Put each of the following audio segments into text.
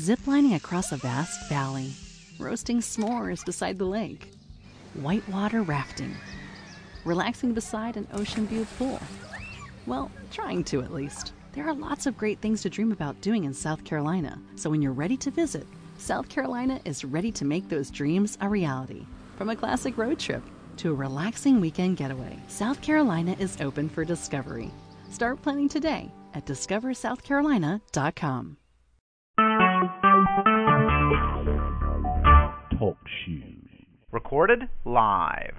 ziplining across a vast valley, roasting s'mores beside the lake, whitewater rafting, relaxing beside an ocean view pool. Well, trying to at least. There are lots of great things to dream about doing in South Carolina, so when you're ready to visit, South Carolina is ready to make those dreams a reality. From a classic road trip to a relaxing weekend getaway, South Carolina is open for discovery. Start planning today at discoversouthcarolina.com. Talk shoes. Recorded live.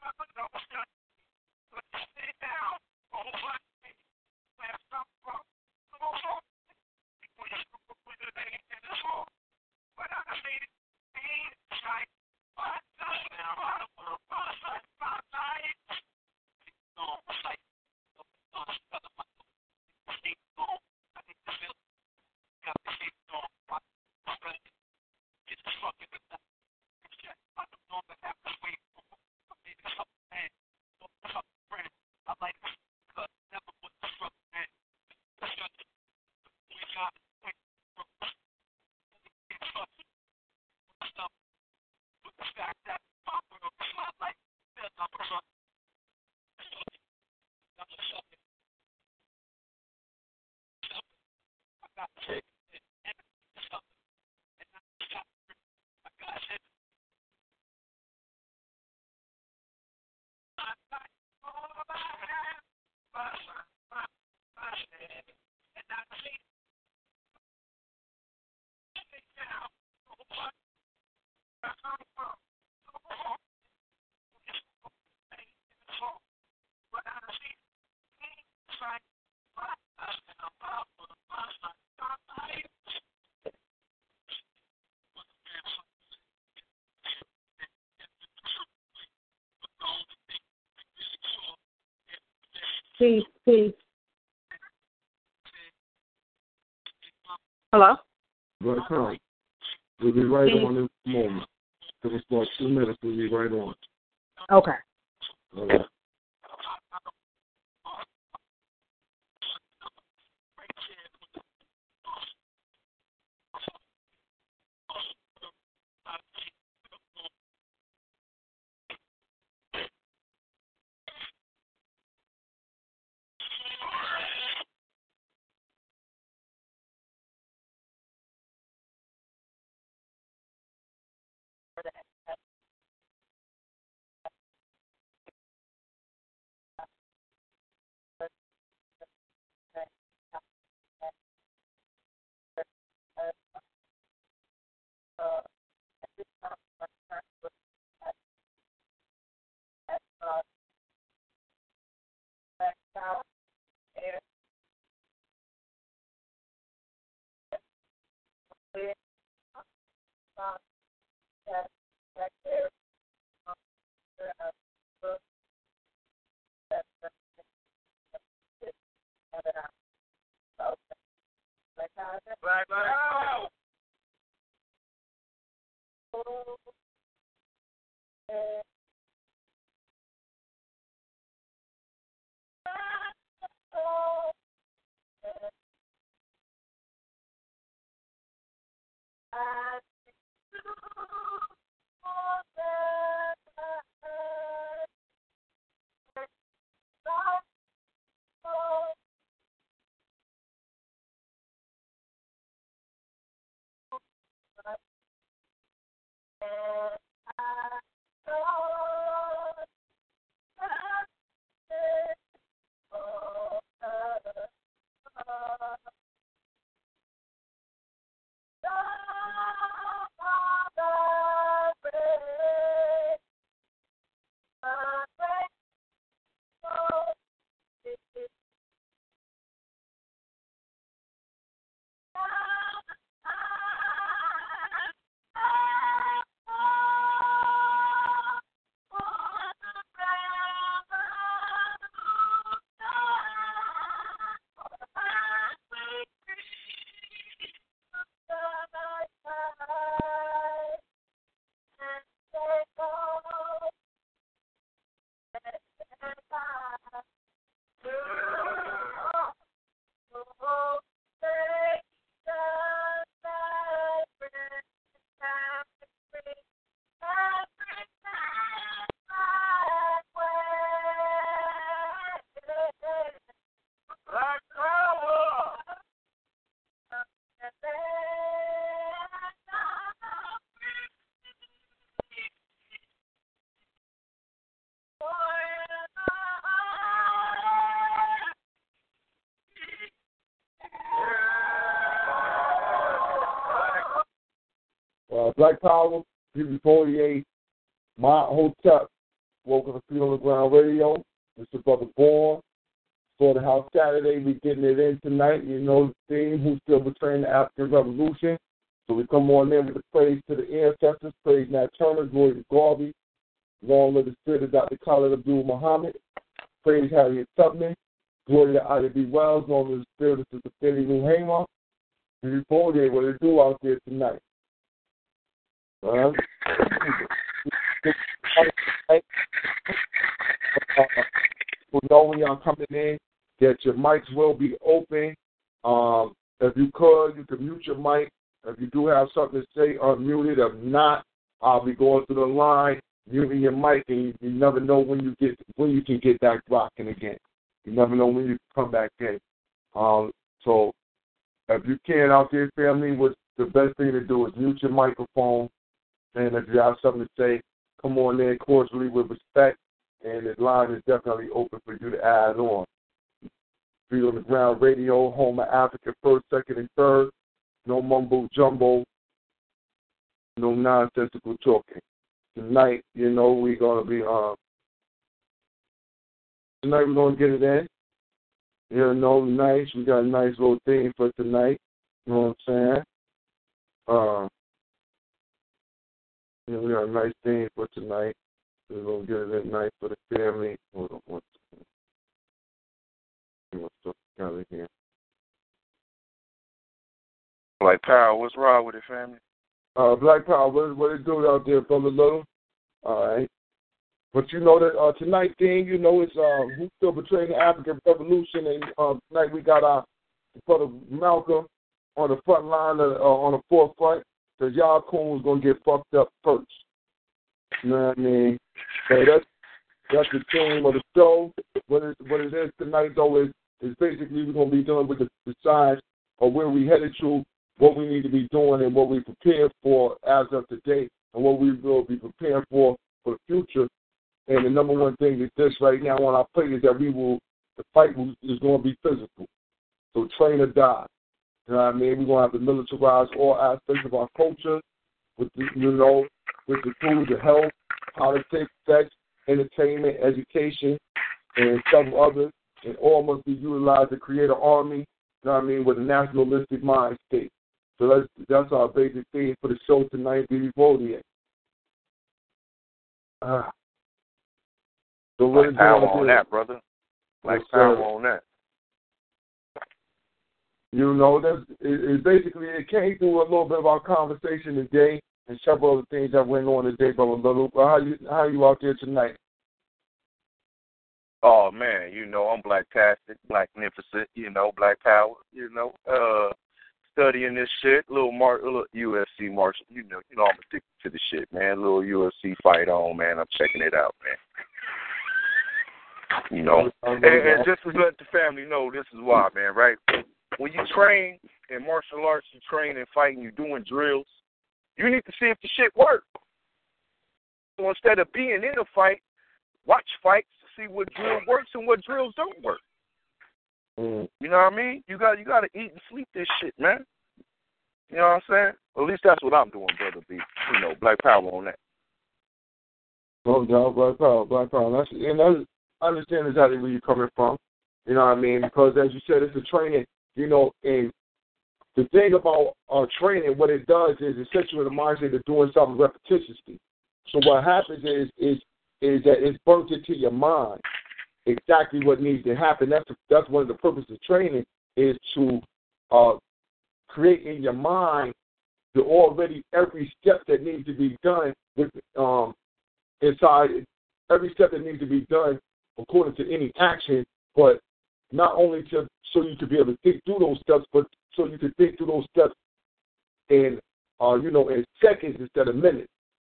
Peace, peace. Hello? Brother Tom, we'll be right Peace. on in a moment. Give us about two minutes, we'll be right on. Okay. All right. Right, right. Oh And I thought I'd Black Power, BB48, My Hotel, Welcome to Feet on the Ground Radio. Mr. Brother Born. Slaughterhouse Saturday, we getting it in tonight. You know the theme, who's still betraying the African Revolution. So we come on in with the praise to the ancestors, praise Nat Turner, glory to Garvey, long live the spirit of Dr. Khalid Abdul Muhammad, praise Harriet Tubman, glory to Ida B. Wells, long live the spirit of Sister Fannie Lou Hamer, before they what they do out there tonight. We know when y'all coming in that your mics will be open. Um, if you could, you can mute your mic. If you do have something to say, unmute it. If not, I'll be going through the line, muting your mic, and you, you never know when you get when you can get back rocking again. You never know when you come back in. Um, so if you can out there, family, what the best thing to do is mute your microphone. And if you have something to say, come on in cordially with respect. And the line is definitely open for you to add on. Feet on the Ground Radio, home of Africa, first, second, and third. No mumbo jumbo. No nonsensical talking. Tonight, you know, we're gonna be um tonight we're gonna get it in. You know, nice. We got a nice little thing for tonight. You know what I'm saying? Uh, yeah, we got a nice thing for tonight. We're gonna get it in nice for the family. Hold on one second. Get my stuff together here. Black Power, what's wrong with it, family? Uh, Black Power, what, what it do out there, brother Little? All right. But you know that uh, tonight thing, you know, it's uh, who still betraying the African Revolution, and uh, tonight we got our brother Malcolm on the front line, uh, on the forefront, because y'all coons gonna get fucked up first. You know what I mean? So that's that's the theme of the show. What it what it is tonight though is is basically we're gonna be dealing with the, the signs of where we headed to, what we need to be doing, and what we prepared for as of today, and what we will be prepared for for the future. And the number one thing is this right now on our plate is that we will the fight is going to be physical. So train or die. You know what I mean? We're to have to militarize all aspects of our culture, with the, you know, with the tools of health, politics, sex, entertainment, education, and several others. And all must be utilized to create an army, you know what I mean, with a nationalistic mind state. So that's that's our basic theme for the show tonight, Be Voting. Uh, so what Black Power on that, brother. Black Yes, Power on that. You know, that's it, it basically it came through a little bit of our conversation today and several other things that went on today, brother Little. But how you how you out there tonight? Oh man, you know I'm black blacktastic, blacknificent, you know, black power, you know. Uh studying this shit, little mar little UFC martial, you know, you know I'm addicted to the shit, man. Little UFC fight on, man. I'm checking it out, man. You know. And, and just to let the family know this is why, man, right? When you train in martial arts, you train in fighting, you're doing drills, you need to see if the shit works. So instead of being in a fight, watch fights to see what drill works and what drills don't work. Mm. You know what I mean? You got you got to eat and sleep this shit, man. You know what I'm saying? At least that's what I'm doing, brother B. You know, black power on that. No doubt, Black Power, Black Power. That's, and that's, I understand exactly where you're coming from. You know what I mean? Because as you said, it's a training. You know, and the thing about uh, training, what it does is it sets you in the mindset of doing something repetitiously. So what happens is is is that it's burnt into your mind exactly what needs to happen. That's that's one of the purposes of training is to uh, create in your mind the already every step that needs to be done with um, inside every step that needs to be done according to any action, but not only to so you can be able to think through those steps, but so you can think through those steps in uh, you know, in seconds instead of minutes.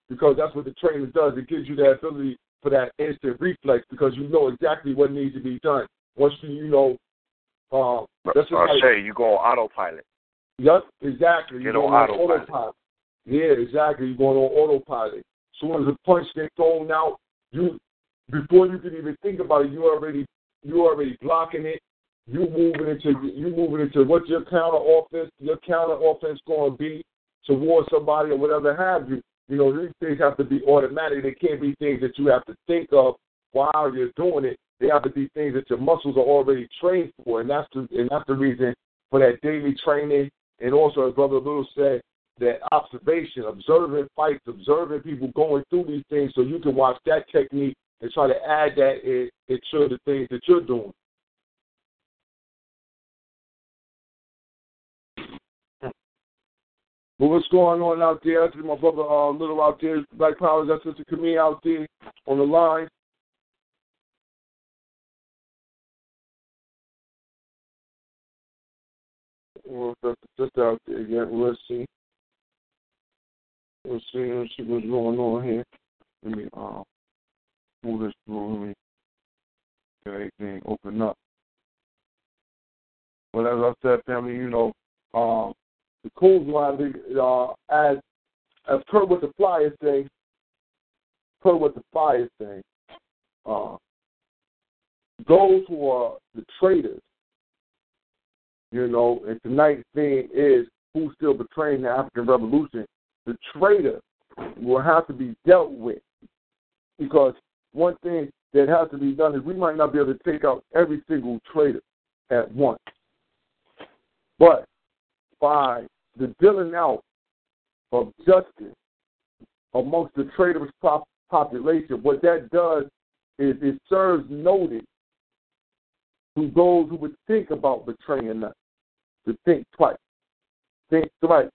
Because that's what the training does. It gives you that ability for that instant reflex because you know exactly what needs to be done. Once you, you know, uh, that's what I like, say you go on autopilot. Yep, exactly. You're on going autopilot. Yeah, exactly. You're going on autopilot. Soon as the punch gets thrown out, you before you can even think about it, you already you already blocking it. You moving into you moving into what your counter offense your counter offense going to be. towards somebody or whatever have you, you know, these things have to be automatic. They can't be things that you have to think of while you're doing it. They have to be things that your muscles are already trained for, and that's the and that's the reason for that daily training. And also, as Brother Little said, that observation, observing fights, observing people going through these things, so you can watch that technique and try to add that in, into the things that you're doing. But what's going on out there? See my brother uh, Little out there, Black Power, that's Sister Camille out there on the line. Well, just out there again. Let's see. Let's see. Let's see what's going on here. Let me uh, this through. Me get everything open up. But as I said, family, you know, um, the Coons line, uh, as as per what the Flyers say, per what the Flyers say, uh, those who are the traitors, you know, and tonight's theme is who's still betraying the African Revolution. The traitor will have to be dealt with because one thing that has to be done is we might not be able to take out every single traitor at once. But by the dealing out of justice amongst the traitorous population, what that does is it serves notice to those who would think about betraying us to think twice. Think twice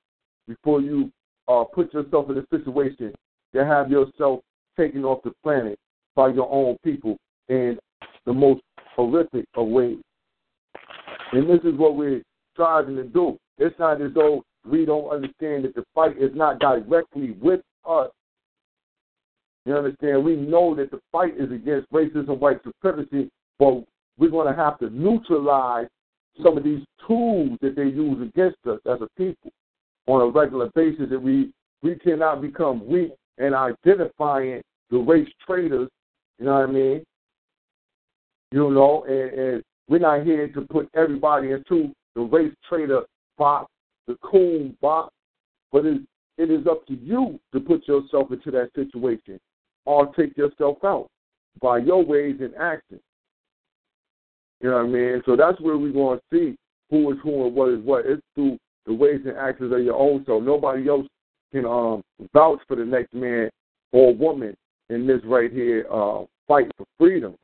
before you uh, put yourself in a situation to have yourself taken off the planet by your own people in the most horrific of ways. And this is what we're striving to do. It's not as though we don't understand that the fight is not directly with us. You understand? We know that the fight is against racism, white supremacy, but we're going to have to neutralize some of these tools that they use against us as a people on a regular basis. That we we cannot become weak in identifying the race traitors. You know what I mean? You know, and, and we're not here to put everybody into the race traitor box, the coon box, but it, it is up to you to put yourself into that situation or take yourself out by your ways and actions. You know what I mean? So that's where we're going to see who is who and what is what. It's through the ways and actions of your own self. Nobody else can um, vouch for the next man or woman in this right here uh, fight for freedom.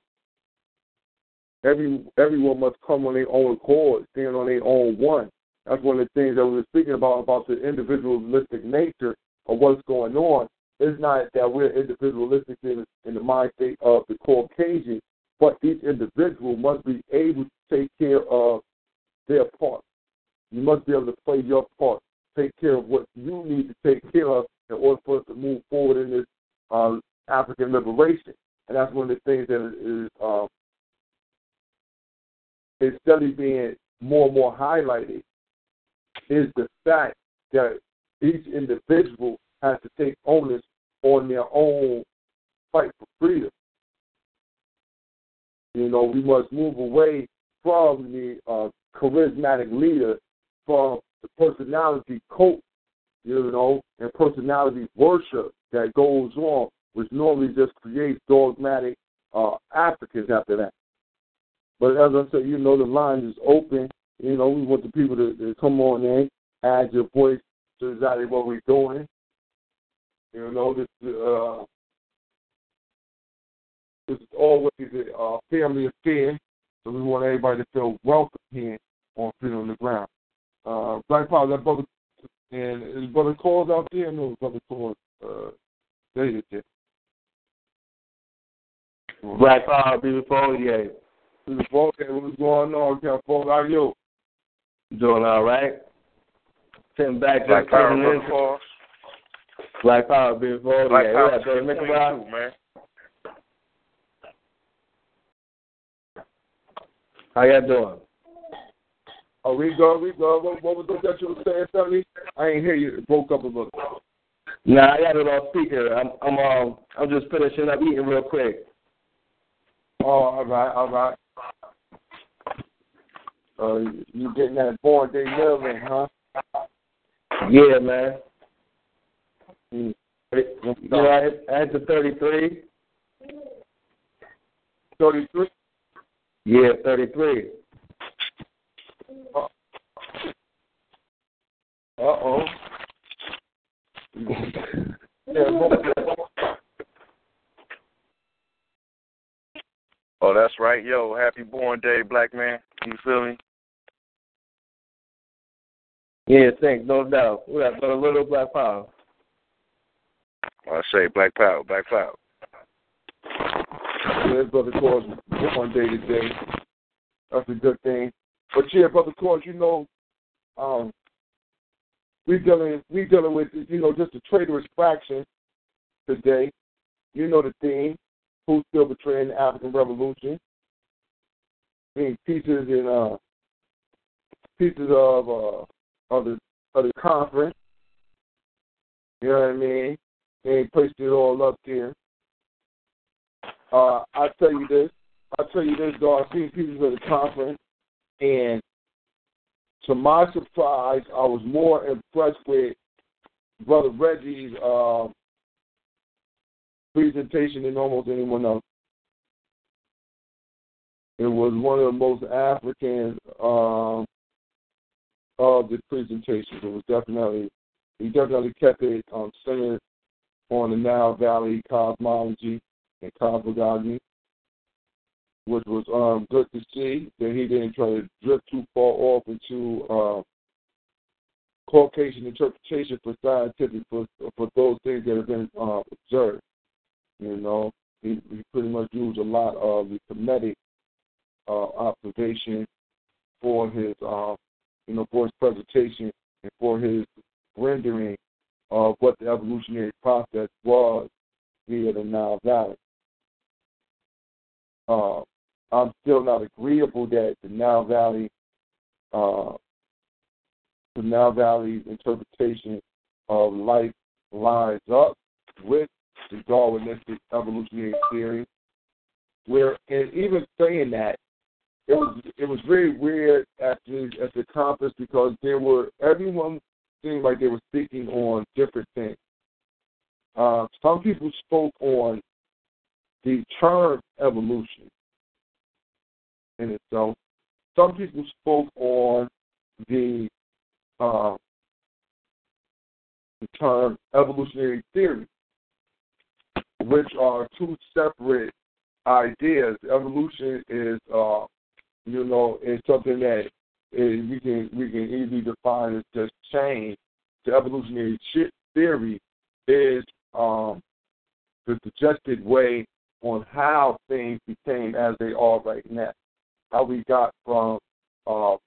Every everyone must come on their own accord, stand on their own one. That's one of the things that we were speaking about about the individualistic nature of what's going on. It's not that we're individualistic in, in the mind state of the Caucasian, but each individual must be able to take care of their part. You must be able to play your part, take care of what you need to take care of in order for us to move forward in this uh, African liberation. And that's one of the things that is uh, is study being more and more highlighted is the fact that each individual has to take onus on their own fight for freedom. You know, we must move away from the uh, charismatic leader, from the personality cult, you know, and personality worship that goes on, which normally just creates dogmatic uh, Africans after that. But as I said, you know, the line is open. You know, we want the people to, to come on in, add your voice to exactly what we're doing. You know, this uh, this is always a uh, family affair, so we want everybody to feel welcome here on Feet on the Ground. Uh, Black Power, that brother, and brother calls out there. No, brother calls uh, David there. Black Power, beautiful, yeah. Beautiful, okay, what's going on, Cal? How are you? Doing all right. Sitting back, Black just Power, listening. Brother Black Power, beautiful, Black yeah. Power, Yeah, baby, make it man. How y'all doing? Oh, we go, we go. What, what was it that you were saying, Sonny? I ain't hear you. It broke up a little. Nah, I got it on speaker. I'm, I'm, um, I'm just finishing up eating real quick. Oh, all right, all right. Uh, you getting that born day living, huh? Yeah, man. Mm. You know, I hit the 33. 33? Yeah, 33. Uh oh. Oh, that's right. Yo, happy born day, black man. You feel me? Yeah, thanks, no doubt. We got a little black power. I say black power, black power. Yeah, brother Cause one day today. That's a good thing. But yeah, brother Cause, you know, um, we dealing we dealing with you know just a traitorous fraction today. You know the theme. Who's still betraying the African Revolution? Being pieces in uh pieces of uh of the of the conference. You know what I mean? They placed it all up there. Uh, I tell you this. I tell you this, though. I've seen pieces of the conference, and to my surprise, I was more impressed with Brother Reggie's uh, presentation than almost anyone else. It was one of the most African um, of the presentations. It was definitely he definitely kept it um, centered on the Nile Valley cosmology and cosmogony, which was um, good to see that he didn't try to drift too far off into uh, Caucasian interpretation for scientific for for those things that have been uh, observed. You know, he, he pretty much used a lot of the Kemetic uh, observation for his, uh, you know, for his presentation and for his rendering of what the evolutionary process was via the Nile Valley. Uh, I'm still not agreeable that the Nile Valley, uh, the Nile Valley interpretation of life lines up with the Darwinistic evolutionary theory. Where, and even saying that, it was it was very weird at the at the conference because there were everyone seemed like they were speaking on different things. Uh, some people spoke on the term evolution in itself. Some people spoke on the uh, the term evolutionary theory, which are two separate ideas. Evolution is, uh, you know, is something that is, we can we can easily define as just change. The evolutionary theory is um, the suggested way on how things became as they are right now. How we got from, uh, as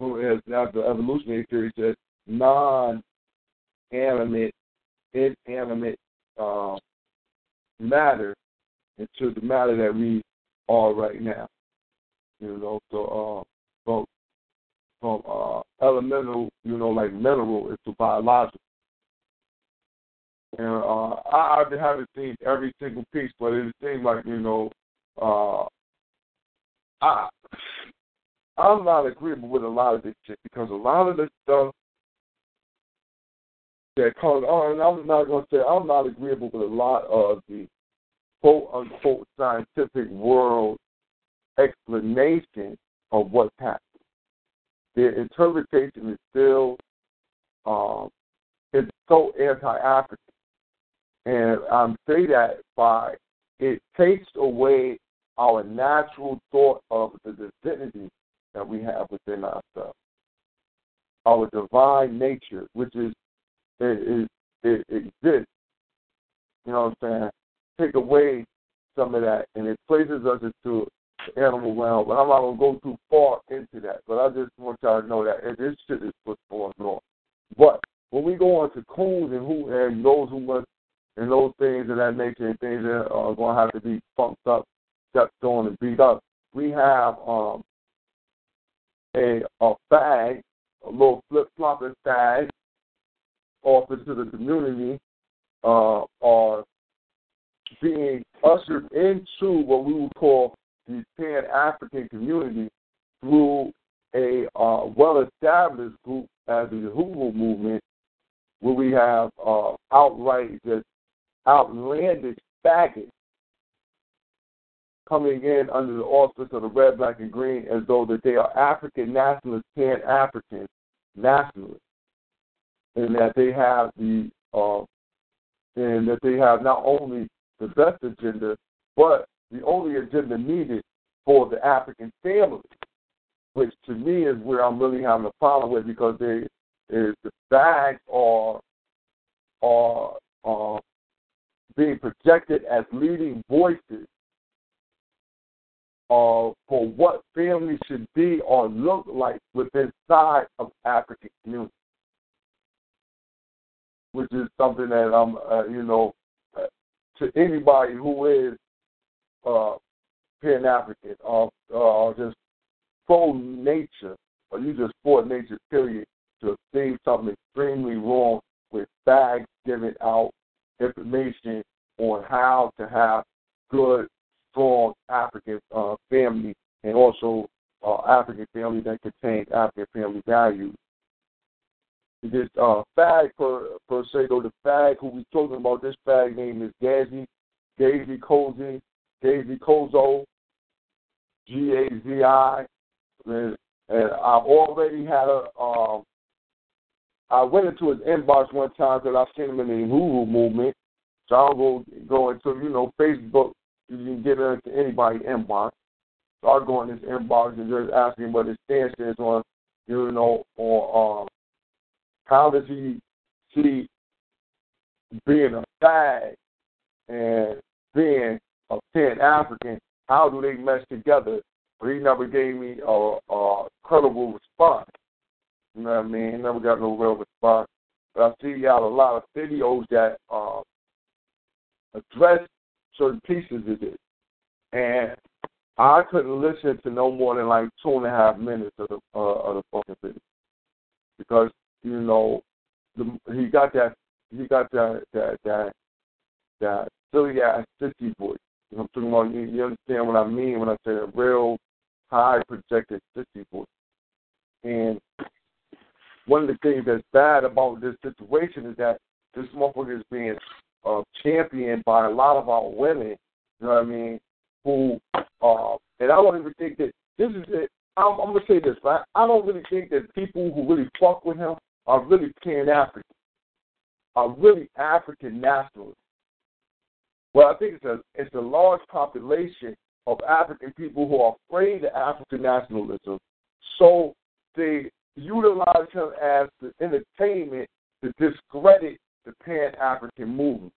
the evolutionary theory says, non-animate, inanimate uh, matter into the matter that we are right now. You know, so uh, from from uh, elemental, you know, like mineral into biological. And uh, I, I haven't seen every single piece, but it seems like you know, uh, I I'm not agreeable with a lot of this shit because a lot of this stuff that comes on, and I'm not going to say I'm not agreeable with a lot of the quote unquote scientific world explanation of what's happening. Their interpretation is still um, it's so anti-African, and I say that by it takes away our natural thought of the divinity that we have within ourselves, our divine nature, which is it, it, it exists. You know what I'm saying? Take away some of that, and it places us into the animal realm. But I'm not gonna go too far into that. But I just want y'all to know that this shit is what's going on. But when we go on to coons and who and those who must and those things of that nature and things that are to have to be pumped up, stepped on, and beat up. We have um, a a fag, a little flip flopping fag, offered to the community, uh, are being ushered into what we would call the Pan African community through a uh, well established group as the Uhuru movement where we have uh, outright just outlandish faggots coming in under the auspice of the red, black, and green as though that they are African nationalists, pan African nationalists, and that they have the uh, and that they have not only the best agenda, but the only agenda needed for the African family, which to me is where I'm really having a problem with because they is the bags are are are being projected as leading voices uh, for what family should be or look like within side of African community, which is something that I'm, uh, you know, uh, to anybody who is uh, Pan African or, or just pro nature, or you just for nature, period, to see something extremely wrong with bags giving out information on how to have good strong African uh, family and also uh, African family that contains African family values. This uh, fag per per se, though the fag who we talking about, this fag name is Gazi, Gazi Kozi, Gazi Kozo, G A Z I, and, I've already had a. Um, I went into his inbox one time because I seen him in the Uhuru movement. So I'll go go into you know Facebook you can get into anybody's inbox. So I go in his inbox and just asking what his stance is on, you know, or um, how does he see being a fag and being a Pan African, how do they mesh together? But he never gave me a, a credible response. You know what I mean? He never got no real response. But I see y'all a lot of videos that uh, address certain pieces of it. And I couldn't listen to no more than like two and a half minutes of the uh, of the fucking video because you know the, he got that he got that that that that silly ass sissy voice. You know, I'm talking about. You, you understand what I mean when I say a real high projected sissy voice. And one of the things that's bad about this situation is that this motherfucker is being uh, championed by a lot of our women. You know what I mean? Who uh, and I don't even think that this is it. I'm, I'm gonna say this, right? I don't really think that people who really fuck with him are really Pan African, are really African nationalists. Well, I think it's a it's a large population of African people who are afraid of African nationalism, so they utilize him as the entertainment to discredit the Pan African movement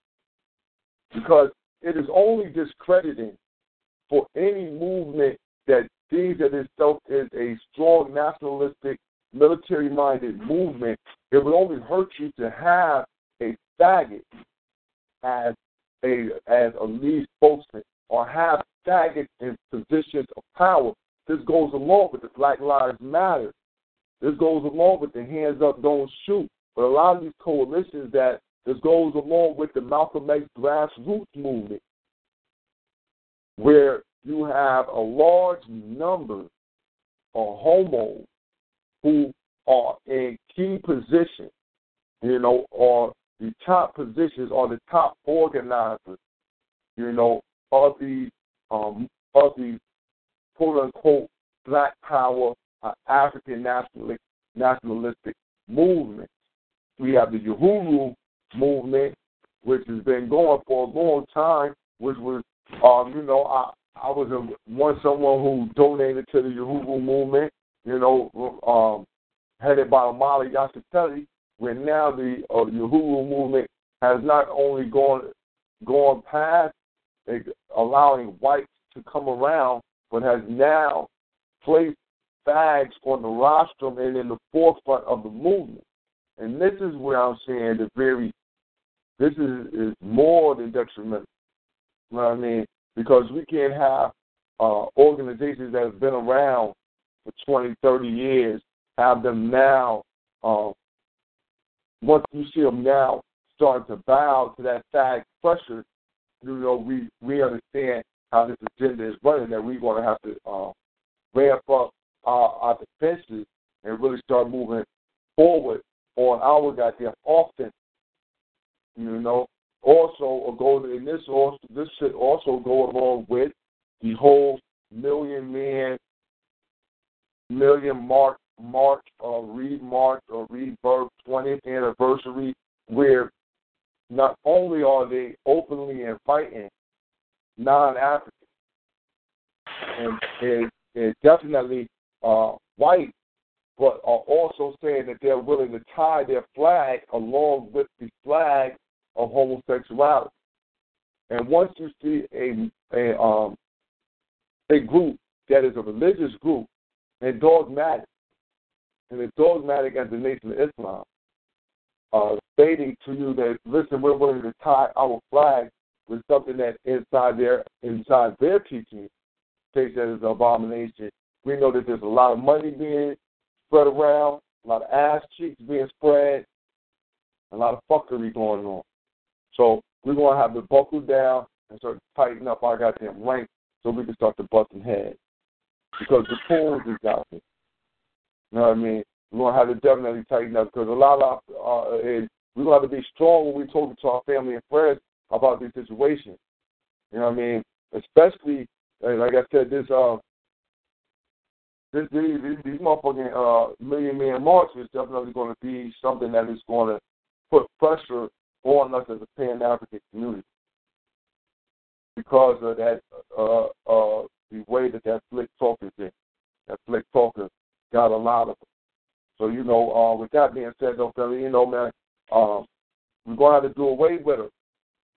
because it is only discrediting for any movement that sees that itself is a strong nationalistic, military minded movement. It would only hurt you to have a faggot as a as a lead spokesman or have faggots in positions of power. This goes along with the Black Lives Matter. This goes along with the hands up, don't shoot. But a lot of these coalitions that this goes along with the Malcolm X grassroots movement, where you have a large number of homos who are in key positions, you know, or the top positions or the top organizers, you know, of these um, of these quote unquote black power uh, African nationalistic nationalistic movements. We have the Uhuru movement, which has been going for a long time, which was, um, you know, I I was a, one someone who donated to the Uhuru movement, you know, um, headed by Omali Yeshitela, where now the uh, Uhuru movement has not only gone gone past allowing whites to come around, but has now placed fags on the rostrum and in the forefront of the movement. And this is where I'm saying the very, this is, is more than detrimental. You know what I mean? Because we can't have uh, organizations that have been around for 20, 30 years, have them now, uh, once you see them now starting to bow to that fag pressure, you know, we, we understand how this agenda is running, that we're going to have to uh, ramp up our, our defenses and really start moving forward on our goddamn offense. You know, also go in this also this should also go along with the whole million man million mark march or read march or rebirth 20th anniversary where not only are they openly inviting non-Africans and, and, and definitely uh, white, but are also saying that they're willing to tie their flag along with the flag of homosexuality. And once you see a a um a group that is a religious group and dogmatic, and it's dogmatic as the Nation of Islam, uh, stating to you that listen, we're willing to tie our flag with something that inside their inside their teaching takes that as an abomination. We know that there's a lot of money being spread around, a lot of ass cheeks being spread, a lot of fuckery going on. So we're gonna have to buckle down and start tighten up our goddamn rank so we can start to busting heads. Because the pools is out there. You know what I mean? We're gonna have to definitely tighten up because a lot of uh, is we're gonna have to be strong when we talk to our family and friends about these situations. You know what I mean? Especially like I said, this uh this these these motherfucking uh million man march is definitely gonna be something that is gonna put pressure on us as a pan African community because of that uh uh the way that that slick talk is in. That slick talker got a lot of them. so, you know, uh, with that being said, though, Philly, you know, man, um, we're going to have to do away with her.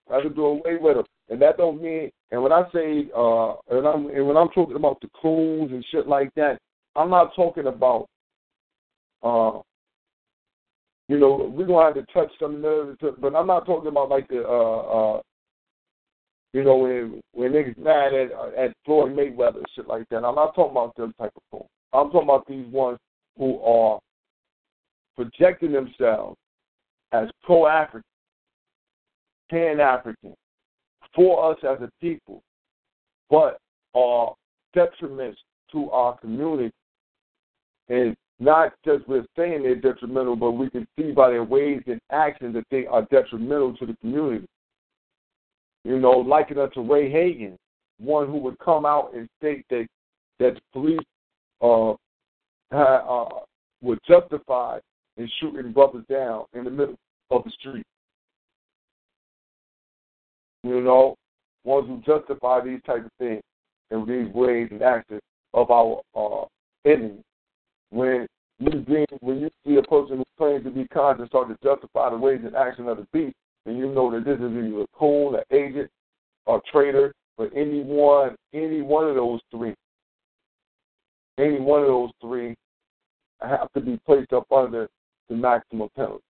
Have to do away with her. And that don't mean, and when I say, uh, and, I'm, and when I'm talking about the coons and shit like that, I'm not talking about, uh, you know, we're going to have to touch some nerves, but I'm not talking about like the, uh, uh, you know, when when niggas mad at at Floyd Mayweather and shit like that. I'm not talking about them type of coons. I'm talking about these ones who are projecting themselves as pro African, pan African, for us as a people, but are detriments to our community. And not just we're saying they're detrimental, but we can see by their ways and actions that they are detrimental to the community. You know, liken unto Ray Hagan, one who would come out and state that that the police uh, uh, were justified in shooting brothers down in the middle of the street. You know, ones who justify these type of things and these ways and actions of our uh, enemies. When you being, when you see a person who claims to be conscious start to justify the ways and actions of the beast, then you know that this is either a coon, an agent, or traitor, but any one, any one of those three, any one of those three have to be placed up under the maximum penalty.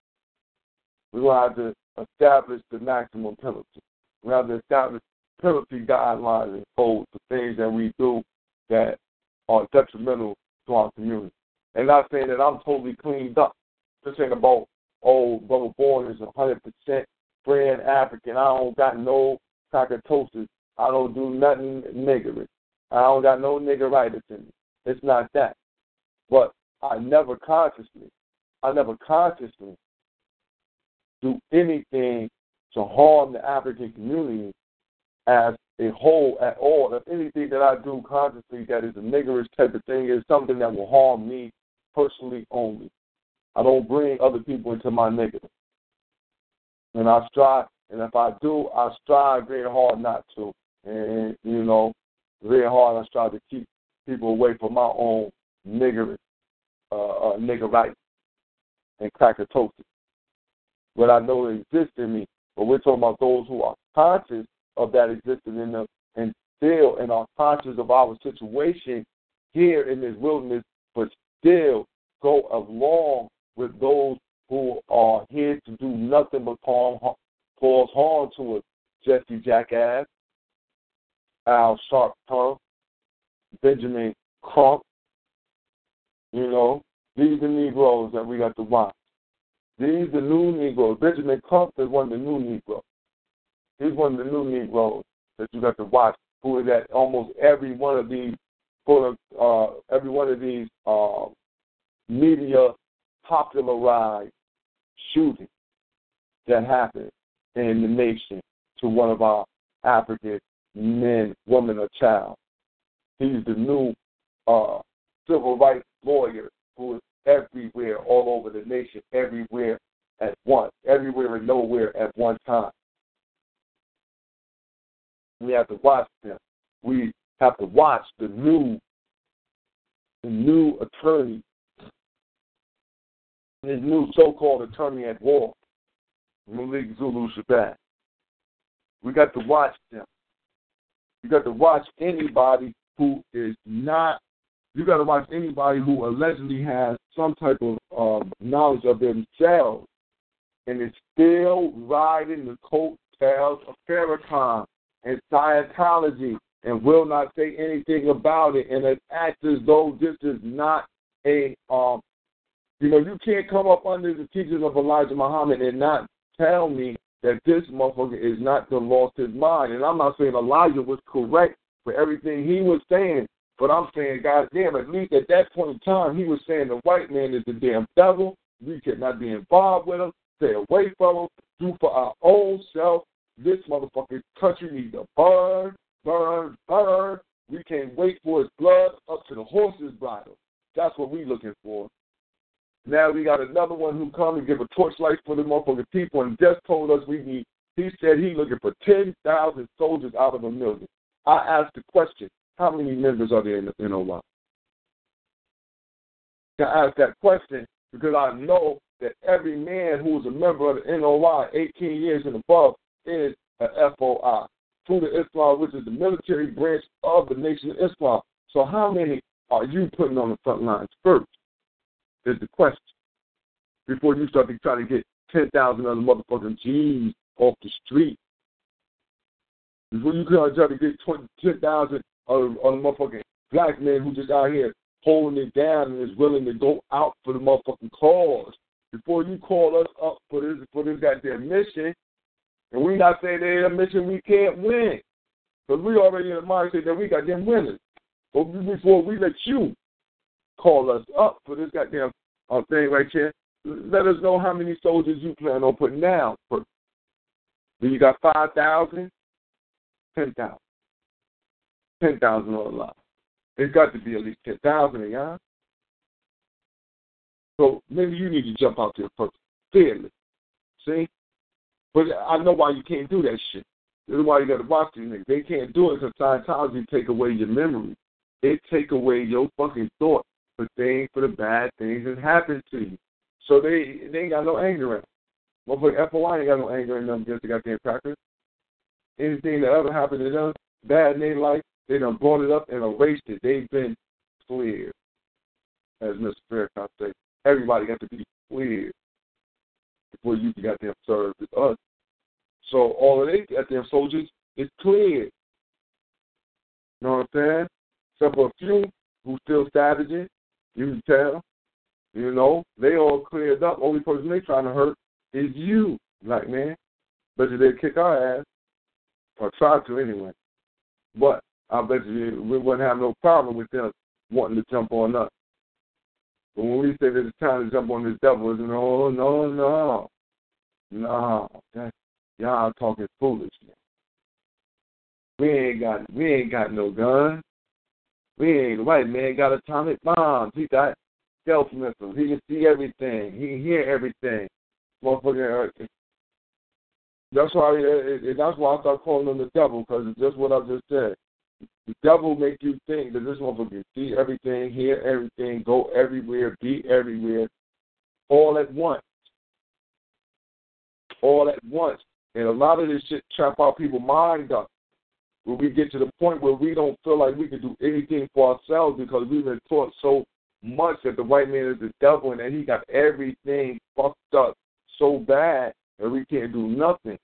We're going to have to establish the maximum penalty. We have to establish penalty guidelines and codes for things that we do that are detrimental to our community. And not saying that I'm totally cleaned up. This ain't about, oh, Brother Born is 100% brand African. I don't got no cockatosis. I don't do nothing niggerish. I don't got no niggeritis in me. It's not that. But I never consciously I never consciously do anything to harm the African community as a whole at all. If anything that I do consciously that is a niggerish type of thing is something that will harm me personally only. I don't bring other people into my negative. And I strive, and if I do, I strive very hard not to. And, you know, very hard I strive to keep people away from my own niggerish, uh, uh, nigger and crackatosis. But I know it exists in me. But we're talking about those who are conscious of that existing in them and still and are conscious of our situation here in this wilderness, but still go along with those who are here to do nothing but cause, harm to us. Jesse Jackass, Al Sharp Tongue, Benjamin Crump, you know, these are Negroes that we got to watch. These are new Negroes. Benjamin Crump is one of the new Negroes. He's one of the new Negroes that you got to watch. Who is at almost every one of these, for uh, every one of these uh, media popularized shooting that happened in the nation to one of our African men, woman, or child. He's the new uh, civil rights lawyer who is everywhere, all over the nation, everywhere at once, everywhere and nowhere at one time. We have to watch them. We have to watch the new, the new attorney, the new so-called attorney at war, Malik Zulu Shabazz. We got to watch them. You got to watch anybody who is not. You got to watch anybody who allegedly has some type of um, knowledge of themselves and is still riding the coattails of Farrakhan and Scientology and will not say anything about it and it acts as though this is not a um you know, you can't come up under the teachings of Elijah Muhammad and not tell me that this motherfucker is not to lost his mind. And I'm not saying Elijah was correct for everything he was saying, but I'm saying, God damn, at least at that point in time, he was saying the white man is the damn devil. We cannot be involved with him. Stay away from him. Do for our own self. This motherfucking country needs to burn, burn, burn. We can't wait for his blood up to the horse's bridle. That's what we looking for. Now we got another one who come and give a torchlight for the motherfucking people and just told us we need. He said he looking for ten thousand soldiers out of a million. I asked the question: How many members are there in the NOI? I ask that question because I know that every man who is a member of the NOI, 18 years and above, is a FOI, Fruit of Islam, which is the military branch of the Nation of Islam. So how many are you putting on the front lines first? Is the question. Before you start to try to get 10,000 other motherfucking G's off the street. Before you try to get 10,000 other, other motherfucking black men who just out here holding it down and is willing to go out for the motherfucking cause. Before you call us up for this for this goddamn mission, and we not saying they're a mission we can't win. Because we already in the mindset that we got them winners. But before we let you call us up for this goddamn uh, thing right here, let us know how many soldiers you plan on putting down. Do you got 5,000? 10,000. 10,000 on the line. There's got to be at least 10,000, y'all. So maybe you need to jump out there first. Fearless. See? But I know why you can't do that shit. This is why you got to watch these niggas. They can't do it because Scientology take away your memory. It take away your fucking thought for things, for the bad things that happen to you. So they they ain't got no anger in them. Motherfucker FOI ain't got no anger in them against the goddamn crackers. Anything that ever happened to them, bad in their life, they done brought it up and erased it. They've been clear. As Mr. Farrakhan said, everybody got to be clear before you can goddamn serve with us. So all of they goddamn soldiers is clear. You know what I'm saying? Except for a few who still savaging, you can tell. You know, they all cleared up. Only person they trying to hurt is you, black man. Bet you they'd kick our ass. Or try to anyway. But I bet you we wouldn't have no problem with them wanting to jump on us. But when we say that it's time to jump on this devil, it's no, no, no. No. That, y'all talking foolishness. We ain't got we ain't got no guns. We ain't white man got atomic bombs. He got stealth missiles. He can see everything. He can hear everything. Uh, that's why. Uh, that's why I start calling him the devil because it's just what I just said. The devil make you think that this motherfucker can see everything, hear everything, go everywhere, be everywhere, all at once. All at once. And a lot of this shit trap our people mind up. When we get to the point where we don't feel like we can do anything for ourselves because we've been taught so much that the white man is the devil and that he got everything fucked up so bad that we can't do nothing.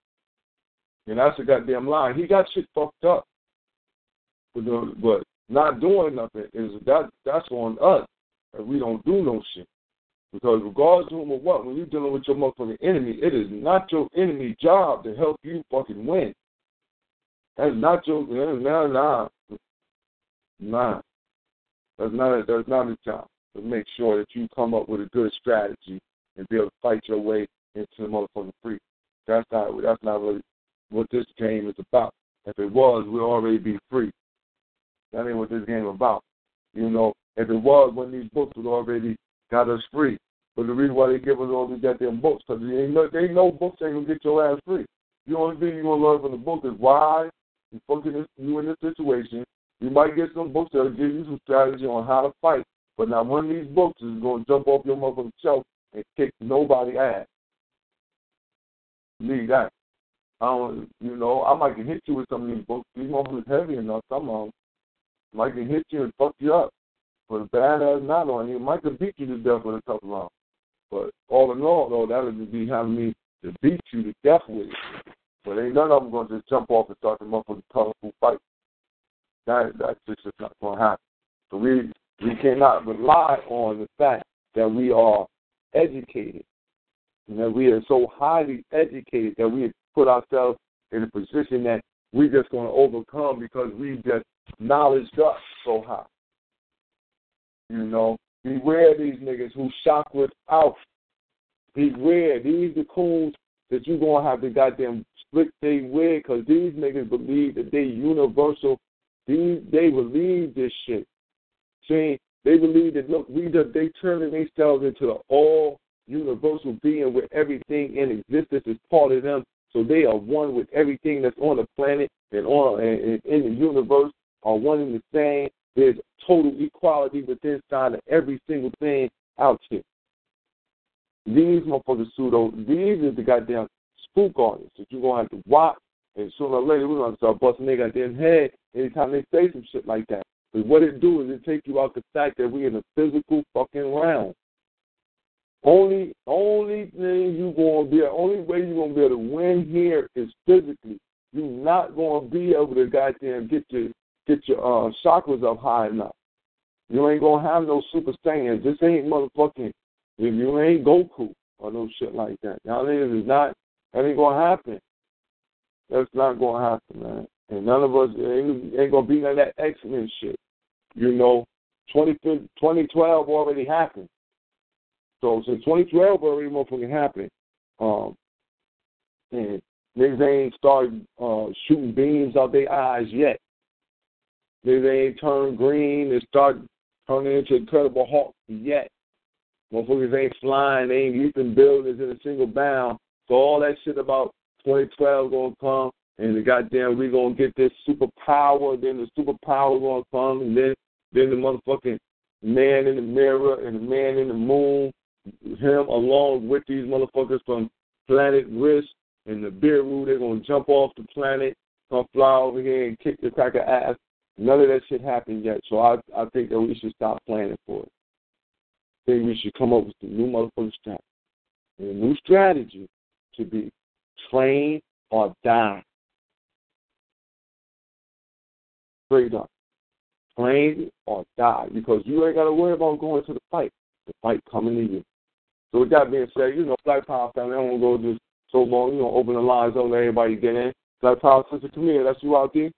And that's a goddamn lie. He got shit fucked up. But, but not doing nothing is that that's on us. If we don't do no shit. Because regardless of what, when you're dealing with your motherfucking enemy, it is not your enemy's job to help you fucking win. That's not your nah nah nah. That's not a, that's not a job to make sure that you come up with a good strategy and be able to fight your way into the motherfucking free. That's not that's not really what this game is about. If it was, we'd already be free. That ain't what this game about. You know, if it was, when these books would already got us free. But the reason why they give us all these goddamn books, because they know, they know books ain't gonna get your ass free. The only thing you're gonna learn from the book is why you this, you in this situation. You might get some books that'll give you some strategy on how to fight, but now one of these books is gonna jump off your motherfucking shelf and kick nobody ass. Leave that. I don't, you know, I might can hit you with some of these books. These motherfuckers heavy enough. Some of them might can hit you and fuck you up. But a badass not on you might can beat you to death with a tough round. But all in all, though, that would be having me to beat you to death with it. But ain't none of them going to just jump off and start up with a colorful fight. That that's just not going to happen. So we we cannot rely on the fact that we are educated and that we are so highly educated that we put ourselves in a position that we're just going to overcome because we just knowledge us so high. You know, beware these niggas who shock without. Beware these the coons that you're gonna have to goddamn split they way because these niggas believe that they universal. These they believe this shit. See, they believe that look, we just they turning themselves into an all universal being where everything in existence is part of them. So they are one with everything that's on the planet and on and in the universe are one and the same. There's total equality within inside of every single thing out here. These motherfuckers pseudo, these is the goddamn spook artists that you're gonna have to watch and sooner or later we're gonna start busting their goddamn head anytime they say some shit like that. But what it do is it take you out the fact that we're in a physical fucking realm. Only only thing you gonna be only way you're gonna be able to win here is physically. You're not gonna be able to goddamn get your get your uh, chakras up high enough. You ain't gonna have no super saiyans. This ain't motherfucking. If you ain't Goku or no shit like that, y'all niggas is not. That ain't gonna happen. That's not gonna happen, man. And none of us ain't, ain't gonna be none of that X Men shit. You know, 20, 2012 already happened. So since 2012 already motherfucking happened, um, and niggas ain't started uh, shooting beams out their eyes yet. They ain't turned green and start turning into Incredible Hulk yet. Motherfuckers ain't flying, they ain't leaping buildings in a single bound. So all that shit about 2012 gonna come, and the goddamn we gonna get this superpower, then the superpower gonna come, and then then the motherfucking man in the mirror and the man in the moon, him along with these motherfuckers from Planet Risk and the Beeroo, they're gonna jump off the planet, come fly over here and kick the cracker ass None of that shit happened yet, so I I think that we should stop planning for it. I think we should come up with a new motherfucking strategy. A new strategy to be train or die. Straight up. Train or die. Because you ain't gotta worry about going to the fight. The fight coming to you. So with that being said, you know, Black Power family, I don't wanna go just so long, you know, open the lines up, let everybody get in. Black Power Sister, come here, that's you out there.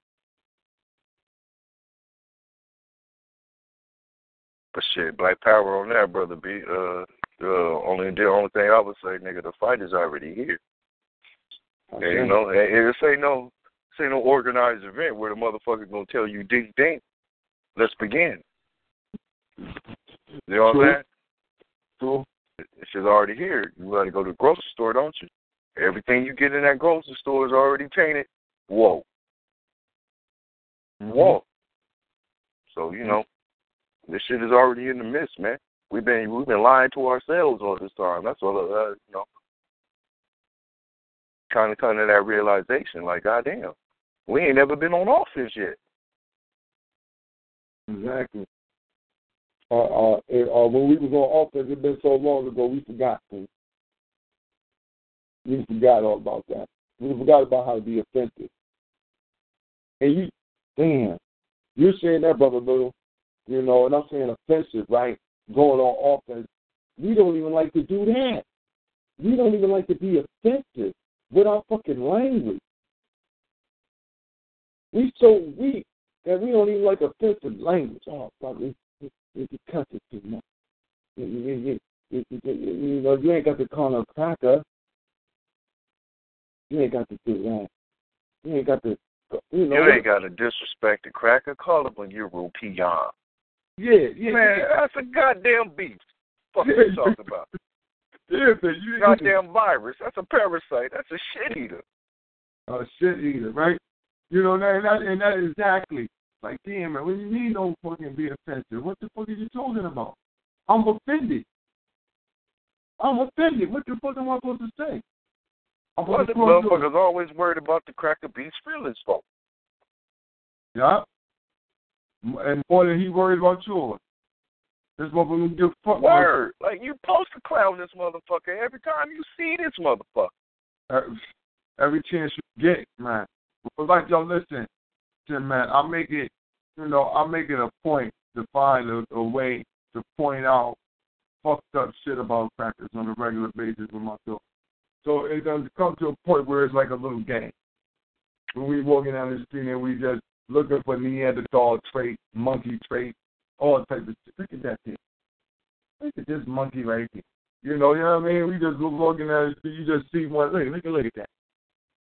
But shit, black power on that, brother. B. uh, uh, only the only thing I would say, nigga, the fight is already here. Okay. And, you know, and it ain't no, this ain't no organized event where the motherfucker gonna tell you, ding ding, let's begin. You know what I'm saying? True. It's just already here. You gotta go to the grocery store, don't you? Everything you get in that grocery store is already tainted. Whoa. Mm-hmm. Whoa. So, you know, this shit is already in the midst, man. We've been we've been lying to ourselves all this time. That's all. Uh, you know, kind of coming to that realization, like, goddamn, we ain't never been on offense yet. Exactly. Uh, uh, it, uh, when we was on offense, it's been so long ago, we forgot. We forgot all about that. We forgot about how to be offensive. And you, damn, you're saying that, brother Little you know, and I'm saying offensive, right? Going on offense. We don't even like to do that. We don't even like to be offensive with our fucking language. We so weak that we don't even like offensive language. Oh, fuck, it, it, it, it cuts it too much. You, you, you, you, you know, you ain't got to call no cracker. You ain't got to do that. You ain't got to. You, know, you ain't got to disrespect the cracker. Call him a European. Yeah, yeah. Man, yeah. that's a goddamn beast. What Yeah, you talking about? Yeah, man, you Goddamn virus. That's a parasite. That's a shit eater. a shit eater, right? You know, that, and, that, and that exactly like, damn, man, when you mean don't fucking be offensive, what the fuck are you talking about? I'm offended. I'm offended. What the fuck am I supposed to say? I'm supposed the motherfuckers always worried about the cracker beast feelings for? Yeah. And more than he worried about yours. This motherfucker don't give a fuck. about- Word. Like you supposed to clown this motherfucker every time you see this motherfucker. Uh, every chance you get, man. But like y'all listen, listen, man, I make it, you know, I make it a point to find a, a way to point out fucked up shit about crackers on a regular basis with my daughter. So it doesn't come to a point where it's like a little game. When we walking down the street and we just looking for Neanderthal trait, monkey trait, all types of shit. Look at that thing. Look at this monkey right here. You know, you know what I mean? We just look down the street, you just see one. Look, look, look at that.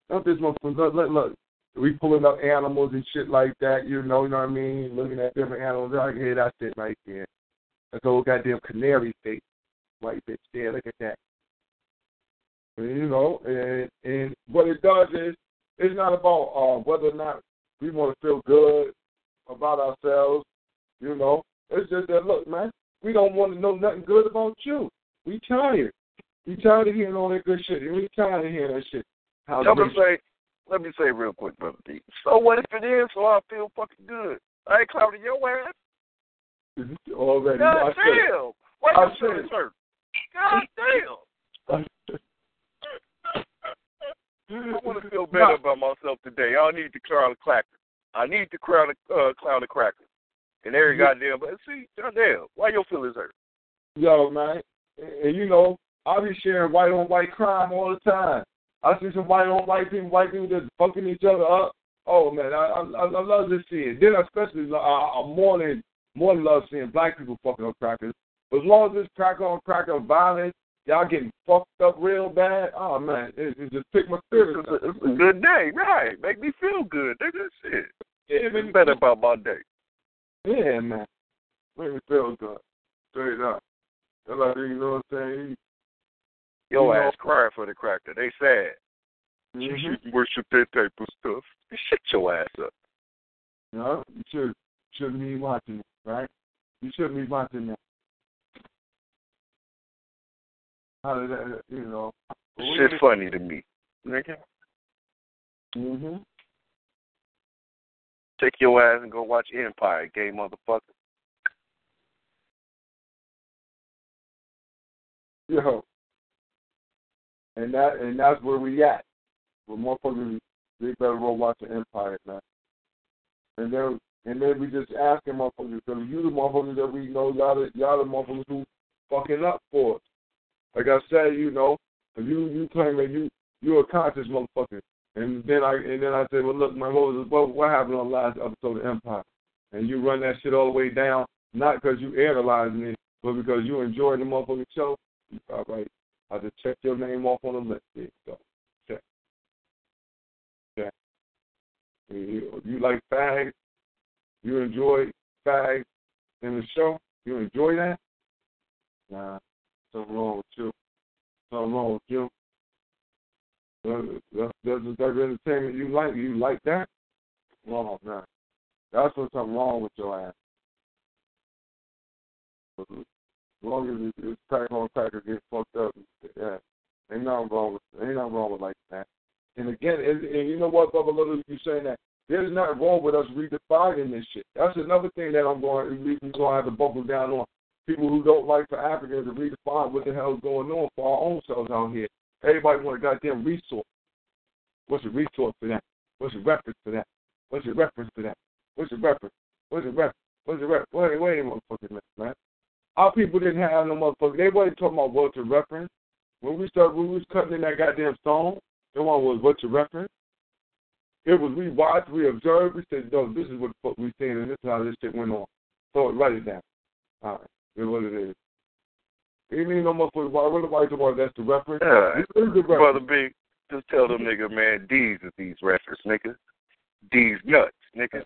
Not this motherfucker. Look, look, look. We pulling up animals and shit like that. You know, you know what I mean? Looking at different animals. Like, hey, that's it right there. That's old goddamn canary face. White bitch there. Look at that. You know, and and what it does is, it's not about uh, whether or not we want to feel good about ourselves. You know, it's just that look, man, we don't want to know nothing good about you. We tired. We tired of hearing all that good shit. We tired of hearing that shit. How Let me say, let me say real quick, brother D. So what if it is? So I feel fucking good. I ain't clowning your ass. already. God I said- damn. Why I your said-? God damn. I want to feel better about myself today. I don't need to clown a cracker. I need to crown a uh, clown a cracker. And every goddamn, but see, goddamn, why your feelings hurt? Yo, man, and, and you know, I be sharing white on white crime all the time. I see some white on white people, white people just fucking each other up. Oh man, I I, I love to see it. Then especially I, I more than more than love seeing black people fucking up crackers. But as long as this cracker on cracker violence, y'all getting fucked up real bad. Oh man, it, it just pick my spirit. It's a, it's a good day, right? Make me feel good. Nigga, shit. Yeah, man. better about my day. Yeah, man. Make me feel good. Straight up. That's like, you know what I'm saying? Yo You know- ass crying for the cracker. They sad. You Mhm. shouldn't worship that type of stuff. Shut your ass up. No, you should shouldn't be watching it, right? You shouldn't be watching that. How did that, you know? Shit funny to me. Nigga, Mm-hmm. take your ass and go watch Empire, gay motherfucker. Yo. And that and that's where we at. Where motherfuckers they better go watch the Empire, man. And then and then we just asking motherfuckers, because you the motherfuckers that we know y'all the y'all the motherfuckers who fucking up for us. Like I said, you know, you you claim that you you're a conscious motherfucker. And then I and then I said, Well look, my Moses, what what happened on the last episode of Empire? And you run that shit all the way down, not because you analyzing it, but because you enjoying the motherfucking show. All right. I just check your name off on the list. There you go. Check. Check. You, you like fags? You enjoy fags in the show? You enjoy that? Nah, something wrong with you. Something wrong with you. That's, the type of entertainment you like. You like that? Wrong, man. That's what's something wrong with your ass. As long as it's, crack on cracker get fucked up, yeah, ain't nothing wrong with ain't nothing wrong with like that. And again, and, and you know what, Bubba Little, you saying that there's nothing wrong with us redefining this shit. That's another thing that I'm going we're going to have to buckle down on. People who don't like for Africans to redefine what the hell is going on for our own selves out here. Everybody want a goddamn resource. What's the resource for that? What's the reference for that? What's the reference for that? What's the reference? What's the reference? What's the reference? Wait, wait a motherfucking minute, man. Our people didn't have no motherfucker. They wasn't talking about what's a reference. When we started, when we was cutting in that goddamn song, the one was what's a reference. It was we watched, we observed, we said, no, this is what the fuck we saying, and this is how this shit went on. So write it down. All right, here's what it is. You mean no motherfucker? Why? What the white about? That's the reference. Yeah. This is the reference. Brother B, Just tell them nigga, man, these is these reference, nigga. These nuts, nigga.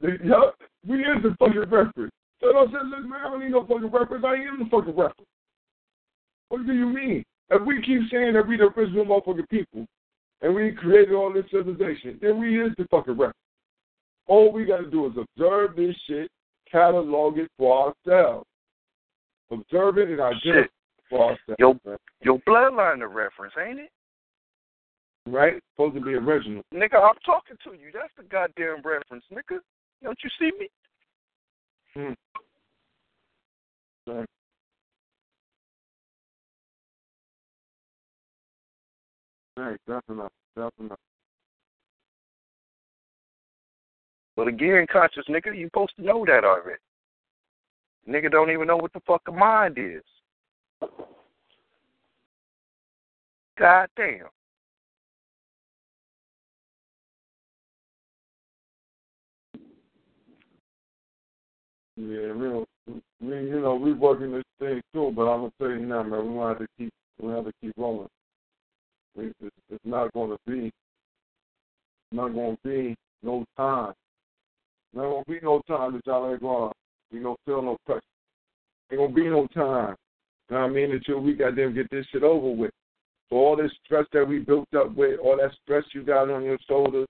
Yeah, we is the fucking reference. So I said, look, man, I don't need no fucking reference. I am the fucking reference. What do you mean? If we keep saying that we the original motherfucking people, and we created all this civilization, then we is the fucking reference. All we got to do is observe this shit, catalog it for ourselves. Observe it and identify for. Your, your bloodline the reference, ain't it? Right? Supposed to be original. Nigga, I'm talking to you. That's the goddamn reference, nigga. Don't you see me? Hmm. Right. Right, definitely, definitely. But again, conscious nigga, you supposed to know that already. Nigga don't even know what the fuck a mind is. God damn. Yeah, we don't, we, you know, we working this thing too, but I'm gonna tell you now, man, we have to keep, we have to keep rolling. It's, it's not gonna be, not gonna be no time. Not gonna be no time that y'all ain't gonna, you know, feel no pressure. Ain't gonna be no time. You know what I mean? Until we them get this shit over with. So all this stress that we built up with, all that stress you got on your shoulders,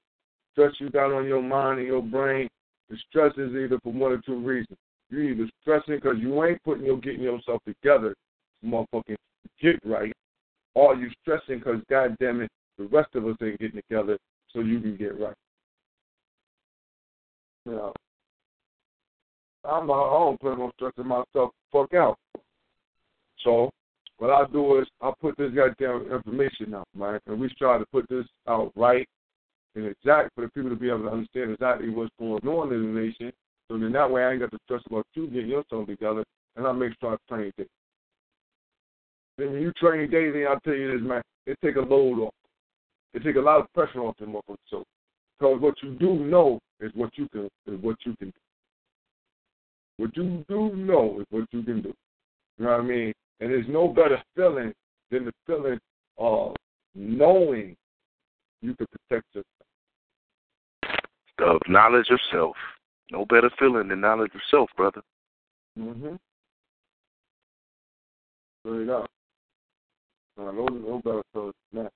stress you got on your mind and your brain, the stress is either for one or two reasons. You either stressing because you ain't putting your getting yourself together, motherfucking get right, or you stressing because goddamn it, the rest of us ain't getting together so you can get right. You know, I'm not, I don't plan on stressing myself fuck out. So what I do is I put this goddamn information out, right? And we try to put this out right and exact for the people to be able to understand exactly what's going on in the nation. So then that way I ain't got to stress about you getting yourself together and I make sure I train daily. Then when you train daily, I'll tell you this, man, it take a load off. It take a lot of pressure off them motherfuckers. So because what you do know is what you can is what you can do. What you do know is what you can do. You know what I mean? And there's no better feeling than the feeling of knowing you can protect yourself. Of knowledge of self. No better feeling than knowledge of self, brother. Mhm. Straight up. No, no, no better feeling than that.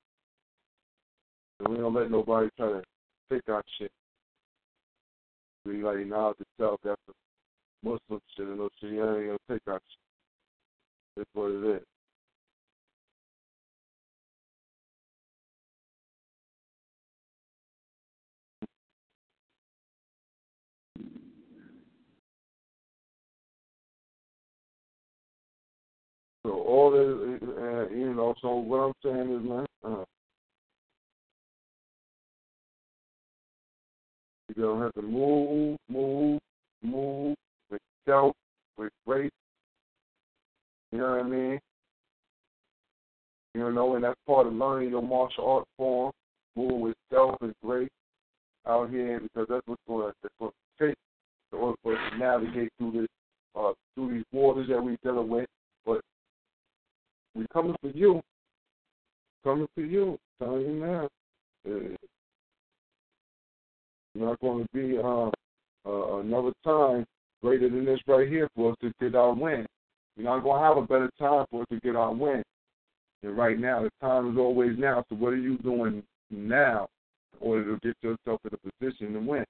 And we don't let nobody try to take our shit. We like knowledge of self. That's a Muslim shit and no shit. You ain't gonna take our shit. That's what it is. So all this, uh, you know. So what I'm saying is, man, uh, you don't have to move, move, move with with grace. You know what I mean? You know, and that's part of learning your martial art form. moving with self and grace out here because that's what's going to take in order for us to navigate through this uh, through these waters that we're dealing with. But we coming for you. Coming for you. Telling you now. Uh, not going to be uh, uh, another time greater than this right here for us to get our win. We're not going to have a better time for us to get our win. And right now, the time is always now. So what are you doing now in order to get yourself in a position to win?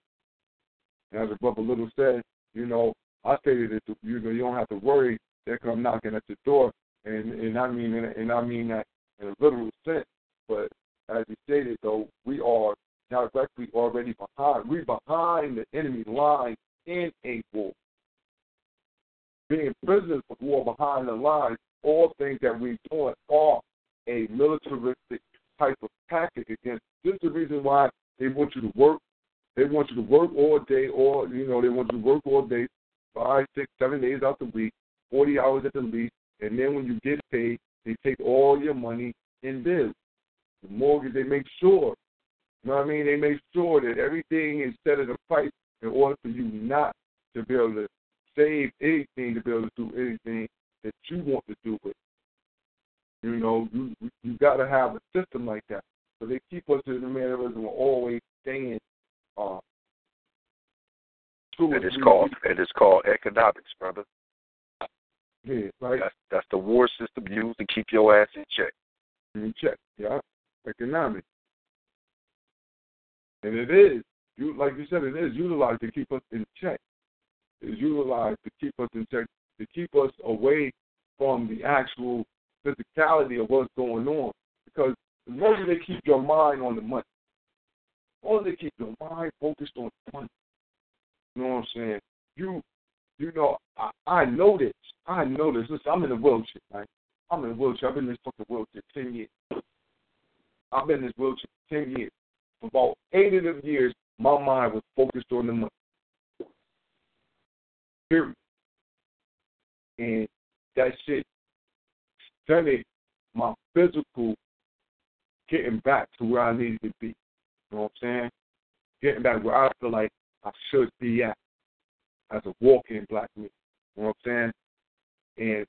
And as a brother Little said, you know, I stated that you know you don't have to worry. They come knocking at your door, and and I mean and I mean that in a literal sense. But as he stated, though, we are directly already behind. We're behind the enemy line in a war. Being prisoners of war behind the lines, all things that we're doing are a militaristic type of tactic against. This is the reason why they want you to work. They want you to work all day, or you know, they want you to work all day, five, six, seven days out the week, forty hours at the least, and then when you get paid, they take all your money in bills. The mortgage, they make sure. You know what I mean? They make sure that everything is set at a price in order for you not to be able to save anything, to be able to do anything that you want to do with. You know, you you got to have a system like that. So they keep us in the mannerism of always staying uh. It is called it is called economics, brother. Yeah, right. That's that's the war system used to keep your ass in check. In check, yeah. Economics. And it is, you like you said, it is utilized to keep us in check. It's utilized to keep us in check, to keep us away from the actual physicality of what's going on. Because as long as they keep your mind on the money, as long as they keep your mind focused on the money, you know what I'm saying? You, you know, I, I know this. I know this. Listen, I'm in a wheelchair, right? I'm in a wheelchair. I've been in this fucking wheelchair 10 years. I've been in this wheelchair 10 years. For about eight of them years, my mind was focused on the money. Period. And that shit stunted my physical getting back to where I needed to be. You know what I'm saying? Getting back where I feel like I should be at as a walking black man. You know what I'm saying? And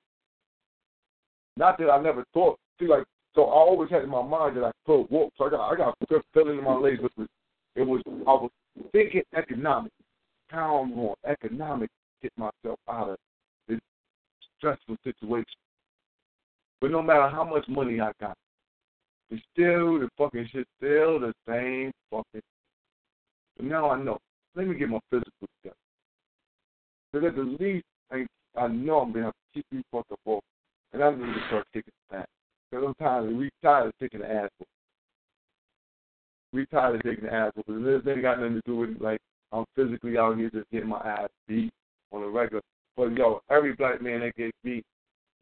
not that I never thought, see, like, so I always had in my mind that I could walk. So I got, I got a good feeling in my legs. It was, it was, I was thinking economic. How I'm going economic get myself out of this stressful situation. But no matter how much money I got, it's still the fucking shit, still the same fucking. But now I know. Let me get my physical together. But at the least, I, I know I'm gonna have to keep these fucking walking, and I need to start taking back. Because I'm tired. We tired of taking the ass. We tired of taking the ass. But this ain't got nothing to do with like I'm physically out here just getting my ass beat on a regular. But yo, every black man that gets beat,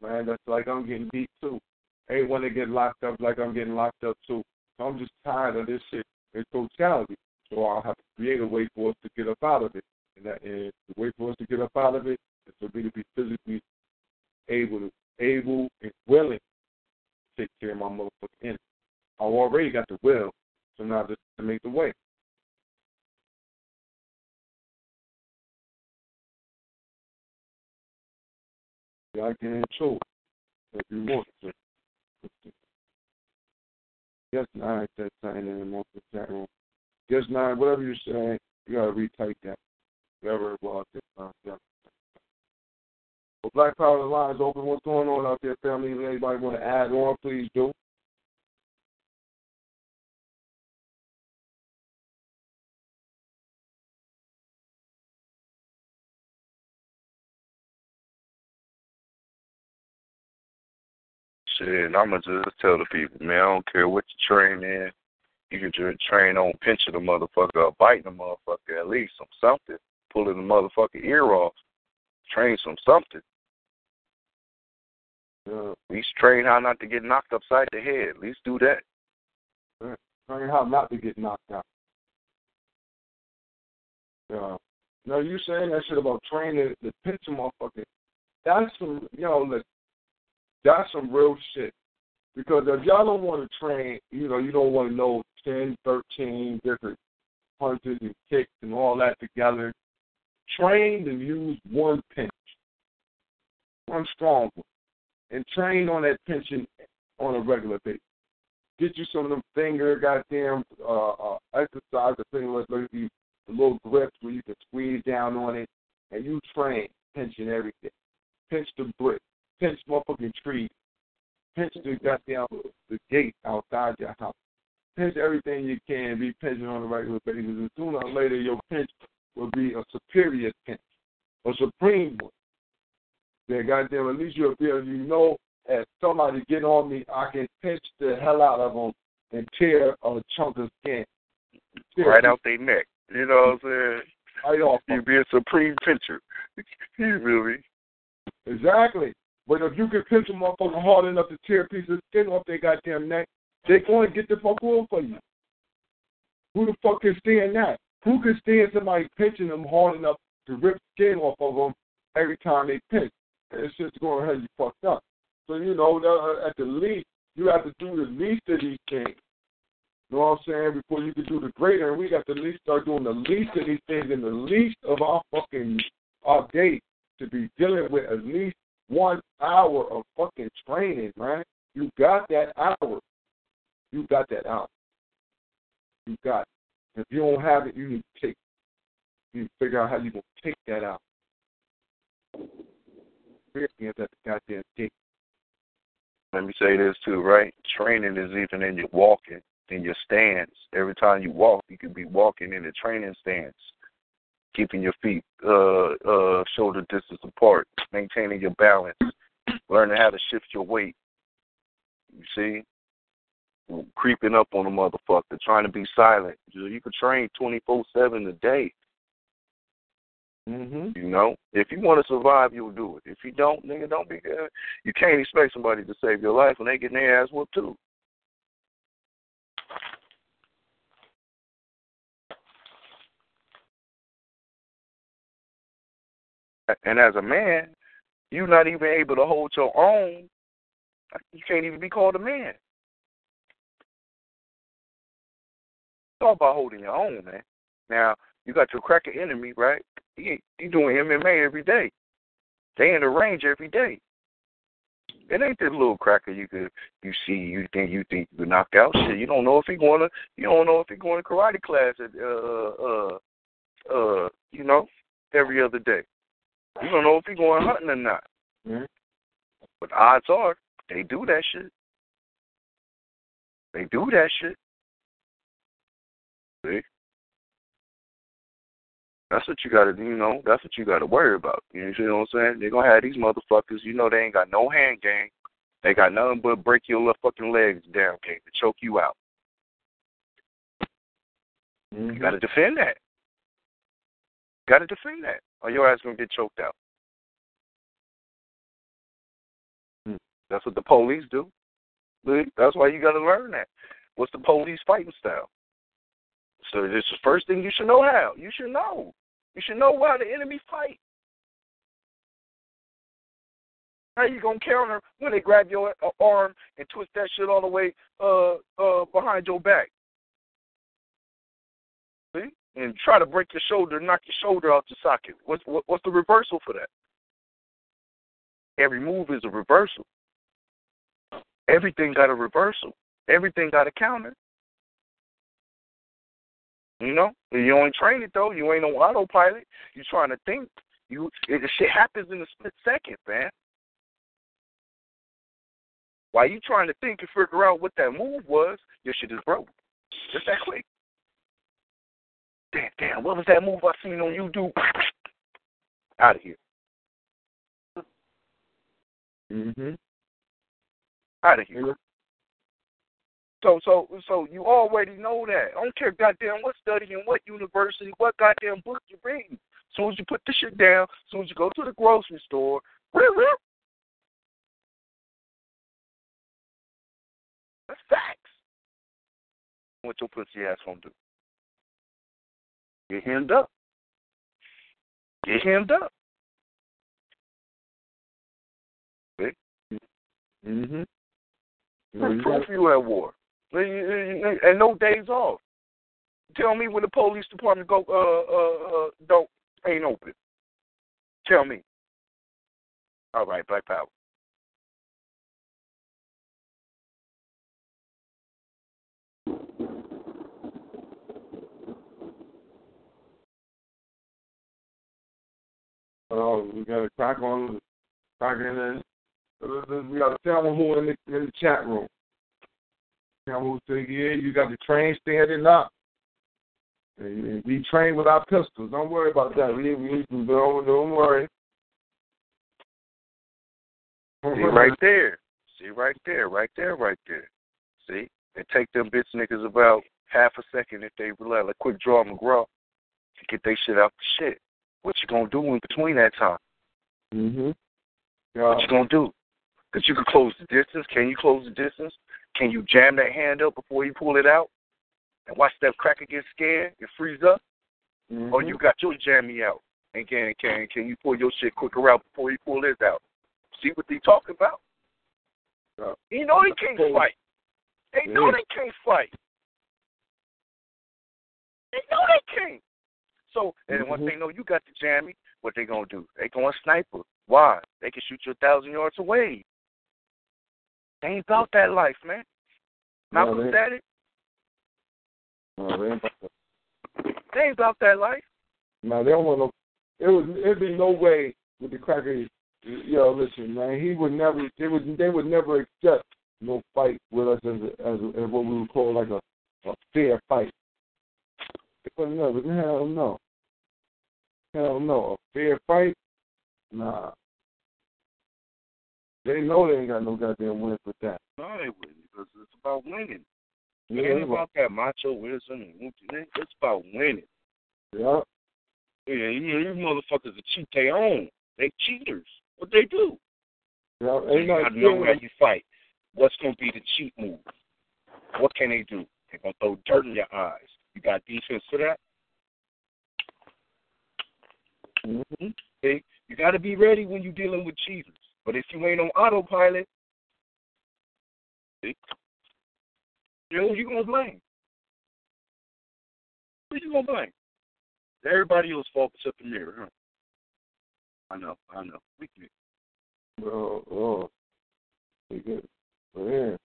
man, that's like I'm getting beat too. Everyone that get locked up, like I'm getting locked up too. So I'm just tired of this shit in totality. So I'll have to create a way for us to get up out of it. And, that, and the way for us to get up out of it is for me to be physically able to, able and willing to take care of my motherfucking enemy. I already got the will, so now just to make the way. I can control if you want to. Yes, nine that sign in the multiple chat room. Yes, nine, whatever you're saying, you gotta retype that. Whatever it was. Well, Black Power lines open. What's going on out there, family? If anybody want to add on, please do. Shit, I'ma just tell the people, man, I don't care what you train in. You can just train on pinching the motherfucker or biting the motherfucker at least some something. Pulling the motherfucker ear off. Train some something. Yeah. At least train how not to get knocked upside the head. At least do that. Train how not to get knocked out. Yeah. No, you saying that shit about training the pinch motherfucker. That's some, you know, look, that's some real shit. Because if y'all don't want to train, you know, you don't want to know 10, 13 different punches and kicks and all that together. Train to use one pinch, one strong one, and train on that pinching on a regular basis. Get you some of them finger goddamn uh, uh, exercise, the thing like the little grips where you can squeeze down on it, and you train pinching everything. Pinch the brick, pinch motherfucking trees, pinch the goddamn the gate outside your house. Pinch everything you can, be pinching on a regular basis. And sooner or later, your pinch will be a superior pinch, a supreme one. Then, goddamn, at least you'll be able, you know, as somebody get on me, I can pinch the hell out of them and tear a chunk of skin. Tear Right out their neck. You know what I'm saying? Right off. You be a supreme pincher. you me? Exactly. But if you can pinch a motherfucker hard enough to tear a piece of skin off their goddamn neck, they're going to get the fuck off for you. Who the fuck can stand that? Who can stand somebody pinching them hard enough to rip skin off of them every time they pinch? It's just going to have you fucked up. So, you know, uh, at the least, you have to do the least of these things. You know what I'm saying? Before you can do the greater, and we got to at least start doing the least of these things in the least of our fucking our day to be dealing with at least one hour of fucking training, man. You got that hour. You got that hour. you got. If you don't have it, you need to take. You need to figure out how you're gonna take that out. Experience at the goddamn gate. Let me say this too, right? Training is even in your walking, in your stance. Every time you walk, you could be walking in a training stance, keeping your feet uh uh shoulder distance apart, maintaining your balance, learning how to shift your weight. You see? Creeping up on a motherfucker, trying to be silent. You could train twenty four seven a day. Mm-hmm. You know, if you want to survive, you'll do it. If you don't, nigga, don't be. Uh, you can't expect somebody to save your life when they get their ass whooped too. And as a man, you're not even able to hold your own. You can't even be called a man. It's all about holding your own, man. Now, you got your cracker enemy, right? He he doing MMA every day. They in the range every day. It ain't this little cracker you could you see you think you think you could knock out shit. You don't know if he going to you don't know if he going to karate class at uh uh uh you know every other day. You don't know if he going hunting or not. Mm-hmm. But odds are they do that shit. They do that shit. See? That's what you gotta you know, that's what you gotta worry about. You know what I'm saying? They're gonna have these motherfuckers, you know they ain't got no hand game. They got nothing but break your little fucking legs down game to choke you out. Mm-hmm. You gotta defend that. You gotta defend that. Or your ass gonna get choked out. Hmm. That's what the police do. That's why you gotta learn that. What's the police fighting style? So this is the first thing you should know how. You should know. You should know why the enemy fight. How you gonna counter when they grab your uh, arm and twist that shit all the way uh uh behind your back? And try to break your shoulder, knock your shoulder out the socket. What's what, what's the reversal for that? Every move is a reversal. Everything got a reversal. Everything got a counter. You know, you ain't train it though. You ain't no autopilot. You trying to think. You it, shit happens in a split second, man. While you trying to think and figure out what that move was, your shit is broke. Just that quick. Damn, damn, what was that move I seen on YouTube? Out of here. Mm-hmm. Out of here. So so so you already know that. I don't care goddamn what study and what university, what goddamn book you're reading. As soon as you put the shit down, as soon as you go to the grocery store, rip, rip. That's facts. What your pussy ass gonna do? Get hemmed up. Get hemmed up. See? Mm-hmm. What proof you at war? And no days off. Tell me when the police department go uh uh uh don't ain't open. Tell me. All right, Black Power. Oh, we got a crack on, the crack in there. We got a someone who in the, in the chat room. Someone who say, yeah, you got the train standing up. And we train with our pistols. Don't worry about that. We, we don't, don't worry. See right there. See right there, right there, right there. See? It take them bitch niggas about half a second if they let a quick draw McGraw to get their shit out the shit. What you gonna do in between that time? Mm-hmm. Yeah. What you gonna do? Because you can close the distance. Can you close the distance? Can you jam that hand up before you pull it out? And watch that cracker get scared and freeze up? Mm-hmm. Or you got your jammy out? And can can can you pull your shit quicker out before you pull his out? See what they talking about? Yeah. You know they can't fight. They know Yeah. they can't fight. They know they can't. So, and once Mhm. they know you got the jammy, what they gonna do? They gonna sniper. Why? They can shoot you a thousand yards away. They ain't about that life, man. No, Malcolm said it. No, they ain't. They ain't about that life. No, they don't want no. It was. It'd be no way with the crackers. Yo, listen, man. He would never. They would. They would never accept no fight with us as a, as, a, as what we would call like a, a fair fight. They would. Hell no. Hell no. A fair fight? Nah. They know they ain't got no goddamn win with that. No, they wouldn't because it's about winning. It Yeah, ain't about that machoism and whoopty. It's about winning. yeah. Yeah, you, you motherfuckers that cheat they own. They cheaters. What they do? Yeah, You ain't gotta not know how you fight. What's gonna be the cheat move? What can they do? They're gonna throw dirt in your eyes. You got defense for that? mm-hmm. See? You gotta be ready when you're dealing with cheaters. But if you ain't on autopilot, see? You know, you gonna blame? Who you gonna blame? Everybody else fault except the mirror, huh? I know, I know. We can Oh, oh. They good. Yeah.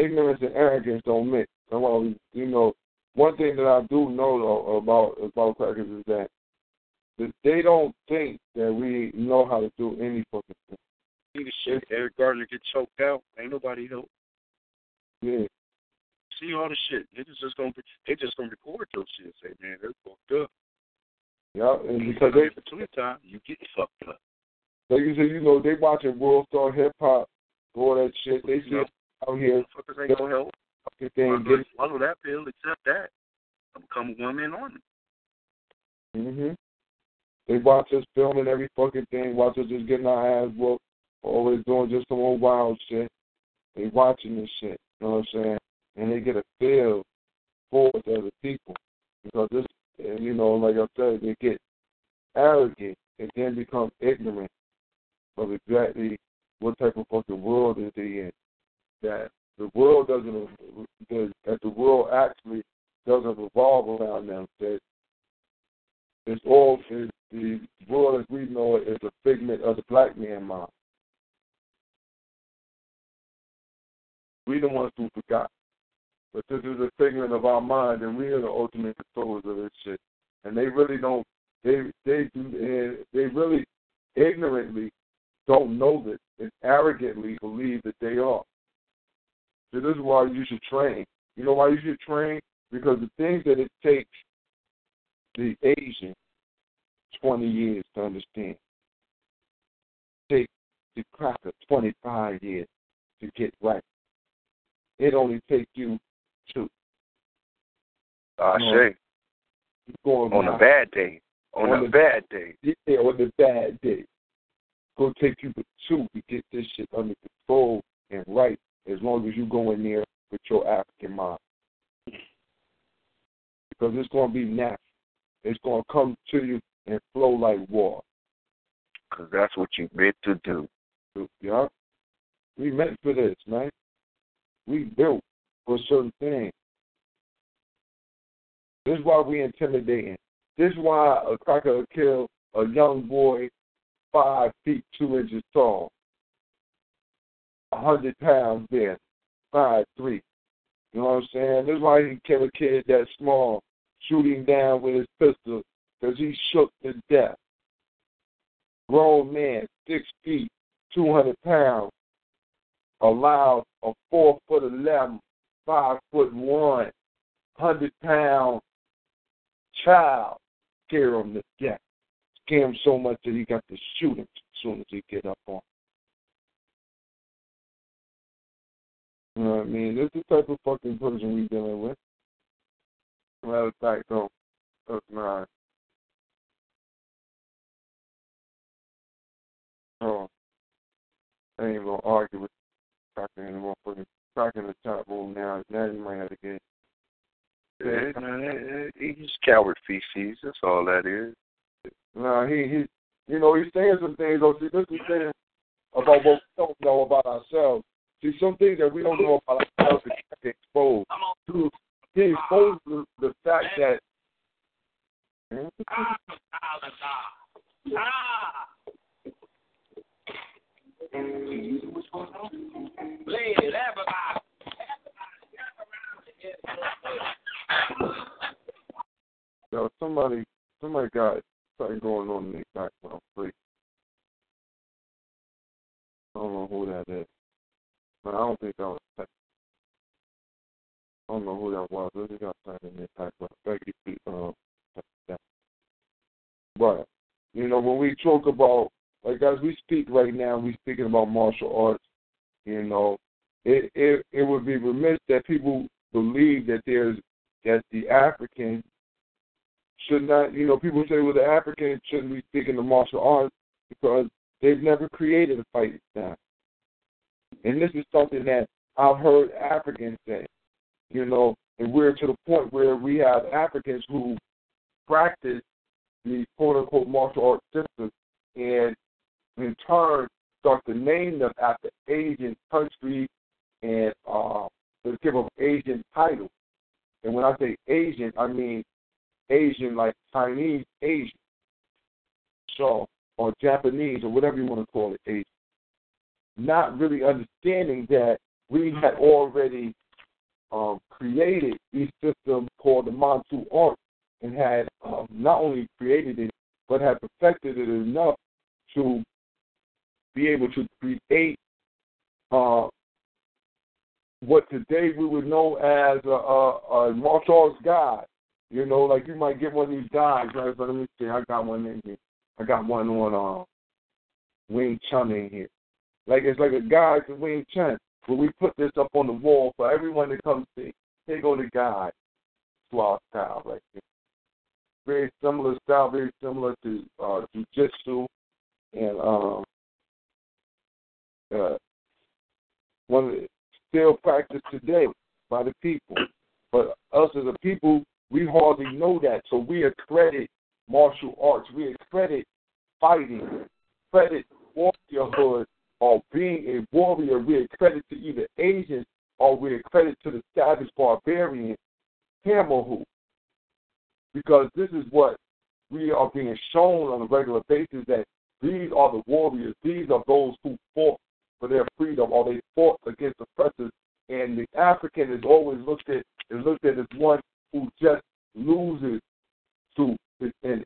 Ignorance and arrogance don't mix. That's why we, you know, one thing that I do know though about about crackers is that they don't think that we know how to do any fucking thing. the shit. Eric Gardner get choked out. Ain't nobody help. Yeah. See all the shit. Niggas just gonna be, they just gonna record those shit. And say, man, they're fucked up. Yeah, and because they between time, you get fucked up. like you said, you know, they watching World Star Hip Hop, all that shit. They see us out here Motherfuckers ain't gonna help. Fucking thing I'm swallow that pill, accept that. I become a one man army. hmm They watch us filming every fucking thing, watch us just getting our ass whooped, always doing just some old wild shit. They watching this shit, you know what I'm saying? And they get a feel for it as a people. Because this, and you know, like I said, they get arrogant and then become ignorant of exactly what type of fucking world that they in. That the world doesn't, that the world actually doesn't revolve around them. That it's all the world as we know it is a figment of the black man mind. We the ones who forgot. But this is a figment of our mind and we are the ultimate controllers of this shit. And they really don't they they do they really ignorantly don't know this and arrogantly believe that they are. So this is why you should train. You know why you should train? Because the things that it takes the Asian 20 years to understand. Take the cracker 25 years to get right. It only takes you two. I No. say, Going on a bad day. On, On a the- bad day. Yeah, on the bad day. Gonna take you but two to get this shit under control and right as long as you go in there with your African mind. Because it's gonna be natural. It's gonna come to you and flow like water. Because that's what you're meant to do. Yeah. We meant for this, man. We built for certain thing. This is why we intimidating. This is why a cracker will kill a young boy five feet two inches tall. A hundred pounds there. Five three. You know what I'm saying? This is why he kill a kid that small, shooting down with his pistol, because he shook to death. Grown man, six feet, two hundred pounds, allowed a four foot eleven, five foot one, hundred pound child scare him to death. Scare him so much that he got to shoot him as soon as he get up on. him. You know what I mean? This is the type of fucking person we dealing with. Matter of fact, though, that's not. Oh, I ain't gonna argue with Crocker anymore. Fucking Crocker in the top room now. Now you might have to get. Yeah, eh, he's coward feces. That's all that is. Nah, he he, you know, he's saying some things. Though, see, this is the thing about what we don't know about ourselves. See, some things that we don't know about ourselves is exposed. To, expose the, the fact that. somebody somebody got something going on in their background, please. I don't know who that is. But I don't think that was I don't know who that was. They got something in their background. Thank you, um, that. But you know, when we talk about like as we speak right now, we're speaking about martial arts. You know, it it it would be remiss that people believe that there's that the African should not. You know, people say well the African shouldn't be speaking the martial arts because they've never created a fighting style. And this is something that I've heard Africans say. You know, and we're to the point where we have Africans who practice the quote unquote martial arts system and in turn start to name them after Asian countries and uh to give them Asian titles. And when I say Asian, I mean Asian like Chinese Asian. So or Japanese or whatever you want to call it, Asian. Not really understanding that we had already um, created these systems called the Manchu art and had um, not only created it, but had perfected it enough to be able to create uh, what today we would know as a, a, a martial arts guide. You know, like you might get one of these guys. Right? So let me see. I got one in here. I got one on uh, Wing Chun in here. Like it's like a guide to Wing Chun. When we put this up on the wall for everyone to come see. they go the guide to our style right here. Very similar style, very similar to uh, jujitsu and um, uh, one still practiced today by the people. But us as a people, we hardly know that. So we accredit martial arts, we accredit fighting, credit warriorhood, or being a warrior. We accredit to either Asians or we accredit to the savage barbarian Hammerhoof. Because this is what we are being shown on a regular basis that these are the warriors, these are those who fought for their freedom or they fought against oppressors. And the African is always looked at is looked at as one who just loses to his enemy.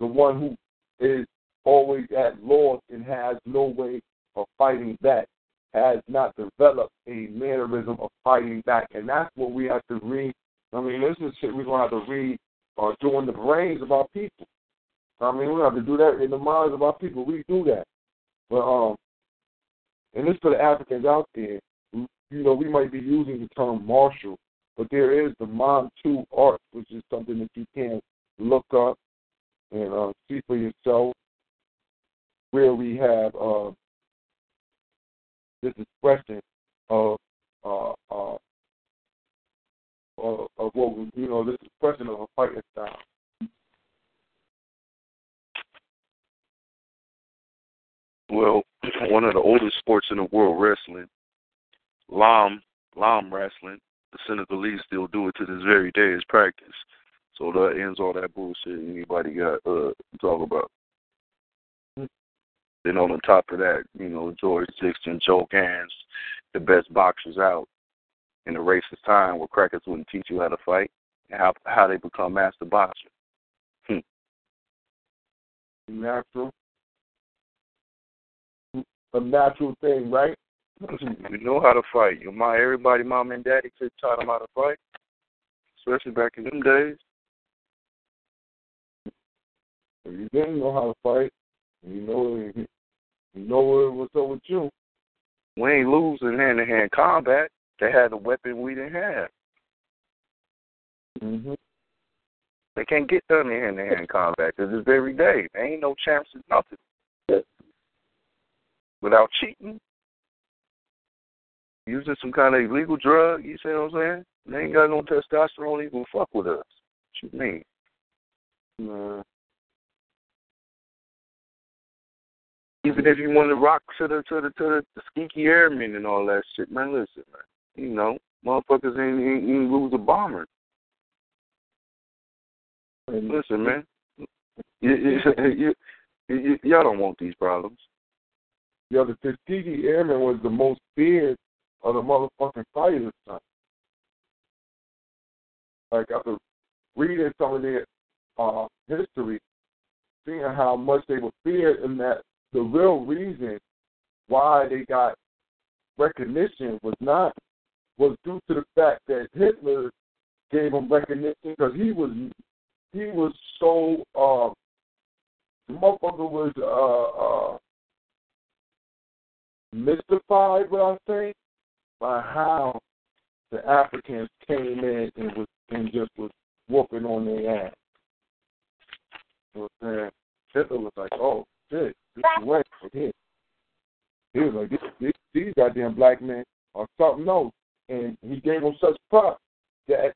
The one who is always at loss and has no way of fighting back, has not developed a mannerism of fighting back. And that's what we have to read. I mean, this is shit we're going to have to read uh, during the brains of our people. I mean, we have to do that in the minds of our people. We do that. But um, and this for the Africans out there, you know, we might be using the term martial, but there is the Manchu art, which is something that you can look up and uh, see for yourself, where we have uh, this expression of uh, uh, of, of what we, you know, this expression of a fighting style. Well, one of the oldest sports in the world, wrestling, Laamb, Laamb wrestling, the Senegalese still do it to this very day as practice. So that ends all that bullshit anybody got uh talk about. Then on the top of that, you know, George Dixon, Joe Gans, the best boxers out in the racist time where crackers wouldn't teach you how to fight and how how they become master boxers. Hmm. Natural. A natural thing, right? you know how to fight. Your mom, everybody, mom and daddy could taught them how to fight, especially back in them days. If you didn't know how to fight, you know you know what's up with you. We ain't losing hand to hand combat. They had a weapon we didn't have. Mm-hmm. They can't get done in hand to hand combat because it's every day. There ain't no chances, nothing. Without cheating, using some kind of illegal drug, you see what I'm saying? They ain't got no testosterone even fuck with us. What you mean? Nah. Even if you want to rock to the to the to the, Tuskegee airmen and all that shit, man, listen, man. You know, motherfuckers ain't, ain't, ain't lose a bomber. Listen, man. You, you, you, you, y'all don't want these problems. Yo, the Tuskegee Airmen was the most feared of the motherfucking fighters. Son. Like after reading some of their uh, history, seeing how much they were feared, in that the real reason why they got recognition was not was due to the fact that Hitler gave them recognition because he was he was so uh, the motherfucker was uh, uh, mystified, what I say, by how the Africans came in and was and just was whooping on their ass. You know what I'm saying? Hitler was like, oh shit, this is way him. He was like, this, this, these goddamn black men are something else. And he gave them such props that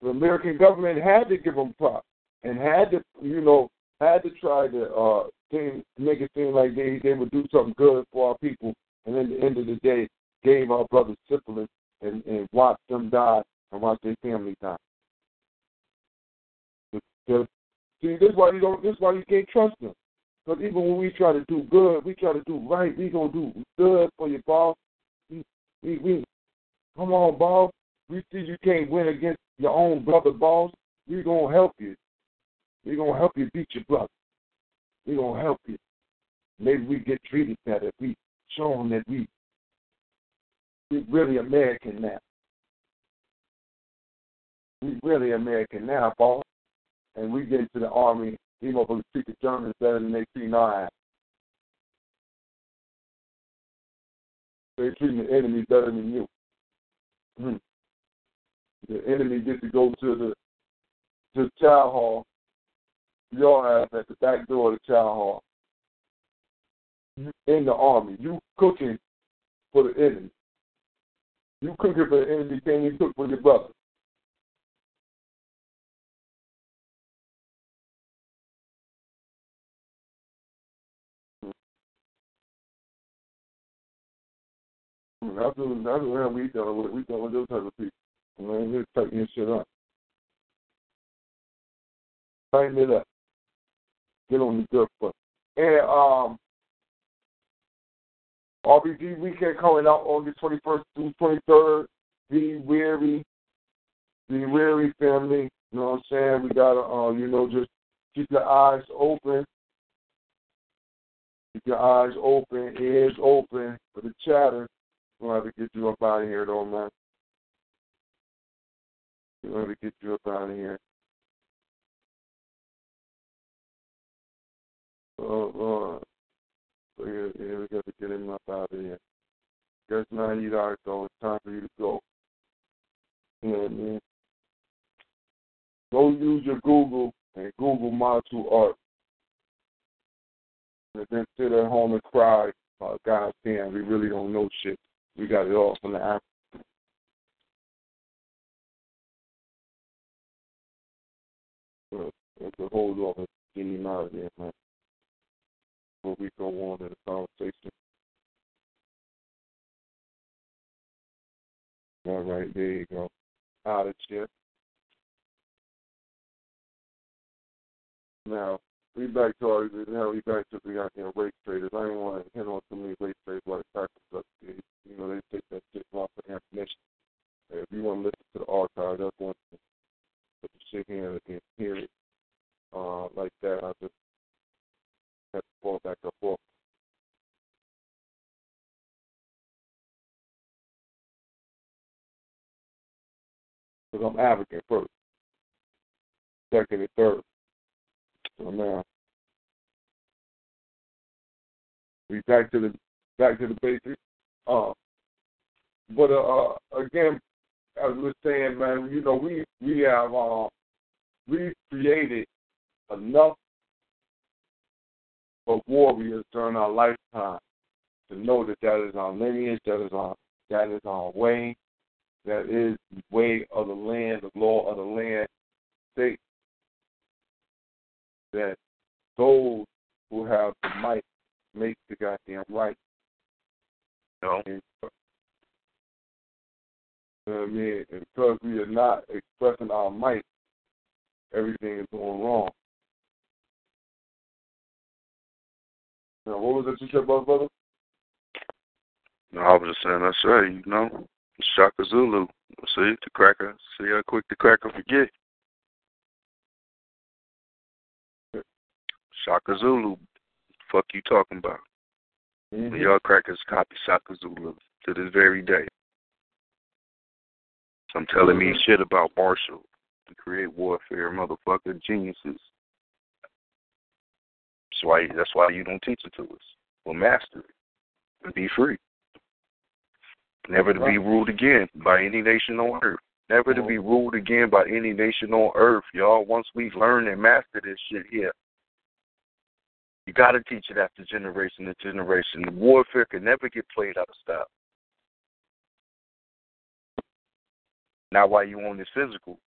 the American government had to give them props and had to, you know, had to try to uh thing, make it seem like they they would do something good for our people. And at the end of the day, gave our brothers syphilis and, and watched them die and watch their family die. Because, see, this is why you don't. This is why you can't trust them. Because even when we try to do good, we try to do right. We gonna do good for your boss. We, we, we come on, boss. We see you can't win against your own brother, boss. We gonna help you. We gonna help you beat your brother. We gonna help you. Maybe we get treated better. We show them that we we really American now. We really American now, boss. And we get into the army you motherfuckers treat the Germans better than they treating the enemy better than you. Hmm. The enemy gets to go to the to the chow hall. Your ass at the back door of the chow hall. In the army. You cooking for the enemy. You cooking for the enemy, can you cook for your brother? That's what, that's the what we dealing with. We dealing with those type of people. And man, we're tightening this shit up. Tighten it up. Get on the good foot. And um RBG weekend coming out August 21st through 23rd. Be weary. Be weary, family. You know what I'm saying? We gotta, uh, you know, just keep your eyes open. Keep your eyes open, ears open for the chatter. We'll have to get you up out of here, though, man. We'll have to get you up out of here. Oh, Lord. So, yeah, yeah, we got to get him up out of here. Guess now you got go. It's time for you to go. You know what I mean? Go use your Google and Google Module Art. And then sit at home and cry, uh, God damn, we really don't know shit. We got it all from the app. That's a hold off and get out of there, man. Before we go on in the conversation. All right, there you go. Out of here. Now, we back to our now we back to the goddamn race traders. I didn't want to hit on too many race traders the practice up. You know, they take that shit off for ammunition. If you want to listen to the archive, that's one thing. But to sit here and hear it uh, like that, I just have to fall back up off. Because I'm African first, second, and third. So now we back to the back to the basics. Uh, but uh, again, as we are saying, man, you know, we we have uh, we created enough of warriors during our lifetime to know that that is our lineage, that is our that is our way, that is the way of the land, the law of the land. State that those who have the might make the goddamn right. No. And, you know what I mean? And because we are not expressing our might, everything is going wrong. Now, what was it you said about brother? No, I was just saying that's right, you know. Shaka Zulu. See the cracker. See how quick the cracker forget. Shaka Zulu. Fuck you talking about? Mm-hmm. Y'all crackers copy Shaka Zulu to this very day. Some telling me shit about Marshall to create warfare, motherfucker geniuses. That's why that's why you don't teach it to us. We'll master it and be free. Never to be ruled again by any nation on earth. Never to be ruled again by any nation on earth, y'all. Once we've learned and mastered this shit here, you got to teach it after generation to generation. The warfare can never get played out of style. Not while you on this physical.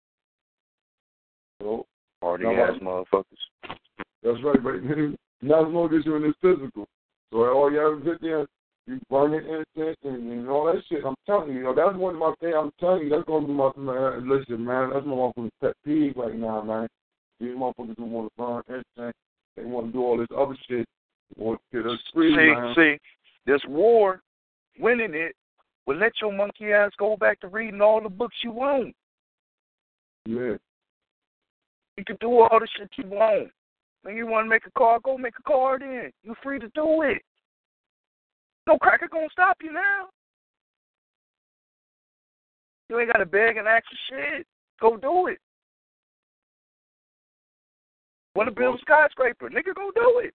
So, Already No, has motherfuckers. that's right, but not as long as you're in this physical. So all you have to sit there, you burn your incense and, and all that shit. I'm telling you, you know, that's one of my things. I'm telling you, that's gonna be my man. Listen, man, that's my motherfucking pet peeve right now, man. These motherfuckers don't want to burn incense, they want to do all this other shit. Want to get us free, see, man. see, this war, winning it, will let your monkey ass go back to reading all the books you want. Yeah. You can do all the shit you want. When you want to make a car, go make a car then. You're free to do it. No cracker gonna stop you now. You ain't gotta beg and ask for shit. Go do it. Want to build a skyscraper? Nigga, go do it.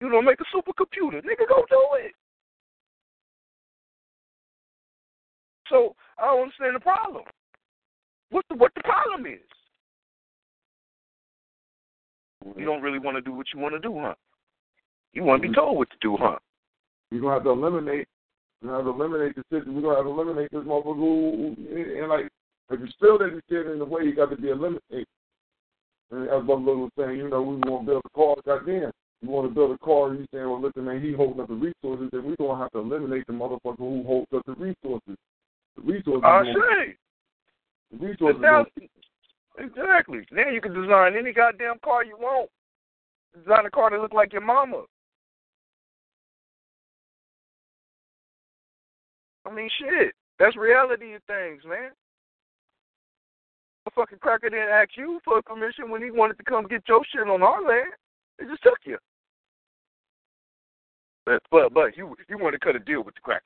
You know, make a supercomputer? Nigga, go do it. So I don't understand the problem. What the what the problem is? You don't really want to do what you want to do, huh? You want to be mm. told what to do, huh? You're gonna have to eliminate we're gonna have to eliminate the system. We're gonna have to eliminate this motherfucker who, and like if you still didn't get in the way, you got to be eliminated. And as Brother Little was saying, you know, we want to build a car, goddamn. You want to build a car, and you saying, well, listen, man, he holding up the resources, then we're going to have to eliminate the motherfucker who holds up the resources. The resources. I gonna- say. The resources. Now, exactly. Now you can design any goddamn car you want. Design a car that look like your mama. I mean, shit. That's reality of things, man. A fucking cracker didn't ask you for permission when he wanted to come get your shit on our land. They just took you. But but but you you want to cut a deal with the cracker.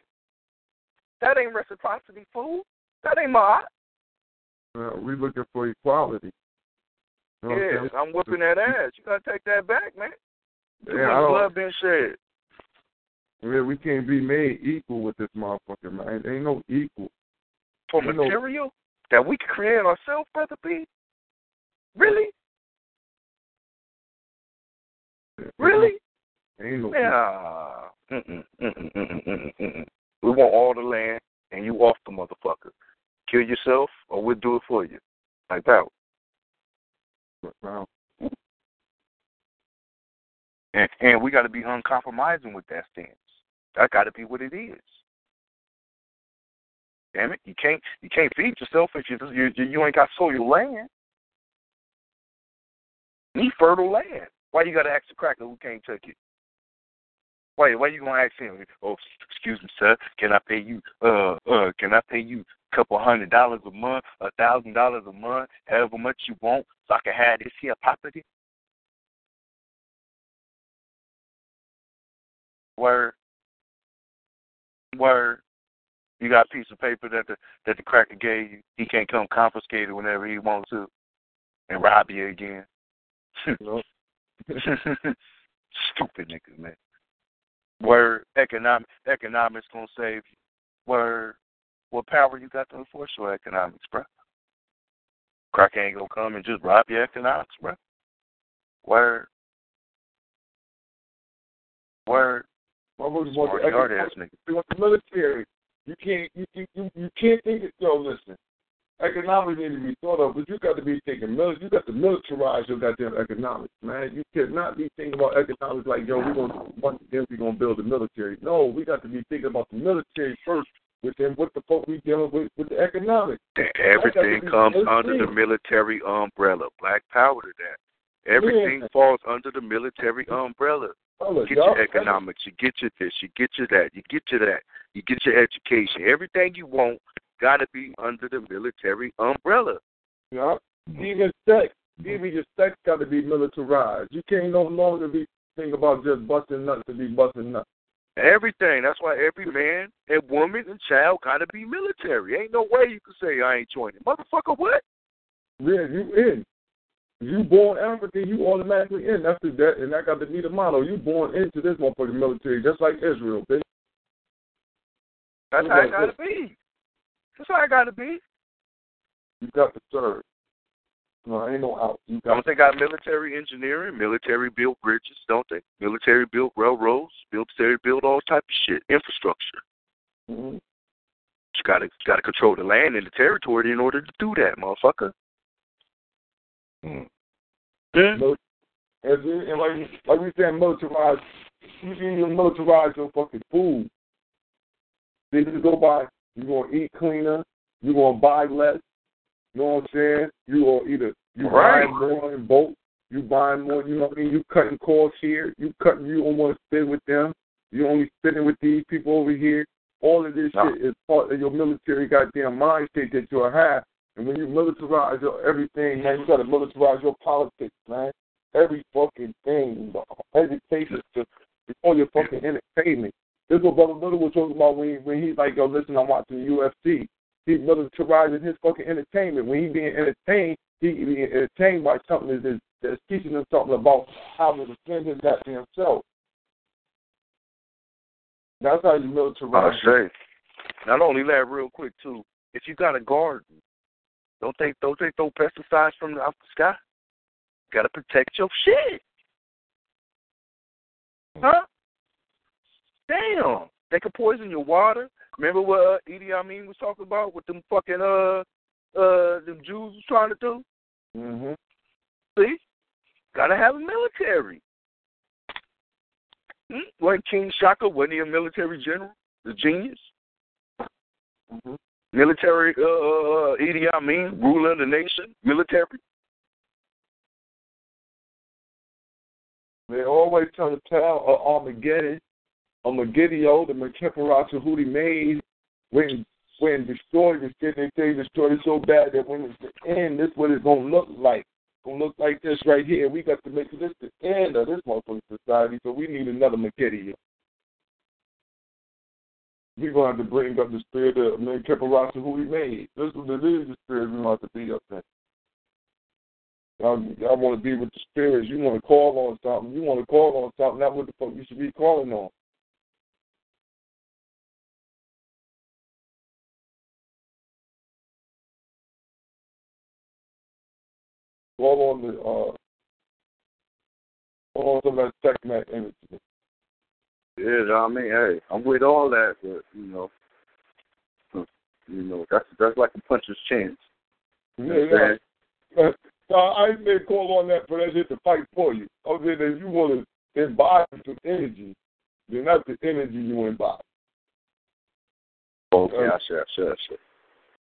That ain't reciprocity, fool. That ain't my Uh, we looking for equality. You know what I'm Yes, saying? I'm whipping that ass. You gotta take that back, man. Too Yeah, I much don't- blood been shed. Yeah, we can't be made equal with this motherfucker, man. Ain't no equal. For You know- material that we can create ourselves, brother B. Really? Really? No Yeah. Mm-mm, mm-mm, mm-mm, mm-mm, mm-mm. We want all the land, and you off the motherfucker. Kill yourself, or we'll do it for you. Like that. Wow. And, and we got to be uncompromising with that stance. That got to be what it is. Damn it, you can't you can't feed yourself if you you you ain't got soil land. Need fertile land. Why you got to ask the cracker who can't take it? Why why you gonna ask him? Oh, excuse me, sir. Can I pay you? Uh, uh, can I pay you a couple hundred dollars a month, a thousand dollars a month, however much you want, so I can have this here property? Word. Word. You got a piece of paper that the that the cracker gave you. He can't come confiscate it whenever he wants to, and rob you again. Stupid niggas, man. Word. Economic economics gonna save you. Word. What power you got to enforce your economics, bro? Cracker ain't gonna come and just rob your economics, bro. Word. Word. Motherfuckers want Smart the ass want the military. You can't you you you, you can't think it yo, listen. Economics need to be thought of, but you got to be thinking you got to militarize your goddamn economics, man. You cannot be thinking about economics like, yo, we're gonna once again we're gonna build the military. No, we got to be thinking about the military first within what the fuck we dealing with with the economics. Everything comes under the military umbrella. Black power to that. Everything Yeah. falls under the military umbrella. Fellas, Get y'all- your economics, you get your this, you get your that, you get your that, you get your education. Everything you want gotta be under the military umbrella. Yeah. Mm-hmm. Even sex. Mm-hmm. Even your sex got to be militarized. You can't no longer be think about just busting nuts to be busting nuts. Everything. That's why every man and woman and child gotta be military. Ain't no way you can say I ain't joining. Motherfucker, what? Yeah, you in. You born African, you automatically in. That's the that, and that got to be the motto. You born into this motherfucking military, just like Israel, bitch. That's how it gotta be. That's how it gotta be. You got to serve. No, ain't no out. You got Don't they got military engineering, military built bridges, don't they? Military built railroads, military built all type of shit, infrastructure. mm-hmm. You gotta you gotta control the land and the territory in order to do that, motherfucker. Mm. Yeah. And, and like like we saying, militarize. You can even militarize your fucking food. Then you go buy. You gonna eat cleaner. You gonna buy less. You know what I'm saying? You gonna either you Right. buying more in bulk. You buying more. You know what I mean? You cutting costs here. You cutting. You don't want to spend with them. You only spending with these people over here. All of this No. shit is part of your military goddamn mind state that you'll have. And when you militarize your everything, man, you got to militarize your politics, man. Every fucking thing, education, just before your fucking entertainment. This is what Brother Little was talking about when he, when he's like, yo, listen, I'm watching UFC. He's militarizing his fucking entertainment. When he being entertained, he being entertained by something that's, that's teaching him something about how to defend his goddamn self. That's how you militarize. I say. Not only that, real quick too. If you got a garden, don't they don't they throw pesticides from the off the sky? Got to protect your shit, huh? Damn, they could poison your water. Remember what uh, Idi Amin was talking about with them fucking uh uh them Jews was trying to do? Mm-hmm. See, gotta have a military. Hmm? Wasn't King Shaka wasn't he a military general? The genius. Mm-hmm. Military uh, uh Idi Amin, ruler of the nation, military. They always tell the tale of Armageddon, Armageddon, the Mekeparatu who he made, when when destroyed the shit, they say destroyed it so bad that when it's the end, this what it's gonna look like. It's gonna look like this right here. We got to make this the end of this motherfucking society, so we need another Megiddo. We're gonna have to bring up the spirit of Mekeparatu who he made. This is the spirit we want to be up there. Y'all, y'all want to be with the spirits. You want to call on something. You want to call on something. That's what the fuck you should be calling on. Call on the uh, call on some of that sex energy. Yeah, I mean, hey, I'm with all that, but you know, you know, that's that's like a puncher's chance. Yeah, You know yeah. Uh, I say call on that for that shit to fight for you. I said that you want to imbibe some energy, then that's the energy you imbibe. Okay, I sure, sure, sure.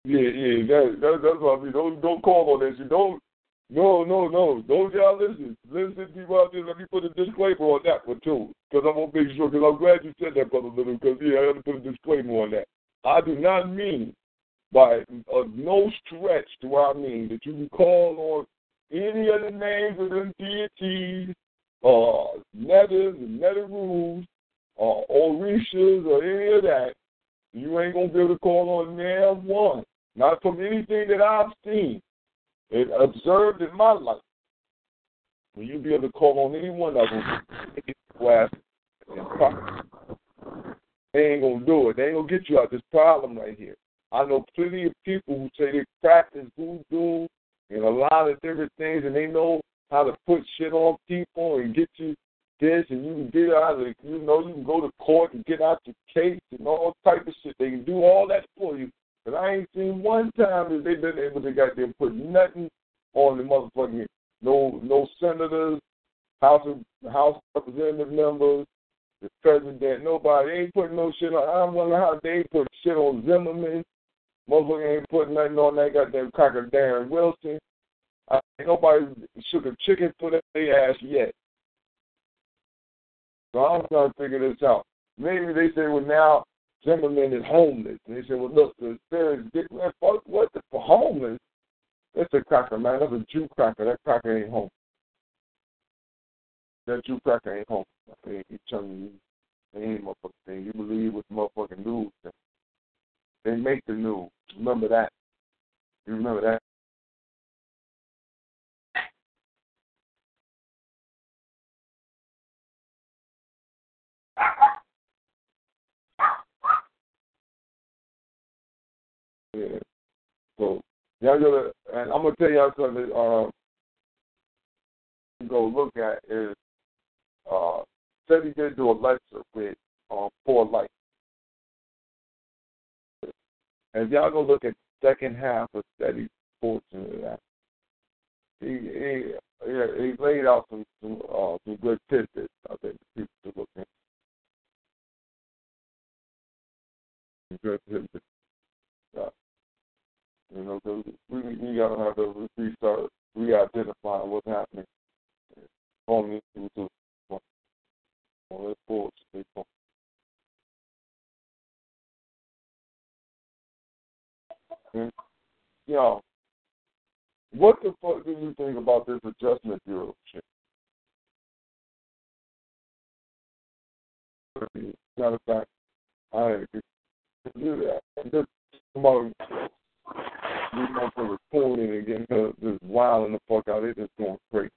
Yeah, yeah, that, that, that's what I mean. Don't don't call on that shit. Don't no no no. Don't y'all listen. Listen people out there. Let me put a disclaimer on that one too, because I want to make sure. Because I'm glad you said that, brother Little. Because yeah, I have to put a disclaimer on that. I do not mean by uh, no stretch do I mean that you can call on any of the names of them deities, uh, netters and neterus, uh, orishas, or any of that. You ain't gonna be able to call on near one. Not from anything that I've seen and observed in my life. Will you be able to call on any one of them? Glass and pop. They ain't gonna do it. They ain't gonna get you out this problem right here. I know plenty of people who say they practice voodoo and a lot of different things, and they know how to put shit on people and get you this, and you can get out of, you know, you can go to court and get out your case and all type of shit. They can do all that for you. But I ain't seen one time that they've been able to them put nothing on the motherfucking no no senators, House of House Representative members, the president, nobody. They ain't putting no shit on. I wonder how they ain't put shit on Zimmerman. Motherfucker ain't putting nothing on that goddamn cocker Darren Wilson. I, ain't nobody shook a chicken for their ass yet. So I'm trying to figure this out. Maybe they say, well, now Zimmerman is homeless. And they said, well, look, the spirit's get man, fuck what the for homeless. That's a cracker, man. That's a Jew cracker. That cracker ain't home. That Jew cracker ain't home. I mean, you telling you, ain't motherfucking thing. You believe what the motherfucking news say. They make the news. Remember that. You remember that? So y'all gotta, and I'm gonna tell y'all something. Uh, you go look at is uh, he did do a lecture with um, Poor Light. And y'all go look at the second half of Steady portion of that, he he yeah, he laid out some some uh, some good tidbits I think people to look at. Good tidbits. Uh, you know, cause we we gotta have to restart re-identify what's happening. On this, on this forward, people. And, yo, what the fuck do you think about this adjustment bureau shit? Matter of fact, I do that. Just about these motherfuckers pulling and getting her just wilding the fuck out. They just going crazy.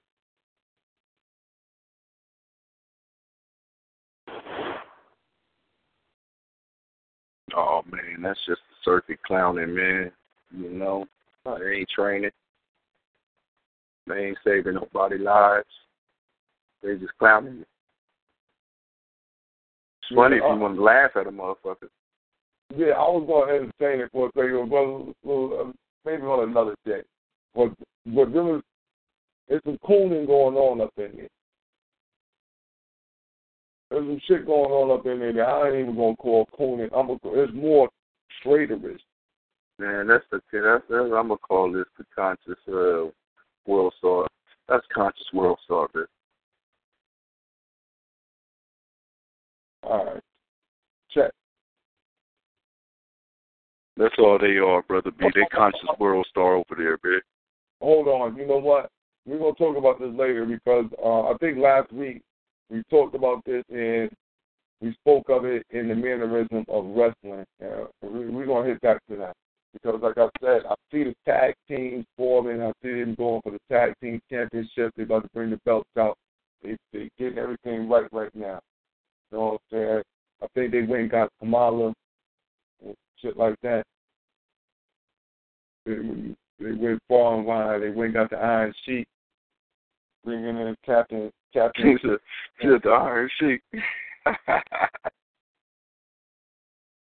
Oh man, that's just the circuit clowning, man. You know, they ain't training. They ain't saving nobody lives. They just clowning. It's funny if uh, you want to laugh at a motherfucker. Yeah, I was going to entertain it for a second, but uh, maybe on another day. But but there was there's some cooning going on up in there. There's some shit going on up in there that I ain't even gonna call cooning. I'm gonna it's more traitorous. Man, that's the that's, that's I'm gonna call this the conscious uh, world star. That's conscious world star, man. All right, check. That's all they are, brother B. They conscious world star over there, man. Hold on, you know what? We're gonna talk about this later because uh, I think last week we talked about this and we spoke of it in the mannerism of wrestling. We, we're gonna hit back to that because, like I said, I see the tag teams forming. I see them going for the tag team championship. They're about to bring the belts out. They they getting everything right right now. You know what I'm saying? I think they went and got Kamala shit like that. They, they went far and wide. They went got the Iron Sheik, bringing in Captain Captain. A, the Iron Sheik.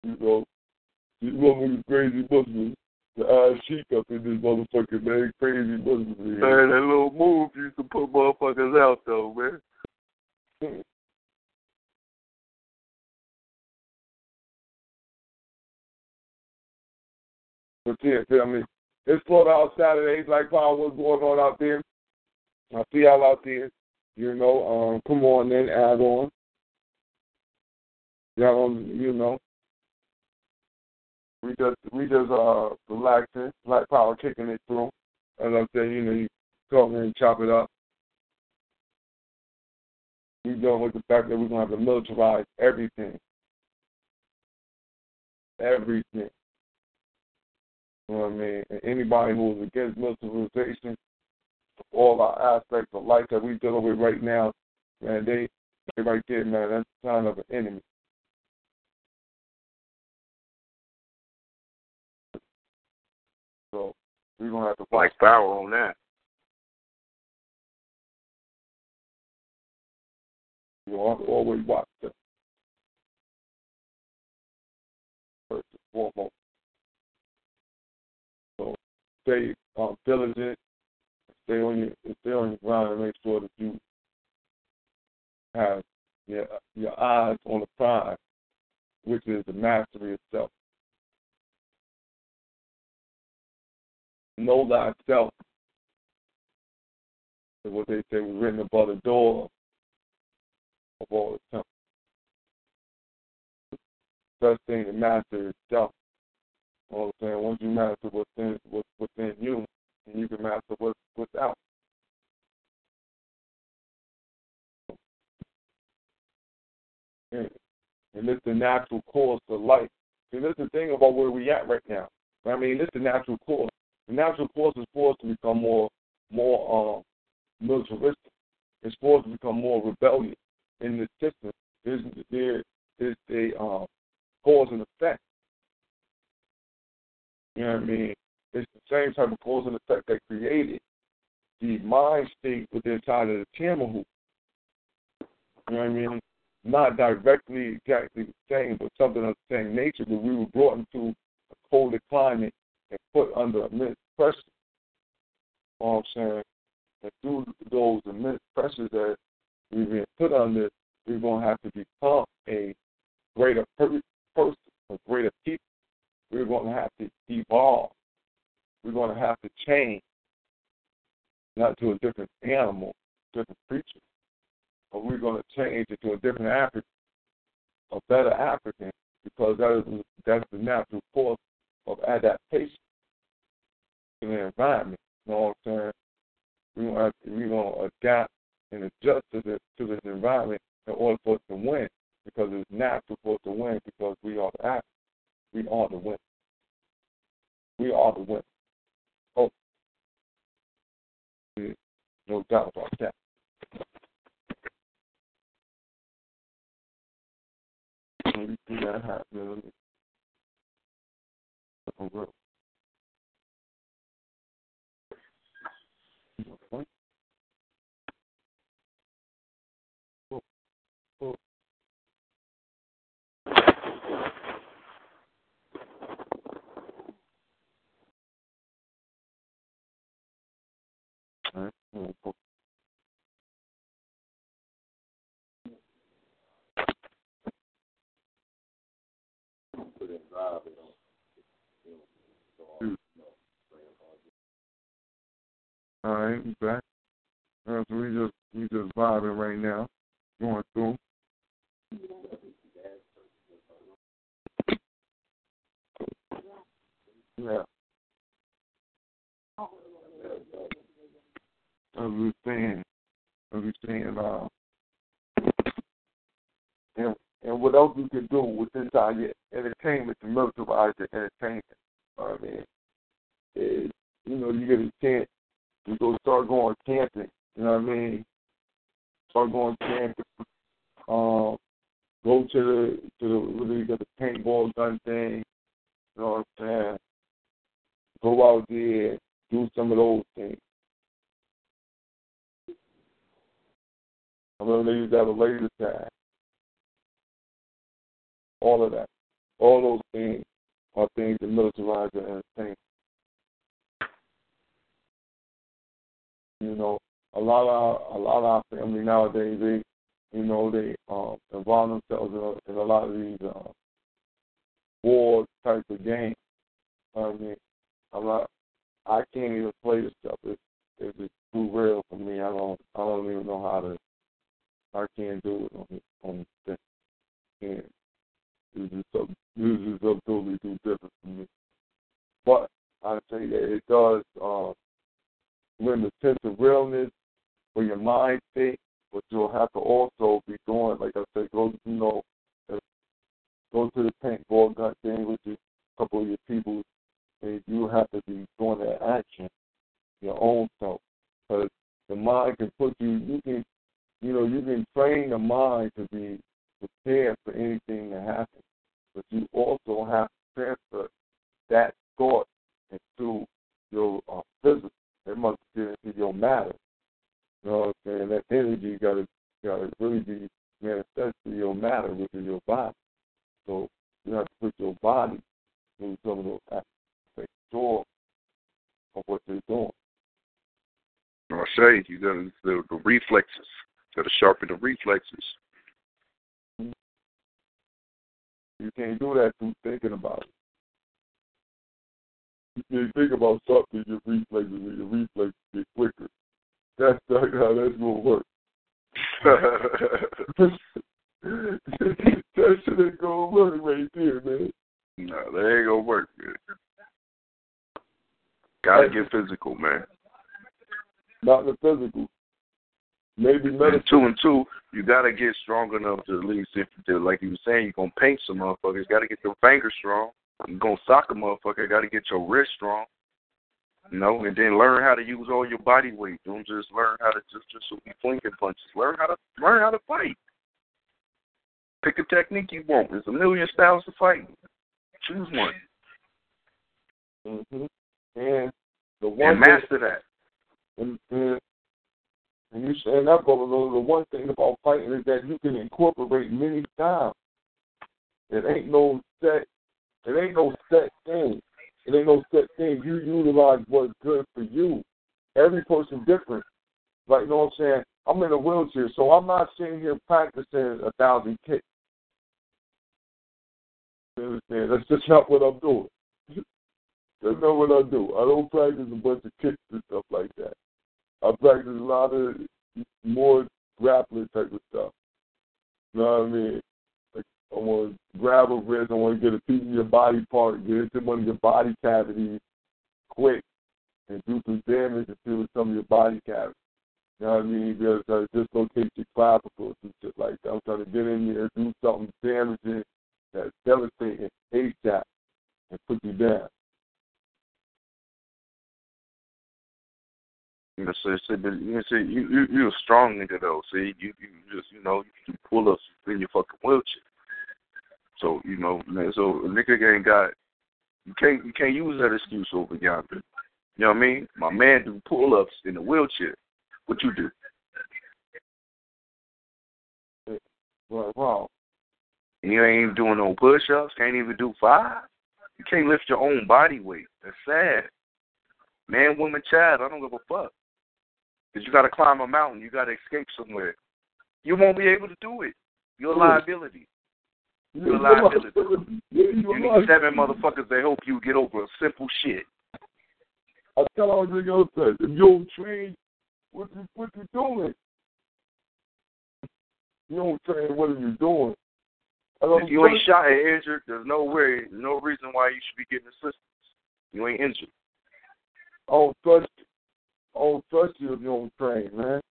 you know, these motherfucking crazy Muslims. The Iron Sheik up in this motherfucking man, crazy Muslims. Man, that little move used to put motherfuckers out though, man. But yeah, feel me? It's Slaughterhouse Saturdays, like Paul, what's going on out there? I see y'all out there. You know, um, come on in, add on. Y'all, you know, we just we just uh relaxing, Black Power kicking it through. As I said, you know, you come and chop it up. We dealing with the fact that we're gonna have to militarize everything. Everything. You know what I mean? And anybody who is against militarization, all our aspects of life that we're dealing with right now, man, they they right there, man, that's a sign of an enemy. So we're gonna have to Like power on that. You know, have to always watch them. First and foremost. Stay um, diligent, stay on your stay on your ground and make sure that you have your your eyes on the prize, which is the mastery itself. Know thyself. Is what they say was written above the door of all the temple. Best thing to master is self. You know what I'm saying? Once you master what's in, what's within you, and you can master what's what's out. And, it's the natural course of life. See, that's the thing about where we at right now. I mean, it's the natural course. The natural course is for us to become more, more um, militaristic. It's for us to become more rebellious in the system. There's, there is a um, cause and effect. You know what I mean? It's the same type of cause and effect that created the mind state within inside of the Tamahu. You know what I mean? Not directly exactly the same, but something of the same nature, but we were brought into a colder climate and put under immense pressure. You know what I'm saying? And through those immense pressures that we've been put under, we're going to have to become a greater per- person, a greater people. We're going to have to evolve. We're going to have to change, not to a different animal, different creature, but we're going to change it to a different African, a better African, because that is that's the natural course of adaptation to the environment. You know what I'm saying? We're going to, we're going to adapt and adjust to this, to this environment in order for us to win, because it's natural for us to win because we are the Africans. We are the winners. We are the winners. Oh, no doubt about that. Me see that happen. Let me. Oh, well. Okay. Oh, oh. All right. We back. Uh, so we just we just vibing right now, going through. Yeah. We we saying, uh, and and what else you can do with this your entertainment to your entertainment. I mean, you know you get a chance you go start going camping. You know what I mean? Start going camping. Um, go to the to the where you got the paintball gun thing. You know what I'm saying? Go out there, do some of those things. I remember they used to have a laser tag. All of that. All those things are things that militarize the entertainment. You know, a lot of a lot of our family nowadays, they, you know, they um, involve themselves in a, in a lot of these uh, war type of games. I mean, a lot. I can't even play this stuff. It's it's too real for me. I don't I don't even know how to. I can't do it on on this. And it's just so this is so totally too different for me. But I say that it does. Uh, lend a sense of realness for your mind state, but you'll have to also be doing, like I said, go you know, uh, go to the paintball gun thing, is a couple of your people, and you have to be doing that action your own self, because the mind can put you, you can, you know, you can train the mind to be prepared for anything that happens, but you also have to transfer that thought into your uh, physical it must get into your matter. You know what I'm saying? That energy gotta gotta really be manifested in your matter, which is your body. So you have to put your body in some of those sure of what you're doing. I say you got the, the reflexes. Got to sharpen the reflexes. You can't do that through thinking about it. You think about something, your reflexes and your reflexes get quicker. That's not how that's gonna work. that shit ain't gonna work right there, man. No, that ain't gonna work, man. Gotta get physical, man. Not the physical. Maybe And two and two, you gotta get strong enough to at least if to, like you were saying, you're gonna paint some motherfuckers, gotta get your fingers strong. You're gonna sock a motherfucker, gotta get your wrist strong. You know, and then learn how to use all your body weight. Don't just learn how to just just be flinking punches. Learn how to learn how to fight. Pick a technique you want. There's a million styles to fight. Choose one hmm And the one and master that. And, and, and you saying that, brother, the one thing about fighting is that you can incorporate many styles. It ain't no set. It ain't no set thing. It ain't no set thing. You utilize what's good for you. Every person different. Like you know what I'm saying? I'm in a wheelchair, so I'm not sitting here practicing a thousand kicks. You understand? That's just not what I'm doing. That's not what I do. I don't practice a bunch of kicks and stuff like that. I practice a lot of more grappling type of stuff. You know what I mean? Like I want to grab a wrist, I want to get a piece of your body part, get into one of your body cavities quick, and do some damage to some of your body cavities. You know what I mean? Because I dislocate your clavicles and shit like that. I'm trying to get in there, do something damaging that's devastating ASAP and put you down. You know, so, you know, so you you you're a strong nigga though. See, you you just you know you do pull ups in your fucking wheelchair. So you know, so a nigga ain't got you can't you can't use that excuse over yonder. You know what I mean? My man do pull ups in a wheelchair. What you do? Well, wow. You ain't even doing no push ups. Can't even do five. You can't lift your own body weight. That's sad. Man, woman, child, I don't give a fuck. Because you got to climb a mountain. You got to escape somewhere. You won't be able to do it. You're a liability. You're a liability. You need seven motherfuckers to help you get over a simple shit. I tell all the other says, if you don't train, what you what you doing? You don't train, what are you doing? If you ain't shot and injured, there's no way, no reason why you should be getting assistance. You ain't injured. I don't you. I don't trust you if you don't train, man.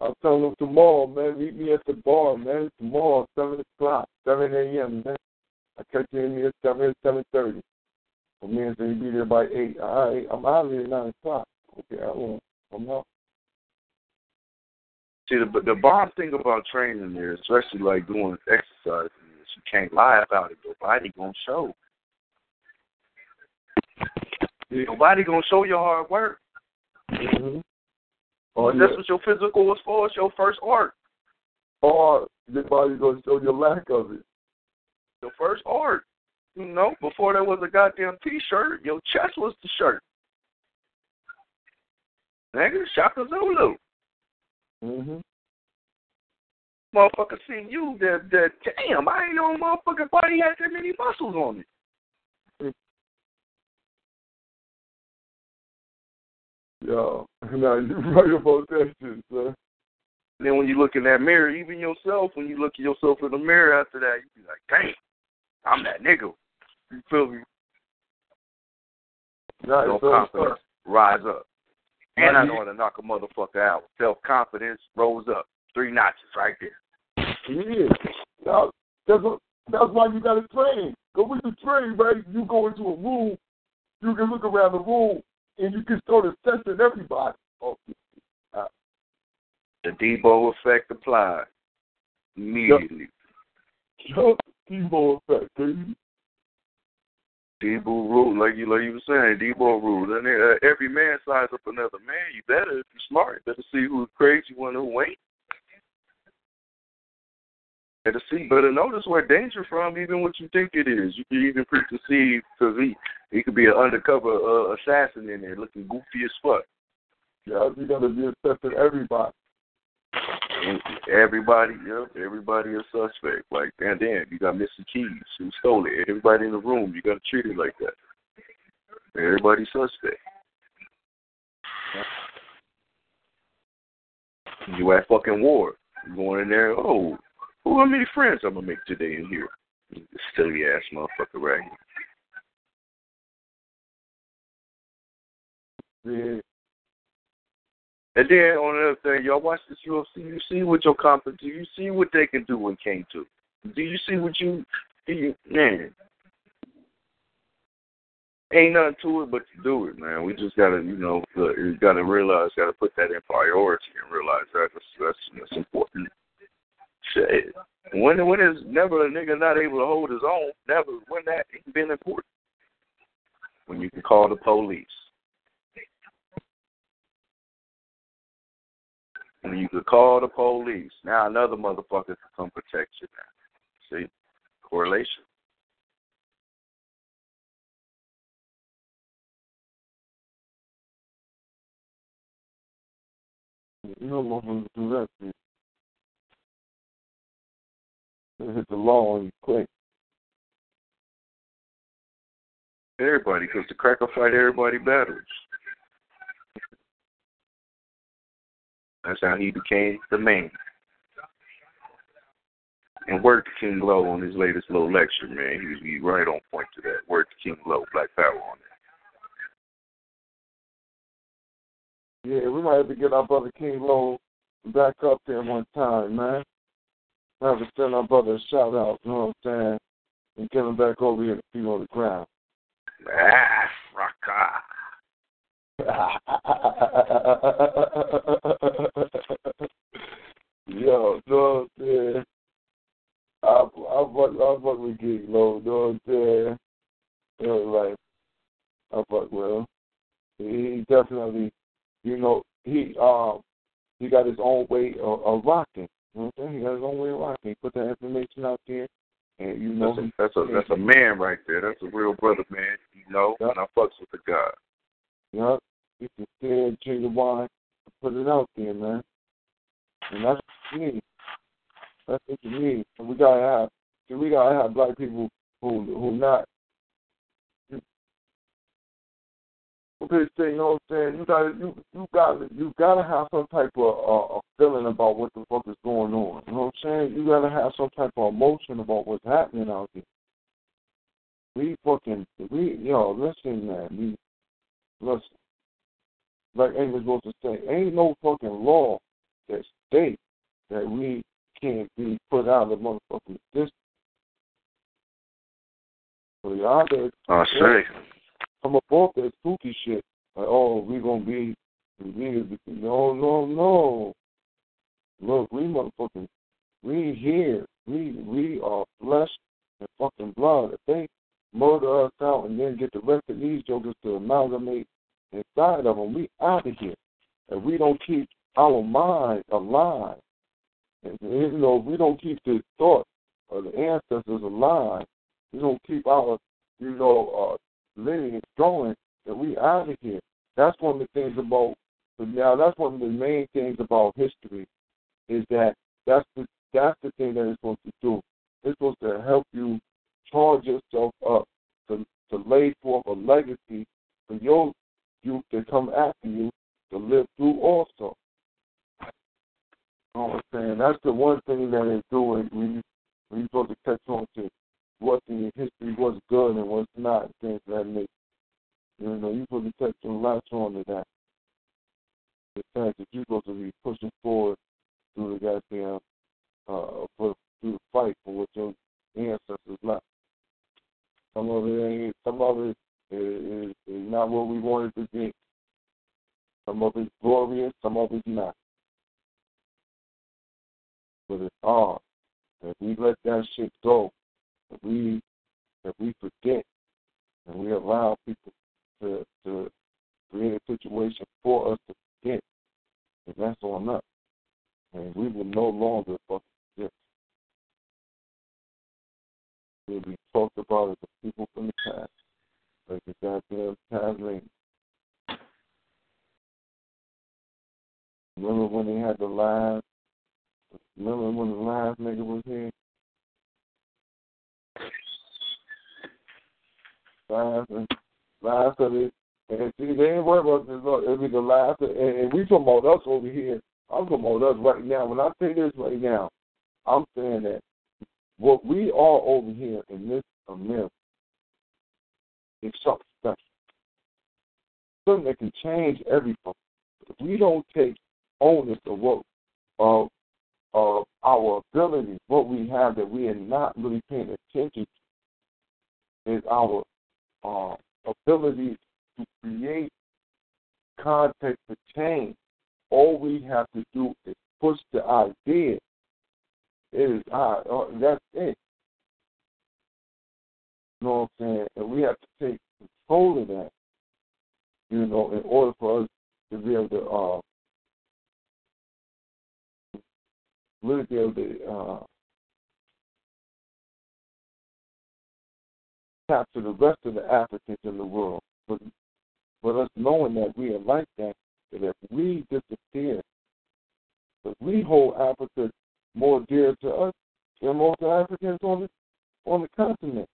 I'm telling them tomorrow, man. Meet me at the bar, man. Tomorrow, seven o'clock, seven a.m. Man, I catch you in seven, seven thirty. For me, and say be there by eight. All right, I'm out of here at nine o'clock. Okay, I won't. I'm out. See, the the bomb thing about training there, especially like doing exercise, is you can't lie about it. Your body gonna show. Your body gonna show your hard work. Mm-hmm. Oh, That's what your physical was for. It's your first art. Or your body's gonna show your lack of it. Your first art. You know, before there was a goddamn T-shirt, your chest was the shirt. Nigga, Shaka Zulu. Mm-hmm. Motherfucker see you, that, that, damn, I ain't know motherfucking body had that many muscles on it. Yeah. Now you're right about that shit, son. then when you look in that mirror, even yourself, when you look at yourself in the mirror after that, you be like, damn, I'm that nigga. You feel me? Self confidence rise up. And I know how to knock a motherfucker out. Self confidence rose up. Three notches right there. Yeah. Now, that's, what, that's why you got to train. Because when you train, right, you go into a room, you can look around the room, and you can start assessing everybody. Oh, The Debo effect applied immediately. Debo effect. baby. Debo rule, like you like you were saying, Debo rule. And uh, every man size up another man. You better if you're smart. Better see who's crazy one who ain't. Better see, better notice where danger from, even what you think it is. You can even preconceive because he he could be an undercover uh, assassin in there, looking goofy as fuck. Yeah, you got to be assessing everybody. Everybody, yep, everybody a suspect. Like, damn, damn, you got Mr. keys. Who stole it? Everybody in the room, you got to treat it like that. Everybody suspect. You at fucking war. You going in there, oh, who how many friends I'm to make today in here? Silly ass motherfucker right here. Yeah. And then on the thing, y'all watch this UFC. You see what your competition. Do you see what they can do when came to? Do you see what you? Do you man? Ain't nothing to it but to do it, man. We just gotta, you know, uh, you gotta realize, gotta put that in priority and realize that that's that's, that's important. When when is never a nigga not able to hold his own? Never when that been important. When you can call the police. When you could call the police. Now another motherfucker can come protect you now. See? Correlation. You know do that They hit the law on you quick. Everybody, because the cracker fight everybody battles. That's how he became the man. And word to King Low on his latest little lecture, man. He was right on point to that. Word to King Low, Black Power on that. Yeah, we might have to get our brother King Low back up there one time, man. Have to send our brother a shout out, you know what I'm saying? And get him back over here to feet on the ground. Ah, Yo, no, man. I'm saying? I fuck I fuck with King Low, know what I'm saying? You know, like I fuck with him. He definitely, you know, he um he got his own way of, of rocking. You know what I'm saying? He got his own way of rocking. He put that information out there, and you know, that's a that's a, that's a man right there. That's a real brother, man. You know, yep. and I fucks with the guy. Yep. You can say genuine, put it out there, man. And that's what you need. That's what you need. And we gotta have, see, we gotta have black people who who not. Okay, say, you know what I'm saying? You gotta, you, you gotta, you gotta have some type of uh, a feeling about what the fuck is going on. You know what I'm saying? You gotta have some type of emotion about what's happening out here. We fucking, we, yo, listen, man. We, listen like Amos supposed to say, ain't no fucking law that states that we can't be put out of the motherfucking system. So y'all I say. Come up off that spooky shit. Like, oh, we gonna be we no no no. Look, we motherfucking we here. We we are flesh and fucking blood. If they murder us out and then get the rest of these jokers to amalgamate inside of them, we out of here. And we don't keep our mind alive. And, you know, we don't keep the thought of the ancestors alive. We don't keep our, you know, uh, uh, and going. And we here. That's one of the things about. Now, that's one of the main things about history, is that that's the that's the thing that it's supposed to do. It's supposed to help you charge yourself up to to lay forth a legacy for your youth to come after you to live through also. You know what I'm saying? That's the one thing that is doing when you when you're supposed to catch on to what in your history what's good and what's not, things that make you know, you're supposed to catch on latch on to that. The fact that you're supposed to be pushing forward through the goddamn uh for through the fight for what your ancestors left. Some of it ain't some of it is, is not what we wanted to be. Some of it's glorious, some of it's not. But it's hard. If we let that shit go, if we if we forget and we allow people to to create a situation for us to forget, then that's on us. And we will no longer fucking exist. We'll be talked about as the people from the past like the goddamn traveling. Remember when they had the live? Remember when the live nigga was here? Live and live of it. And see, they ain't worried about this. It'll be the last. And, and we talking about us over here. I'm talking about us right now. When I say this right now, I'm saying that what we are over here in this America it's something special. something that can change everything. If we don't take onus of what of of our abilities, what we have that we are not really paying attention to, is our uh, ability to create context for change. All we have to do is push the idea. It is I. Uh, that's it. You know what I'm saying? And we have to take control of that. You know, in order for us to be able to uh, really be able to uh, capture the rest of the Africans in the world. But, but us knowing that we are like that, that if we disappear, if we hold Africa more dear to us than most Africans on the on the continent.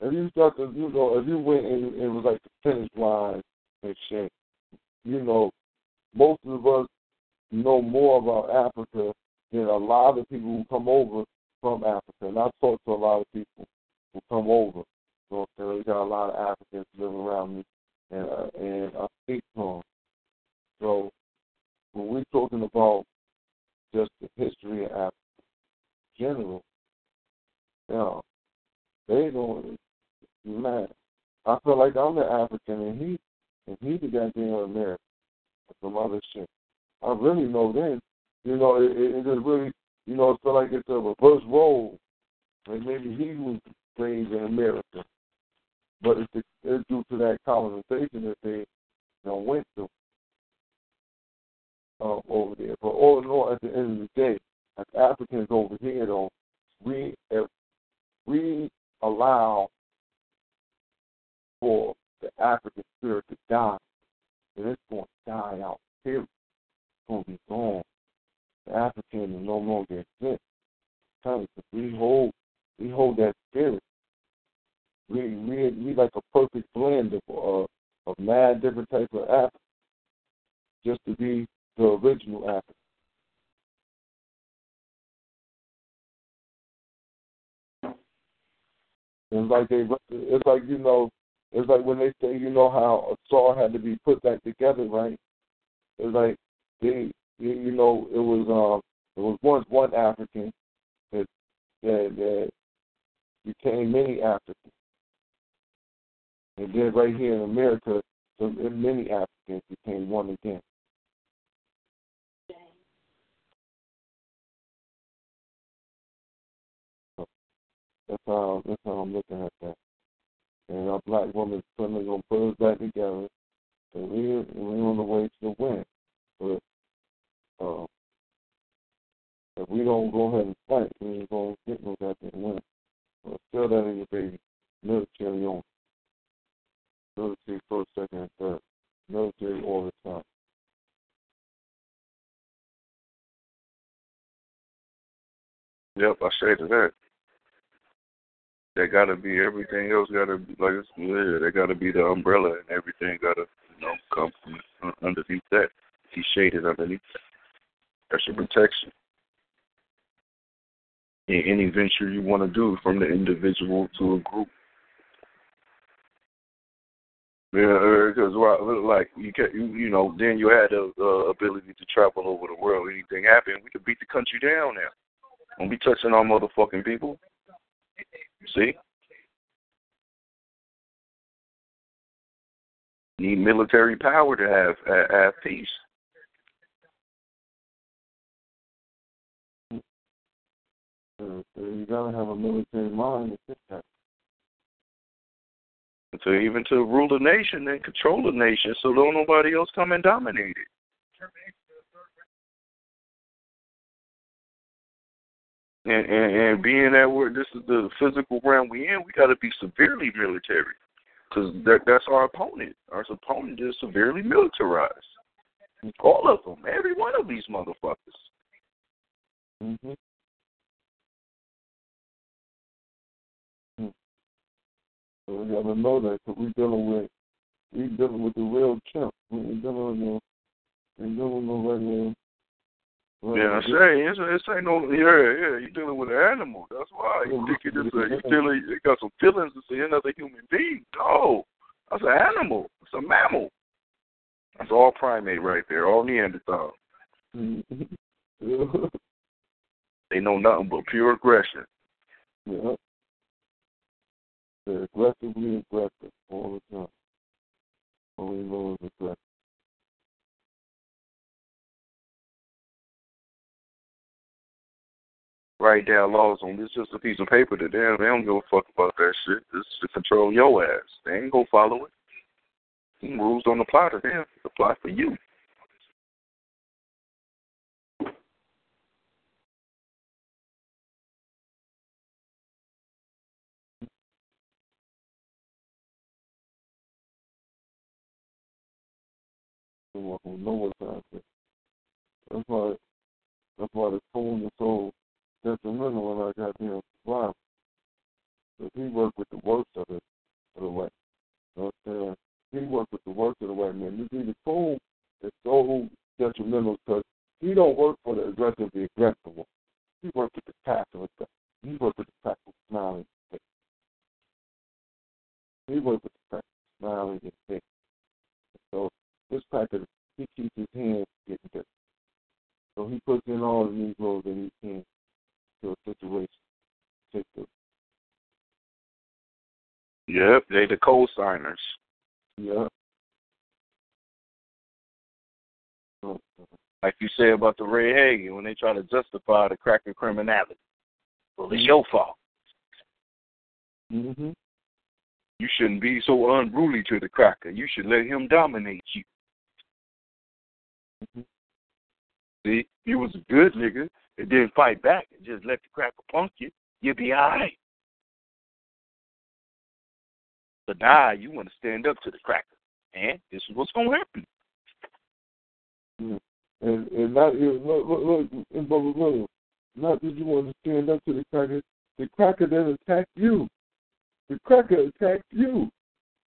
If you start to, you know, if you went and it was like the finish line and shit, you know, most of us know more about Africa than a lot of people who come over from Africa. And I talk to a lot of people who come over. So we got a lot of Africans living around me, and uh, and I speak to them. So when we're talking about just the history of Africa in general, you know, they don't man. I feel like I'm the African and he and he the goddamn American. Some other shit. I really know then. You know, it, it, it just really, you know, it feel like it's a reverse role. And maybe he was raised in America, but it's, it's due to that colonization that they you know, went uh, over there. But all in all, at the end of the day, as Africans over here, though, we if we allow for the African spirit to die, then it's going to die out. It's going to be gone. The African will no longer exist. Because we hold we hold that spirit. We we we like a perfect blend of uh, of mad different types of Africa, just to be the original Africa. It's like they, it's like you know, it's like when they say you know how a saw had to be put back together, right? It's like they, you know, it was um, it was once one African that that, that became many Africans, and then right here in America, so many Africans became one again. That's how that's how I'm looking at that. And our black woman finally gonna put us back together, and we we're on the way to the win. But uh, if we don't go ahead and fight, we ain't gonna get no goddamn win. But still that in your baby. Military on. Military first, second, and third. Military all the time. Yep, I say to that. They gotta be everything else gotta be like it's yeah, they gotta be the umbrella and everything gotta, you know, come from underneath that. Be shaded underneath that. That's your protection. In any venture you want to do, from the individual to a group. Yeah, because uh, like you can, you, you know, then you had the uh, ability to travel over the world. Anything happen, we could beat the country down now. Don't be touching our motherfucking people. See? Need military power to have have peace. you gotta have a military mind to fit that. To even to rule the nation and control the nation, so don't nobody else come and dominate it. And, and and being that we're this is the physical realm we in, we got to be severely military, because that that's our opponent. Our opponent is severely militarized. All of them, every one of these motherfuckers. Mm-hmm. So we gotta know that because we dealing with we dealing with the real chimp. We ain't dealing with no, ain't dealing with no regular yeah, I say it's, it's ain't no yeah yeah you dealing with an animal. That's why you think it is a you dealing you got some feelings to see another human being. No, that's an animal. It's a mammal. That's all primate right there, all Neanderthal. Mm-hmm. They know nothing but pure aggression. Yeah. They're aggressively aggressive all the time. Only know is aggressive. Write down laws on this just a piece of paper to them. They don't give a fuck about that shit. This is to control your ass. They ain't gonna follow it. Rules don't apply to them. They apply for you. Who know what's happening. That's why that's why the phone is so detrimental in our goddamn life. Because he worked with the worst of it of the white. You know I'm saying? He worked with the worst of the white man. You see the phone is so detrimental because he don't work for the aggressively aggressive one. He worked with the passive stuff. He worked with the passive smiling face. He worked with the passive smiling and face. So this packer, he keeps his hands getting dirty. So he puts in all the Negroes that he can to a situation. Take the, Yep, they the co-signers. Yep. Like you say about the Ray Hagen when they try to justify the cracker criminality. Well, it's your fault. mm-hmm. You shouldn't be so unruly to the cracker. You should let him dominate you. See, you was a good nigga and didn't fight back and just let the cracker punk you. You'll be all right. But now you want to stand up to the cracker. And this is what's going to happen. And and not look look look Brother William, not that you want to stand up to the cracker. The cracker then attacked you. The cracker attacked you.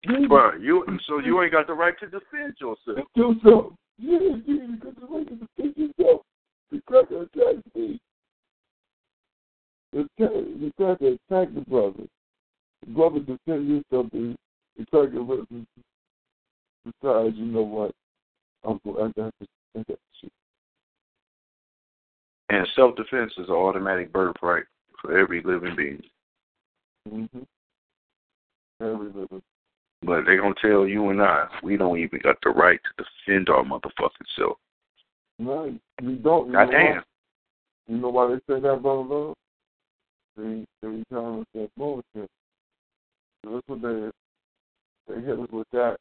You But you, so you ain't got the right to defend yourself. do Yeah, yeah, because the way to defend yourself. The cracker attacked me. The, the cracker attacked the brother. The brother defended himself. The, the cracker decides, you know what? Going. I got to. I got shoot. And self defense is an automatic birthright for every living being. Mm-hmm. Every little. But they gonna tell you and I, we don't even got the right to defend our motherfucking self. No, you don't. You know Goddamn. You know why they say that, brother love? They they telling us that bullshit. That's what they they hit us with that.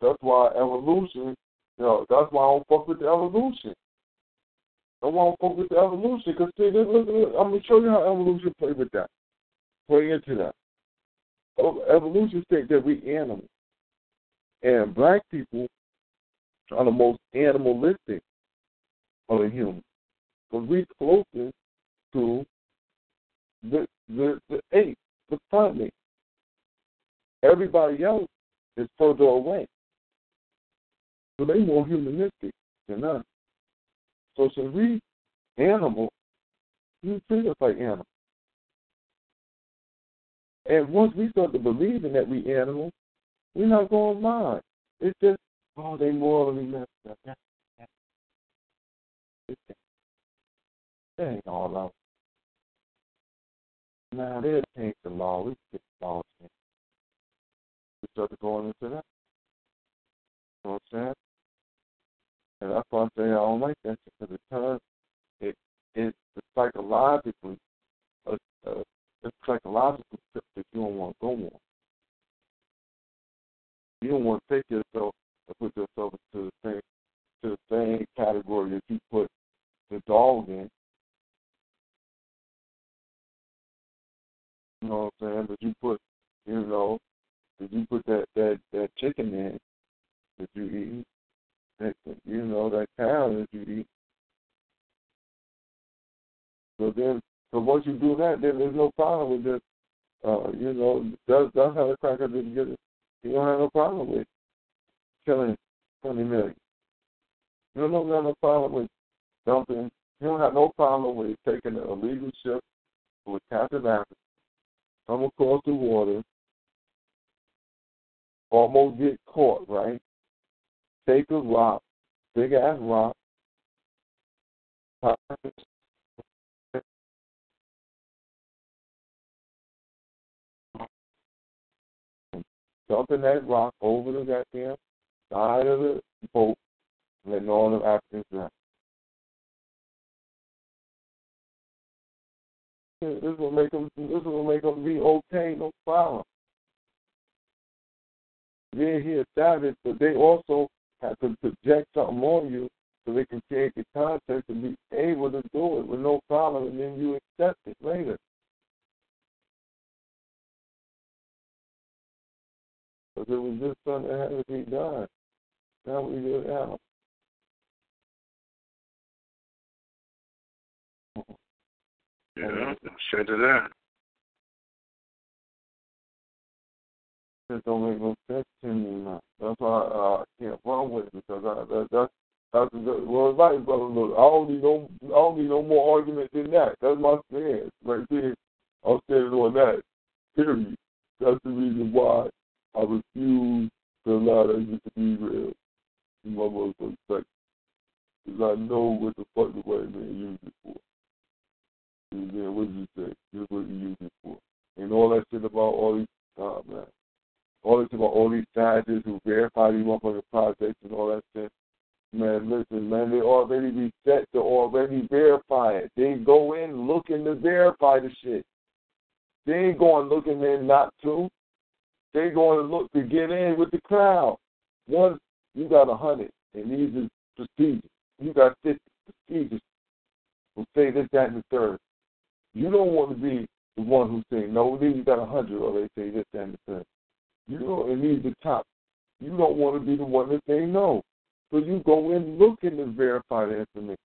That's why evolution. You know, that's why I don't fuck with the evolution. I don't fuck with the evolution. Cause see, look, look, look, I'm gonna show you how evolution play with that. Play into that. Evolution states that we animals, and black people are the most animalistic of the humans. Because we're closest to the the the ape, the primate. Everybody else is further away. So they more humanistic than us. So since we animal, you treat us like animals. And once we start to believe in that we animals, we're not going to mind. It's just, oh, they morally messed up. That, that, it's that. Ain't all out. Now they'll change the law. We get the law changed. We start to going into that. You know what I'm saying? And that's why I say I don't like that because it turns it it psychologically uh, it's psychological trip that you don't want to go on. You don't want to take yourself and put yourself into the same to the same category that you put the dog in. You know what I'm saying? But you put, you know, that you put that that that chicken in that you eat, that you know that cow that you eat. So then, so once you do that, then there's no problem with this. Uh, you know, that's that's how the cracker didn't get it. You don't have no problem with killing twenty million. You don't have no problem with dumping. You don't have no problem with taking an illegal ship with Captain Africa, come across the water, almost get caught, right? take a rock, big ass rock, dumping that rock over the goddamn side of the boat, letting all the Africans drown. This will make them. This will make them be okay, no problem. They're here savage, but they also have to project something on you so they can take the context and be able to do it with no problem, and then you accept it later. Because it was just something that had to be done. Now we do it now. Yeah, shut it down. It don't make no sense to me now. That's why uh, I can't run with it because I, that, that's that's well, it's like brother. Look, I don't need no, I don't need no more argument than that. That's my stance right there. I'm standing on that. Period. That's the reason why I refuse to allow that shit to be real in my motherfucking section. Because I know what the fuck the white man used it for. And then what did you say? Here's what you use it for. And all that shit about all these, oh man. All this about all these scientists who verify these motherfucking projects and all that shit. Man, listen, man, they already be set to already verify it. They go in looking to verify the shit. They ain't going looking in not to. They going to look to get in with the crowd. Once you got a hundred, and these are prestigious. You got fifty prestigious who say this, that, and the third. You don't want to be the one who say no. Then you got a hundred or they say this, that, and the third. You know, and these the top. You don't want to be the one that say no. So you go in looking to verify the information.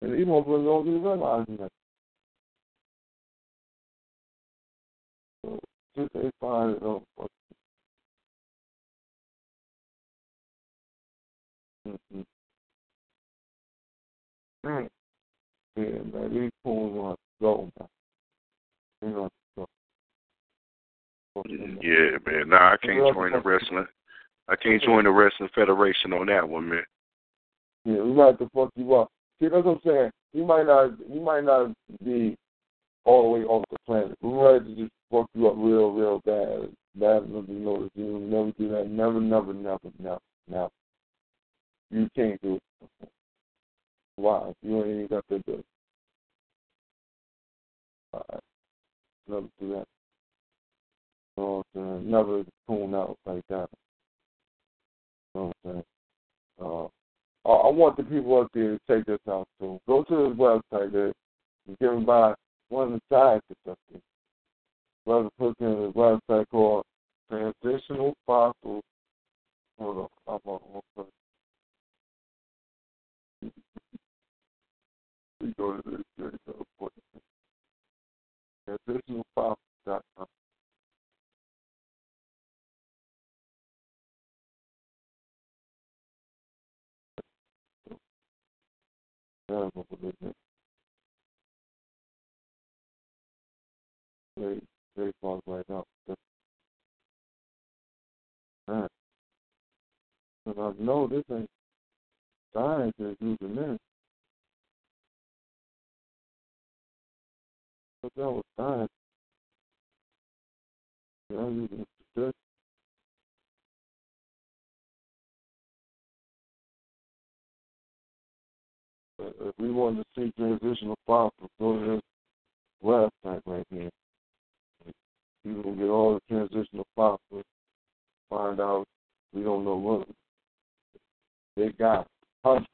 And these motherfuckers don't even realize that. So just they find it on mm-hmm. Mm. Yeah, man, these fools want to go, man. They want to go. Yeah, man. Nah, I can't join the wrestling. I can't join the wrestling federation on that one, man. Yeah, we might have to fuck you up. See, that's what I'm saying. You might not, you might not be all the way off the planet. We might to just fuck you up real, real bad. Bad enough to notice. You never do that. Never, never, never, never, never. You can't do it. Why? You ain't even got to do it. All right. Never do that. So, uh, never tune out like that. You know what I'm saying? Uh, I want the people up there to take this out too. Go to his website. It's given by one the scientists up there. Brother puts in a website called Transitional Fossils. Hold on, I'm on one first. We go to this here, so Transitionalfossils.com. terrible religion. Very, very far right up. Right. But I know this ain't science is using this. But that was science. They're using statistics. if we wanted to see transitional fossils, go to this website right here. You can get all the transitional fossils, find out we don't know what they got hundreds.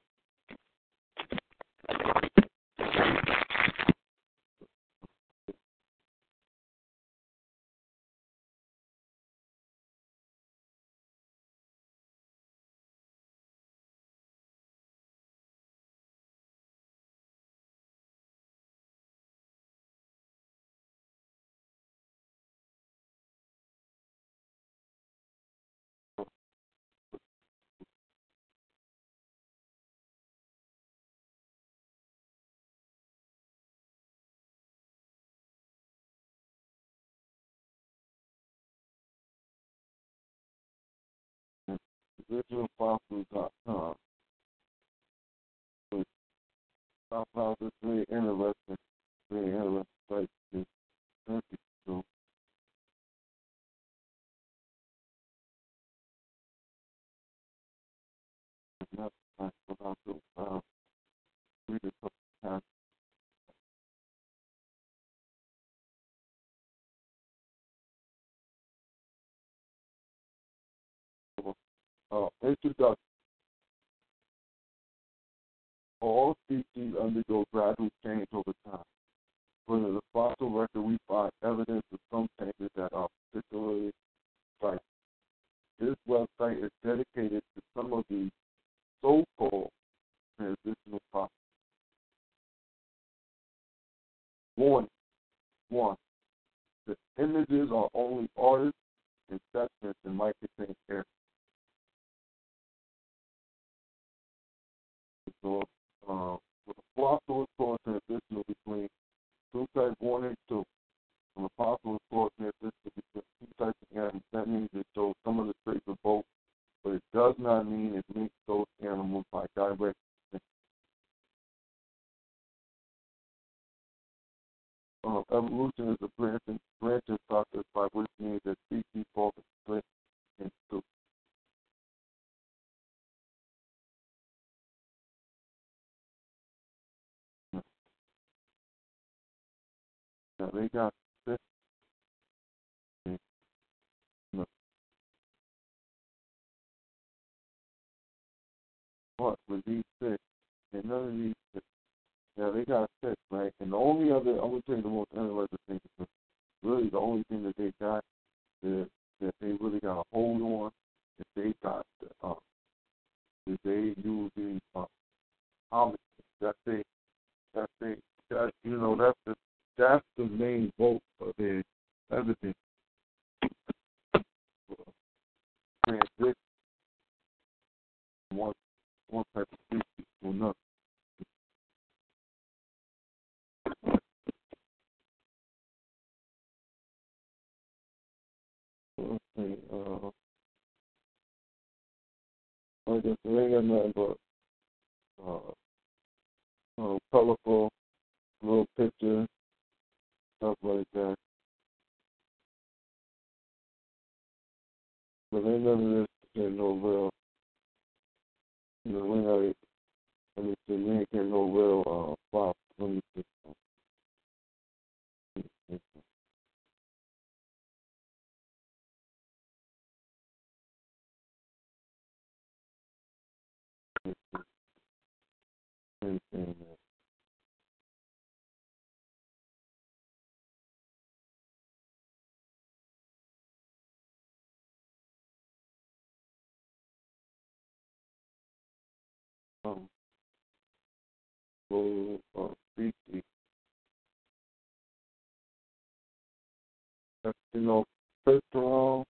First of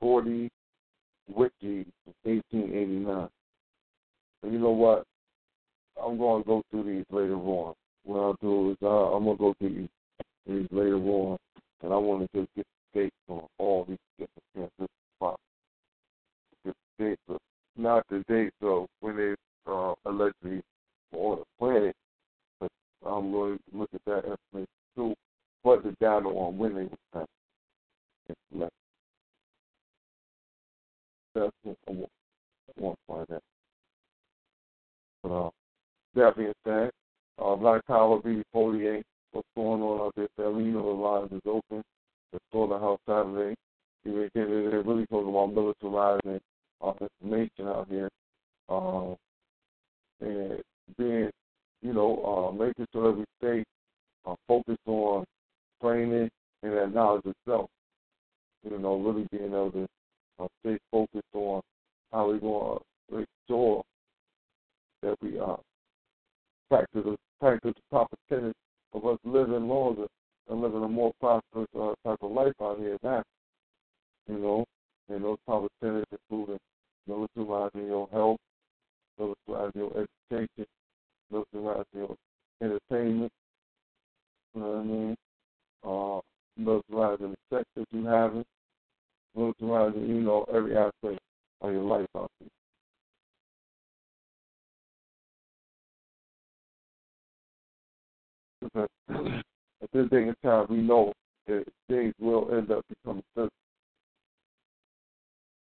40 Wiki, 1889. And you know what? I'm going to go through these later on. What I'll do is uh, I'm going to go through these, later on, and I want to just get dates on all these different spots. Get dates not the dates of when they uh, allegedly on the planet, but I'm going to look at that information too, but the data on when they were found. That's what I want, to find out. But, uh, that being said, uh, Black Power BD48, what's going on out there, know the line is open. The Slaughterhouse Saturday. They're really talking about militarizing uh, information out here. Uh, and being, you know, uh, making sure every state uh, focus on training and that knowledge itself. You know, really being able to uh, stay focused on how we're going to make sure that we uh, practice, practice the proper tenets of us living longer and living a more prosperous uh, type of life out here now. You know, and those proper tenets including militarizing your health, militarizing your education, militarizing your entertainment, you know what I mean? Uh, militarizing the sex that you having, militarizing, you know, every aspect of your life out there. At this day and time, we know that things will end up becoming physical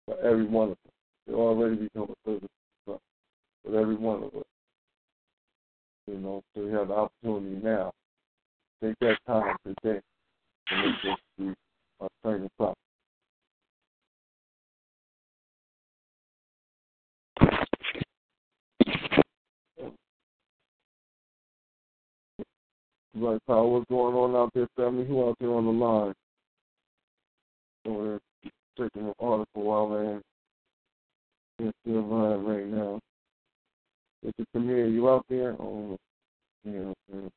for every one of us. They already become a physical for every one of us. You know, so we have the opportunity now. Take that time today to make this be a training process. Right, Paul, what's going on out there, family? Who out there on the line? We're taking an article while they're still live right now. Mr. Premier, you out there? Oh, yeah, okay.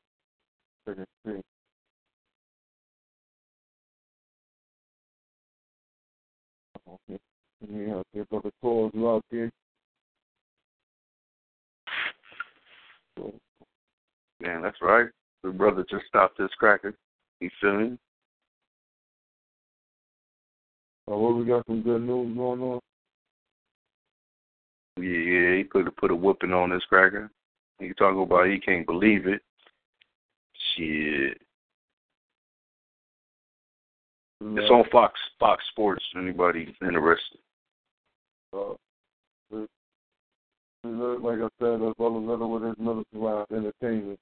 Second screen. Okay. Premier out there. Brother Cole, you out there? Man, that's right. The brother just stopped his cracker. He feeling? uh, what we got some good news going on? Yeah, yeah, he put a put a whooping on his cracker. He talking about he can't believe it. Shit. It's on Fox Fox Sports. Anybody interested? Uh, it, it like I said, as well as other with his militarized entertainment.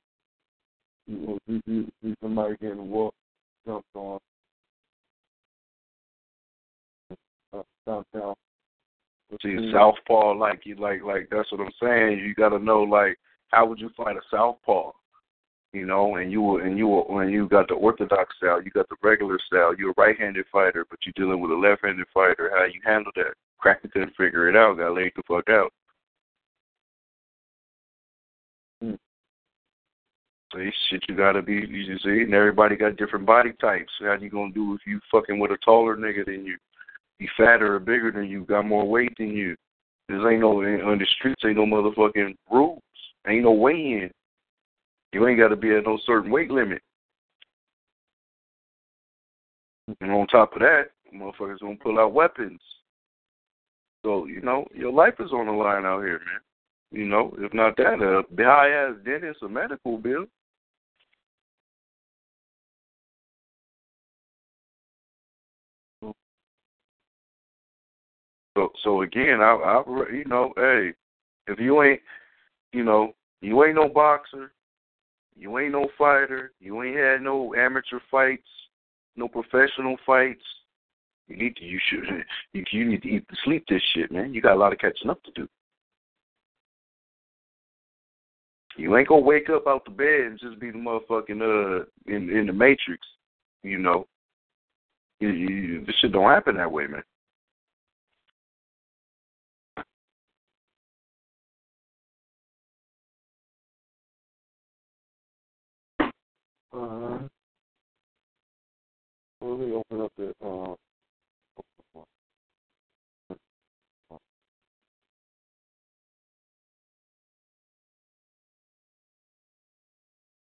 You will see, see, see somebody getting whooped, jumped on. Uh, downtown. See, a southpaw, like you, like, like that's what I'm saying. You got to know, like, how would you fight a southpaw? You know, and you were, and you were, when you got the orthodox style, you got the regular style. You're a right-handed fighter, but you're dealing with a left-handed fighter. How you handle that? Cracker couldn't figure it out. Got laid the fuck out. Hmm. See, shit, you gotta be. You see, and everybody got different body types. How you gonna do if you fucking with a taller nigga than you? You fatter or bigger than you, got more weight than you. There ain't no on the streets. Ain't no motherfucking rules. Ain't no weigh-in. You ain't got to be at no certain weight limit. And on top of that, motherfuckers gonna pull out weapons. So you know your life is on the line out here, man. You know, if not that, a high ass dentist, a medical bill. So, so again, I, I, you know, hey, if you ain't, you know, you ain't no boxer, you ain't no fighter, you ain't had no amateur fights, no professional fights. You need to, you should, you, you need to eat sleep this shit, man. You got a lot of catching up to do. You ain't gonna wake up out the bed and just be the motherfucking uh in in the matrix, you know. You, you, this shit don't happen that way, man. Uh, let me open up the. Uh,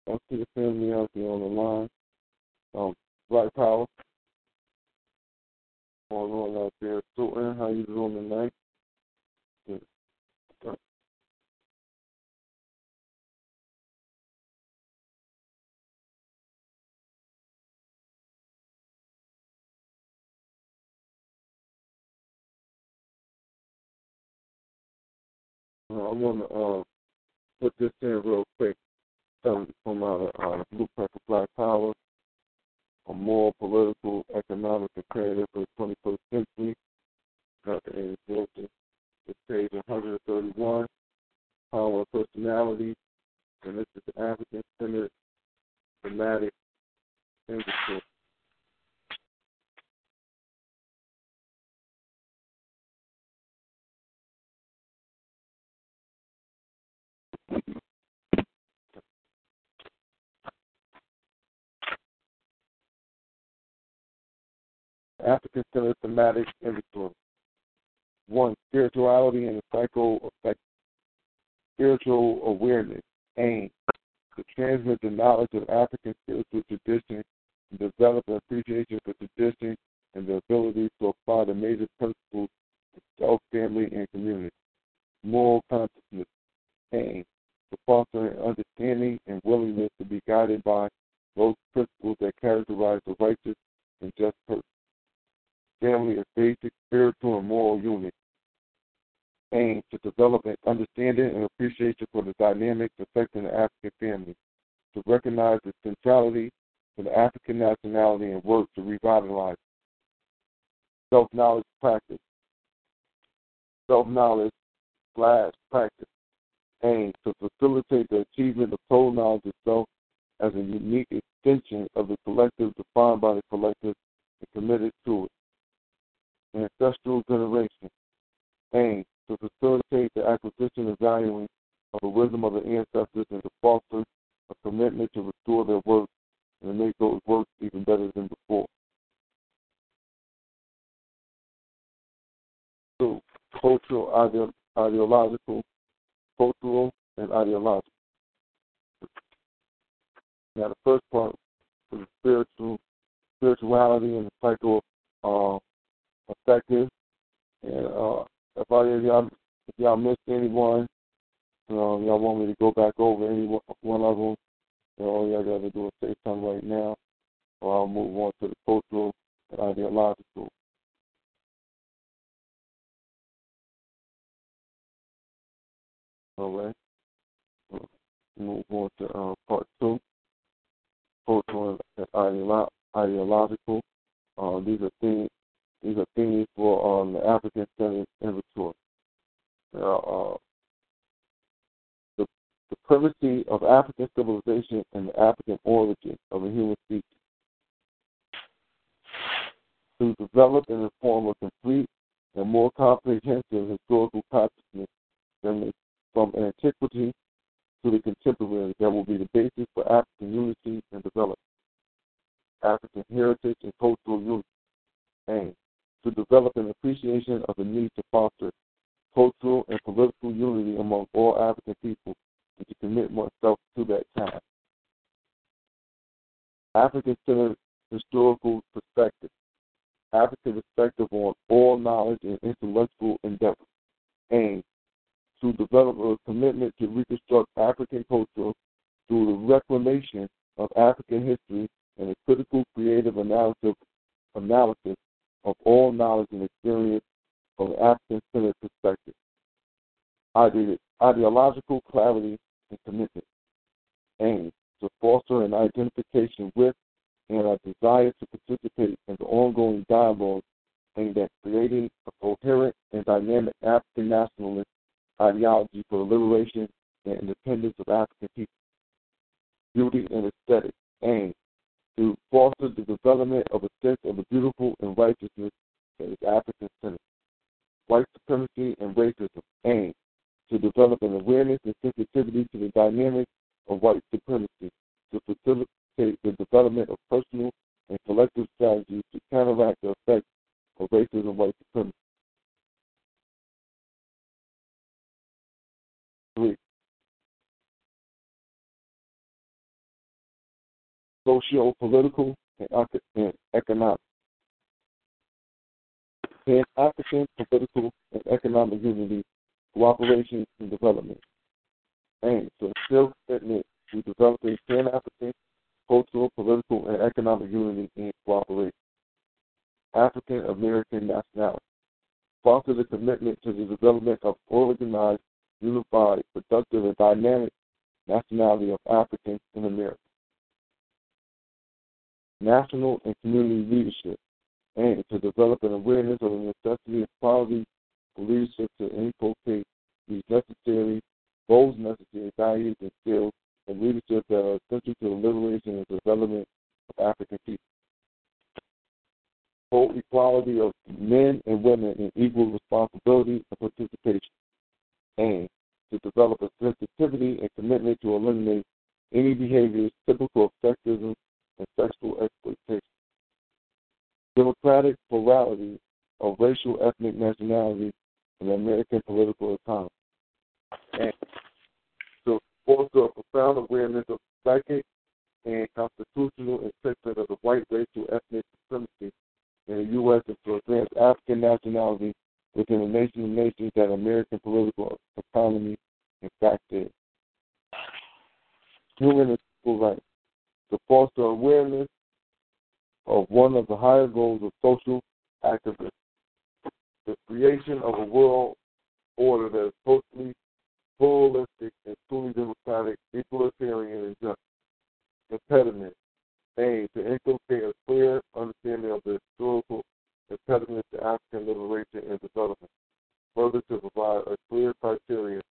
I see the family out there on the line. Um, Black Power. Going out there. Sultan, how you doing tonight? I want to uh, put this in real quick. Something from our uh, Blueprint for Black Power, a moral, political, economic imperative for the 21st century. Dr. A. Wilson, it's page 131, Power of Personality, and this is the African Centered Thematic Industry. African Centered Thematic Inventory. One, spirituality and the psychoaffective, spiritual awareness. Aim to transmit the knowledge of African spiritual tradition and develop an appreciation for tradition and the ability to apply the major principles self, family, and community. Moral consciousness, aim to foster an understanding and willingness to be guided by those principles that characterize the righteous and just person. Family is basic spiritual and moral unit. Aim to develop an understanding and appreciation for the dynamics affecting the African family, to recognize the centrality to the African nationality and work to revitalize self knowledge practice. Self knowledge slash practice aim to facilitate the achievement of total knowledge itself as a unique extension of the collective defined by the collective and committed to it. An ancestral generation aim to facilitate the acquisition and valuing of the wisdom of the ancestors and to foster a commitment to restore their work and to make those works even better than before. So, cultural ide- ideological, cultural and ideological. Now the first part is spiritual spirituality and the cycle uh, effective. And uh, if I if y'all if y'all missed anyone, you know, y'all want me to go back over any one of them, you know, all y'all got to do is say something right now, or I'll move on to the cultural and ideological. All right. Move on to uh, part two, cultural and ideolo- ideological. Uh, these are things. These are things for um, the African Centered Inventory. Uh, the supremacy of African civilization and the African origin of the human species. To develop and inform a complete and more comprehensive historical consciousness than the from antiquity to the contemporary that will be the basis for African unity and development. African heritage and cultural unity. Aim to develop an appreciation of the need to foster cultural and political unity among all African people and to commit oneself to that task. African centered historical perspective. African perspective on all knowledge and intellectual endeavor. Aim to develop a commitment to reconstruct African culture through the reclamation of African history and a critical creative analysis, analysis of all knowledge and experience from an African centered perspective. Ide- ideological clarity and commitment. Aim to foster an identification with and a desire to participate in the ongoing dialogue aimed at creating a coherent and dynamic African nationalist ideology for the liberation and independence of African people. Beauty and aesthetic aim to foster the development of a sense of the beautiful and righteousness that is African centered. White supremacy and racism aim to develop an awareness and sensitivity to the dynamics of white supremacy, to facilitate the development of personal and collective strategies to counteract the effects of racism and white supremacy. Three. Socio political and economic. Pan African political and economic unity, cooperation, and development. Aim to instill commitment to developing Pan African cultural, political, and economic unity and cooperation. African American nationality. Foster the commitment to the development of organized, unified, productive, and dynamic nationality of Africans in America. National and community leadership aim to develop an awareness of the necessity and quality of leadership to inculcate these necessary, those necessary values and skills and leadership that are essential to the liberation and development of African people. Full equality of men and women in equal responsibility and participation. Aim to develop a sensitivity and commitment to eliminate any behaviors typical of sexism and sexual exploitation. Democratic plurality of racial, ethnic nationality in the American political economy. And to foster a profound awareness of psychic and constitutional assessment of the white racial ethnic supremacy in the U.S. and to advance African nationality within the nation of nations that American political economy in fact is. Human and civil rights. To foster awareness of one of the higher goals of social activism. The creation of a world order that is totally pluralistic and truly democratic, egalitarian, and just. Impediment aim to inculcate a clear understanding of the historical impediments to African liberation and development. Further, to provide a clear criteria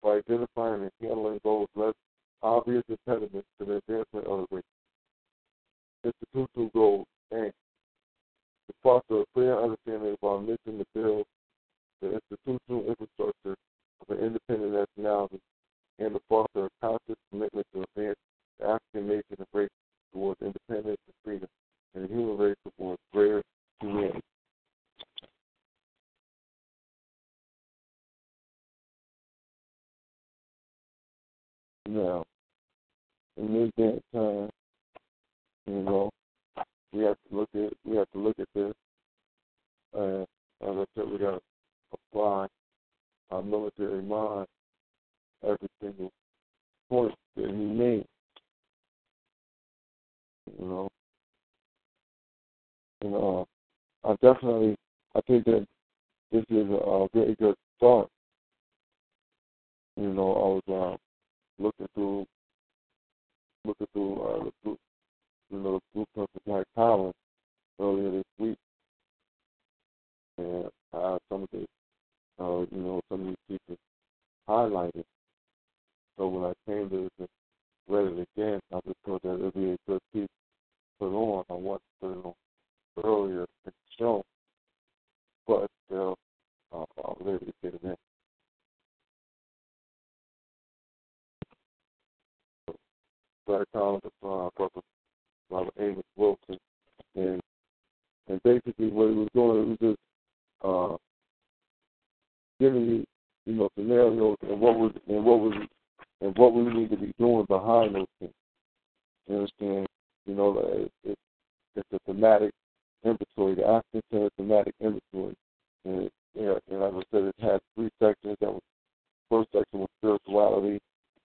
for identifying and handling those less obvious impediments to the advancement of the race. Institutional goals aim to foster a clear understanding of our mission to build the institutional infrastructure of an independent nationality and to foster a conscious commitment to advance the African nation and race towards independence and freedom, and the human race towards greater humanity. Now, in this day and time, you know, we have to look at we have to look at this. And as I said, we got to apply our military mind every single point that he made. You know, and uh, I definitely I think that this is a, a very good start. You know, I was uh, looking through looking through uh, the group, you know, the blueprint of Mike Collins earlier this week, and uh, some of the, uh, you know, some of these people highlighted. So when I came to this read it again, I just thought that it would be a good piece to put on. I wanted to put it on earlier in the show, but still, uh, I'll leave it get Black Collins, uh, Brother Robert Amos Wilson, and and basically what he was doing was just uh, giving you, you know, scenarios and what was and what was and what we need to be doing behind those things. You understand? You know, it, it, it's a thematic inventory, the African Center thematic inventory, and it, and as I said, it had three sections. That was first section was spirituality,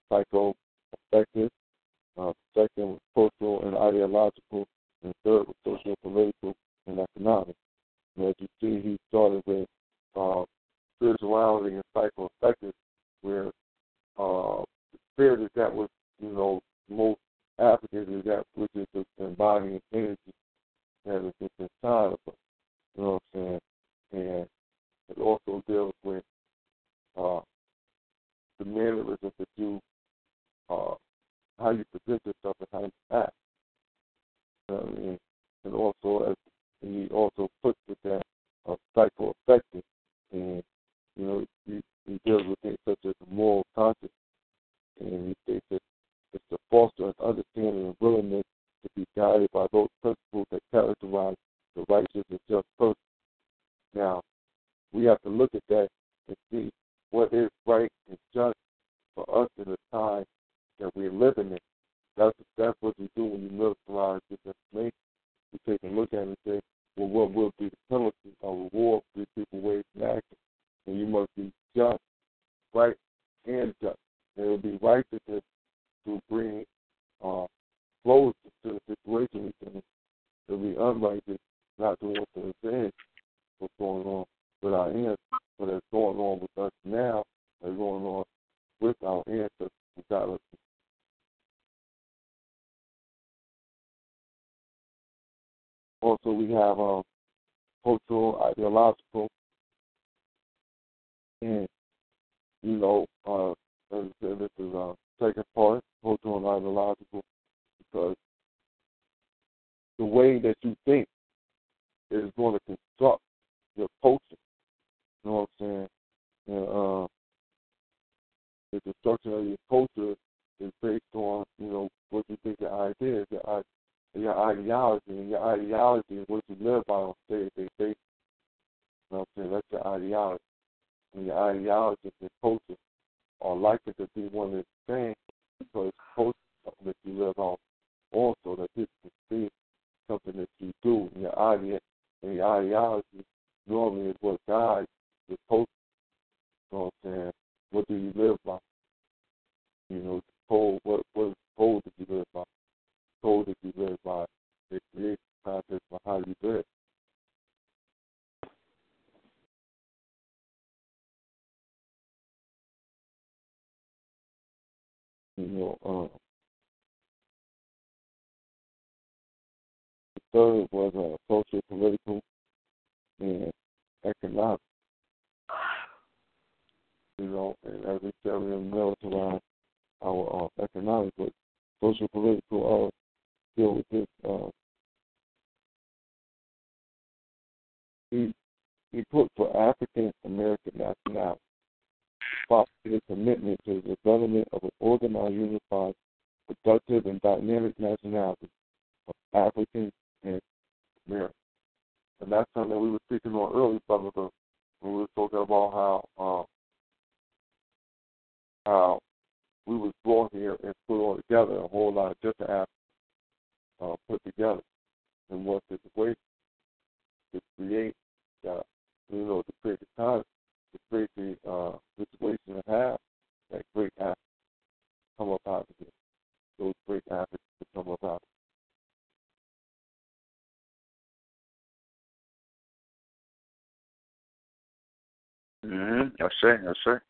psycho affective, uh, second was cultural and ideological, and third was social, political, and economic. And as you see, he started with uh, spirituality and psychoaffective, where uh, the spirit is that was, you know, most Africans is that which is the embodying energy that is just inside of us. You know what I'm saying? And it also deals with uh, the mannerisms that you uh, how you present yourself and how you act. You know what I mean? And also, as he also puts with that uh, psychoaffective, and you know, he, he deals with things such as moral conscience, and he states that it's to foster an understanding and willingness to be guided by those principles that characterize the righteous and just person. Now, we have to look at that and see what is right and just for us in the time that we're living in. That's that's what you do when you militarize this information. You take a look at it and say, well, what will be the penalty or reward for these people ways in action? And you must be just, right, and just. And it will be righteousness to bring uh, closure to the situation. It will be unrighteous not to want to advance what's going on with our ancestors, but what is going on with us now, that's going on with our ancestors got us Also, we have um, cultural, ideological, and you know, uh, as I said, this is a uh, second part, cultural and ideological, because the way that you think is going to construct your culture. You know what I'm saying? And uh, the construction of your culture is based on, you know, what you think your idea is, your your ideology, and your ideology is what you live by on a day to day basis. You know what I'm saying? That's your ideology. And your ideology and your culture are likely to be one of the same it's culture something that you live on. Also, that this can be something that you do And your idea and your ideology normally is what guides your culture. You know what I'm saying? What do you live by? You know, told what what told do you live by? They create the context for how you live. You know, um, the third was uh, social, political, and economic. You know, and as we said, we militarize our uh, economic, but social, political, uh, deal with this. Uh, he he put for African American nationality, his commitment to the development of an organized, unified, productive, and dynamic nationality of African and American. And that's something that we were speaking on earlier, brother, when we were talking about how um, how we was brought here and put all together, a whole lot of different uh, put together in one situation to create, uh, you know, to create the time, to create the uh, situation to have that great Africa come up out of it. Those great Africans to come up out of it. Mm-hmm. Yes, sir. Yes, sir.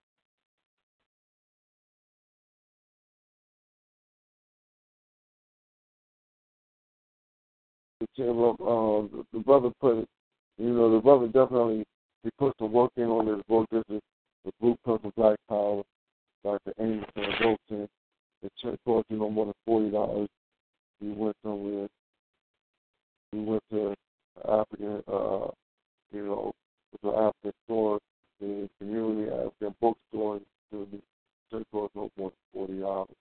Um, the brother put it, you know, the brother definitely he put some work in on this book. This is the Blueprint for Black Power, Dr. Amos N. Wilson. It cost you no more than forty dollars. We went somewhere. We went to African, uh, you know, to African store, the community African bookstore. It cost no more than forty dollars.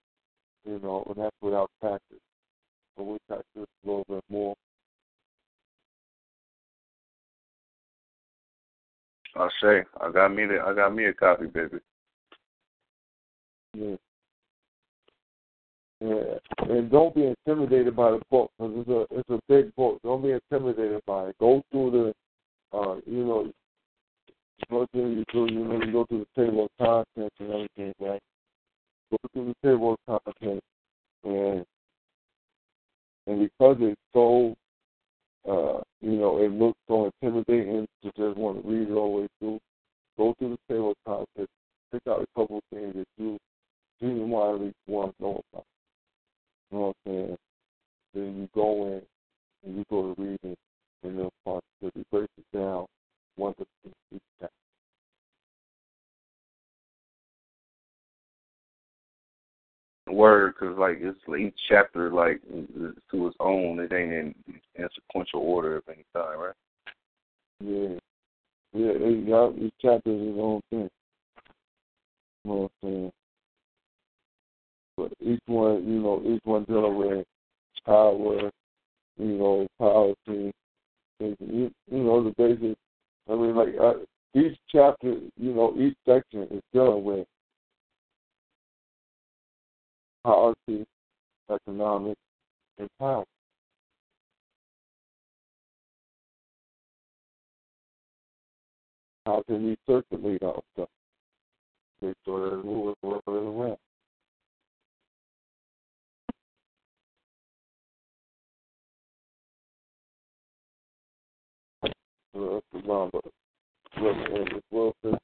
You know, and that's without taxes. So we tax this a little bit more. I say, I got me the, I got me a copy, baby. Yeah. Yeah, and don't be intimidated by the book because it's a it's a big book. Don't be intimidated by it. Go through the, uh, you know, first thing you do, you know, you go through the table of contents and everything, right? Go through the table of contents, and and because it's so uh, you know, it looks so intimidating to just want to read it all the way through. Go through the table of contents, pick out a couple of things that you genuinely want to know about. You know what I'm saying? Then you go in and you go to reading and then positively break it down one to each chapter. Word, because like it's each chapter like to its own. It ain't in, in sequential order of any kind, right? Yeah, yeah. It, yeah each chapter is its own thing. You know what I'm saying? But each one, you know, each one dealing with power, you know, policy, you, you know, the basic. I mean, like uh, each chapter, you know, each section is dealing with policy, economic, and power. How can we circulate our stuff? Make sure that we're working around. That's the number. Representative Wilson.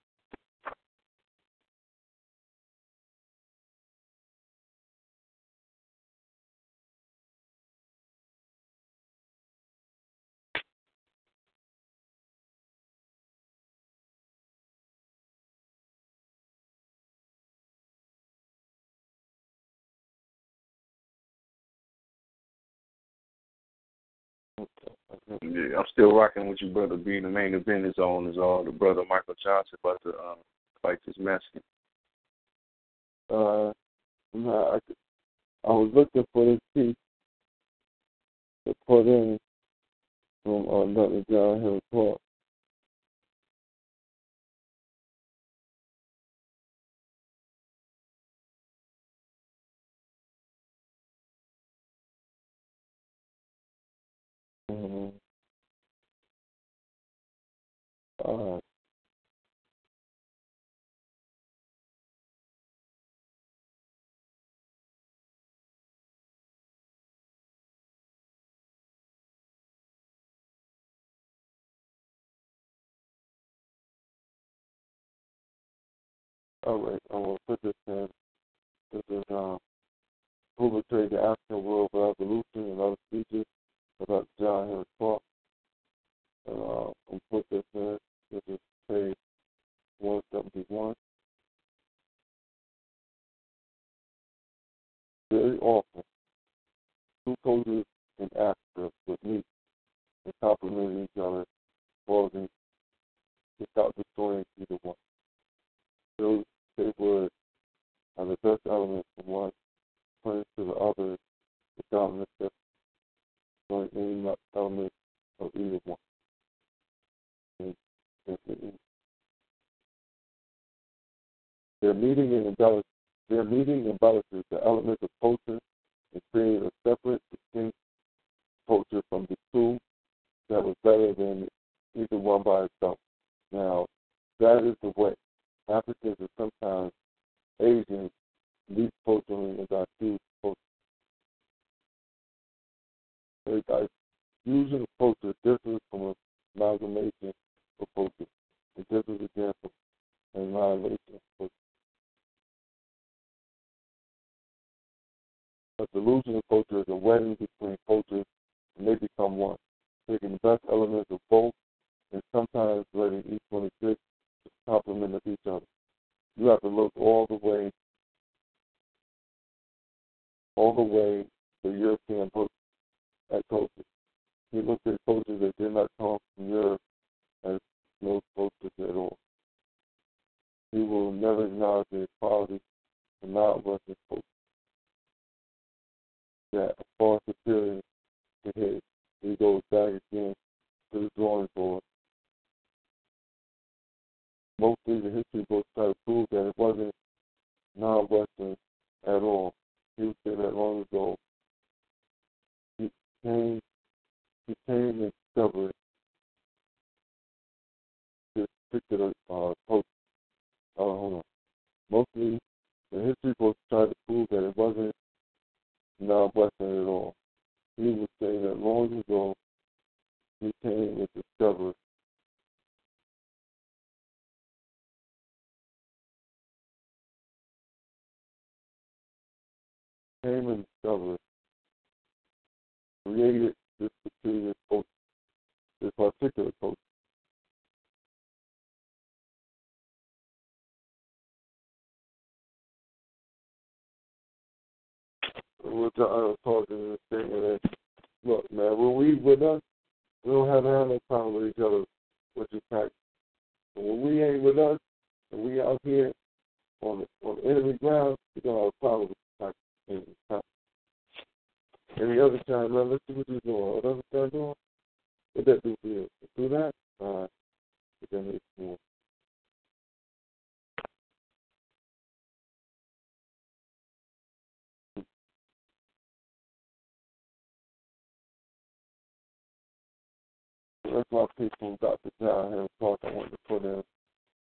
I'm still rocking with you, brother. Being the main event is on is all the brother Michael Johnson about to um, fight this Mexican. Uh, I, I was looking for this piece to put in from uh, Dr. John Henrik Clarke. Mm-hmm. Uh, all right, I will put this in. This is um, who betrayed the African world Revolution and other speeches about John Henrik Clarke. Uh, I'll put this in. This is page 171. Very often, two coaches in Africa would meet and complement each other, causing without destroying either one. So they would have the best element from one, put to the other without necessarily any element of either one. And, and, and their meeting and embellish, their meeting embellishes the elements of culture and create a separate, distinct culture from the two that was better than either one by itself. Now, that is the way. Africans and sometimes Asians, least culturally, as I choose culture. Like fusion of culture differs from amalgamation of culture. It differs again from annihilation of culture. A delusion of culture is a wedding between cultures and they become one, taking the best elements of both and sometimes letting each one exist to complement each other. You have to look all the way, all the way to European books at culture. You look at cultures that did not come from Europe as no cultures at all. He will never acknowledge the equality of non-Western culture. That a far superior to his. He goes back again to the drawing board most of the history books try to prove that it wasn't non-Western at all. He would say that long ago. He came, he came and discovered particular uh, post. Uh, hold on. Mostly, the history books try to prove that it wasn't non-Western at all. He would say that long ago, he came and discovered came and discovered, created this particular culture, this particular culture. We're talking in the statement that, look, man, when we with us, we don't have to have no problem with each other, which is fact. But when we ain't with us, and we out here on the, on the enemy ground, going to have a problem with fact. Any other time, man, let's see what you're doing. What other time doing? What that do for you? Do that? All right. Then it's more. That's why people got the John Henrik Clarke I wanted to put in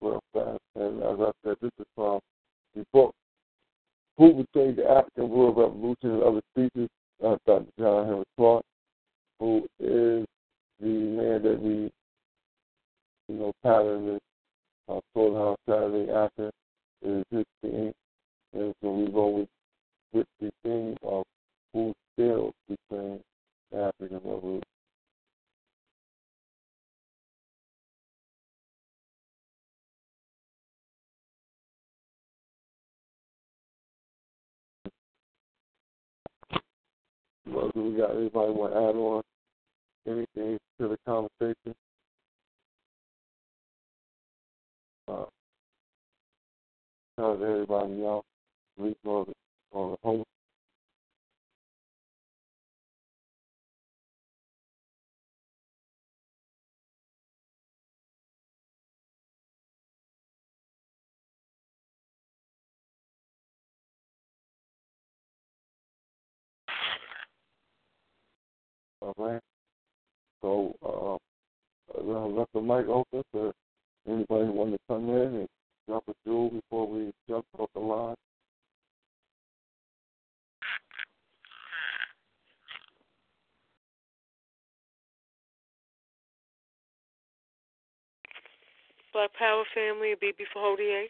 real fast. And as I said, this is from the book who Betrayed the African World Revolution and Other Speeches, uh, Dr. John Henrik Clarke, who is the man that we, you know, patterned this uh, House Saturday after is his theme. And so we go with, the theme of who still between the African Revolution. Well, do we got anybody want to add on anything to the conversation? Uh, tell everybody else, least on the, on the host. All right. So uh, I left the mic open for anybody who to come in and drop a jewel before we jump off the line. Black Power family, a BB for Hodier.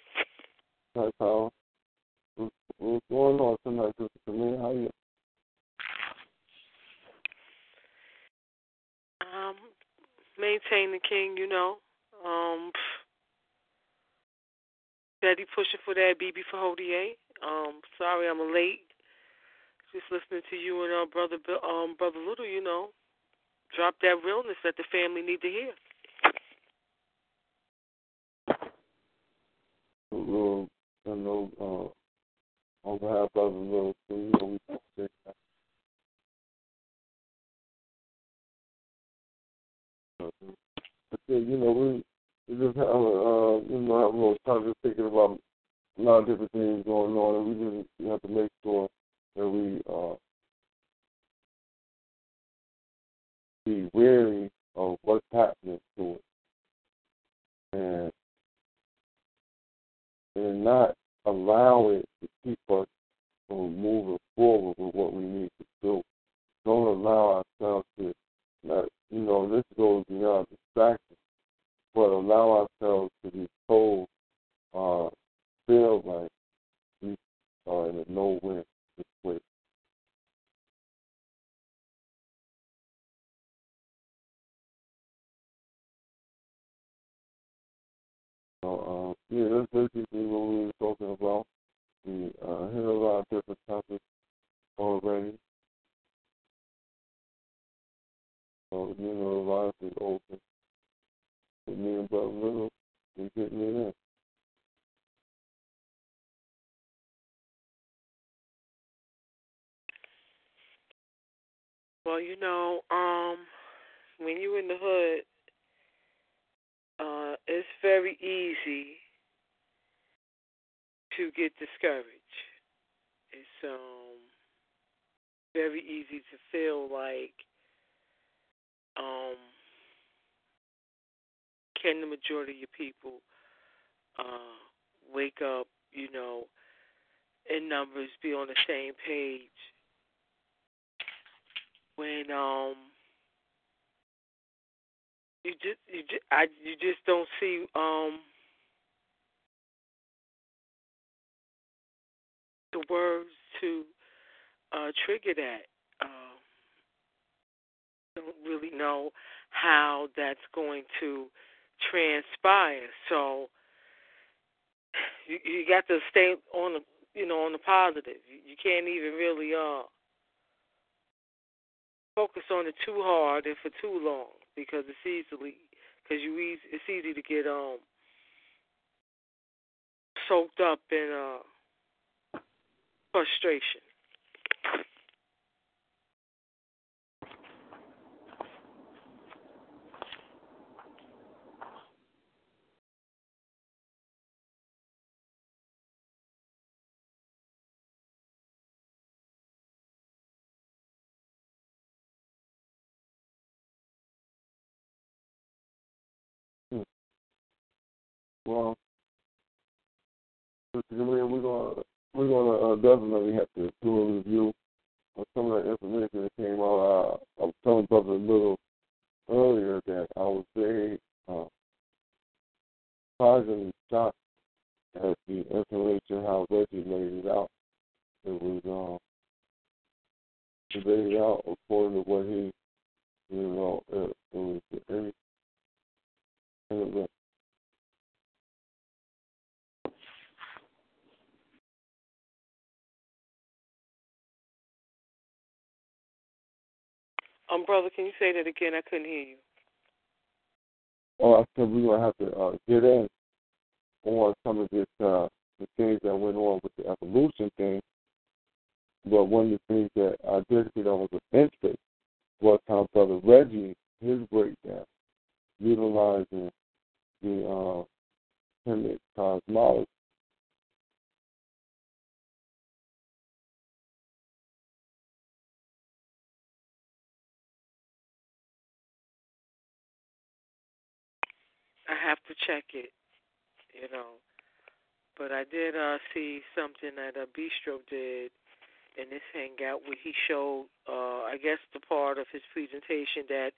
Type Power. What's, what's going on tonight, Sister Camille? How you? Um, maintain the king, you know. Um, steady pushing for that BB for Hodier. Um, sorry I'm late. Just listening to you and uh, brother um brother Little, you know, drop that realness that the family need to hear. Little, I know, uh, on behalf of the little, so you know, we appreciate that. But then, you know, we we just have, uh, you know, have a little time just thinking about a lot of different things going on, and we just have to make sure that we uh, be wary of what's happening to it, and and not allow it to keep us from moving forward with what we need to do. Don't allow ourselves to, not, you know, this goes beyond distraction, but allow ourselves to be told, uh, feel like we are in a no-win situation. So, uh, yeah, that's basically what we were talking about. We uh, hit a lot of different topics already. So, you know, the line is open. With me and Brother Little, we getting it in. Well, you know, um, when you're in the hood, uh, it's very easy to get discouraged. It's um very easy to feel like um can the majority of your people uh wake up, you know, in numbers be on the same page when um you just you just I you just don't see um the words to uh trigger that. Um don't really know how that's going to transpire. So you you got to stay on the you know on the positive. You, you can't even really uh focus on it too hard and for too long because it's easily because you easy, it's easy to get um soaked up in uh frustration. Well, we're gonna we're gonna uh, definitely have to do a review of some of the information that came out. Uh, I was telling Brother Little earlier that I was very uh, positively shocked at the information how Reggie laid it out. It was he laid it out according to what he, you know, it, it was any. It Um, brother, can you say that again? I couldn't hear you. Oh, I said we're gonna have to uh, get in on some of this uh, the things that went on with the evolution thing. But one of the things that I did see that was offensive was how Brother Reggie, his breakdown, utilizing the uh, Kemet cosmology. I have to check it, you know. But I did uh see something that uh, Bistro did in this hangout where he showed, uh, I guess, the part of his presentation that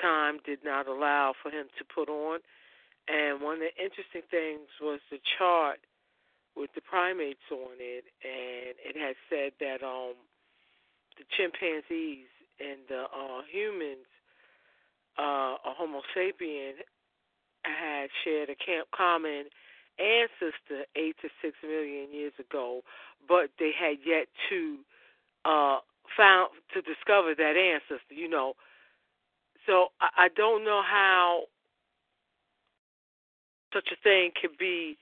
time did not allow for him to put on. And one of the interesting things was the chart with the primates on it, and it has said that um the chimpanzees and the uh, humans, uh, a Homo sapien, had shared a camp common ancestor eight to six million years ago, but they had yet to uh, found to discover that ancestor. You know, so I, I don't know how such a thing could be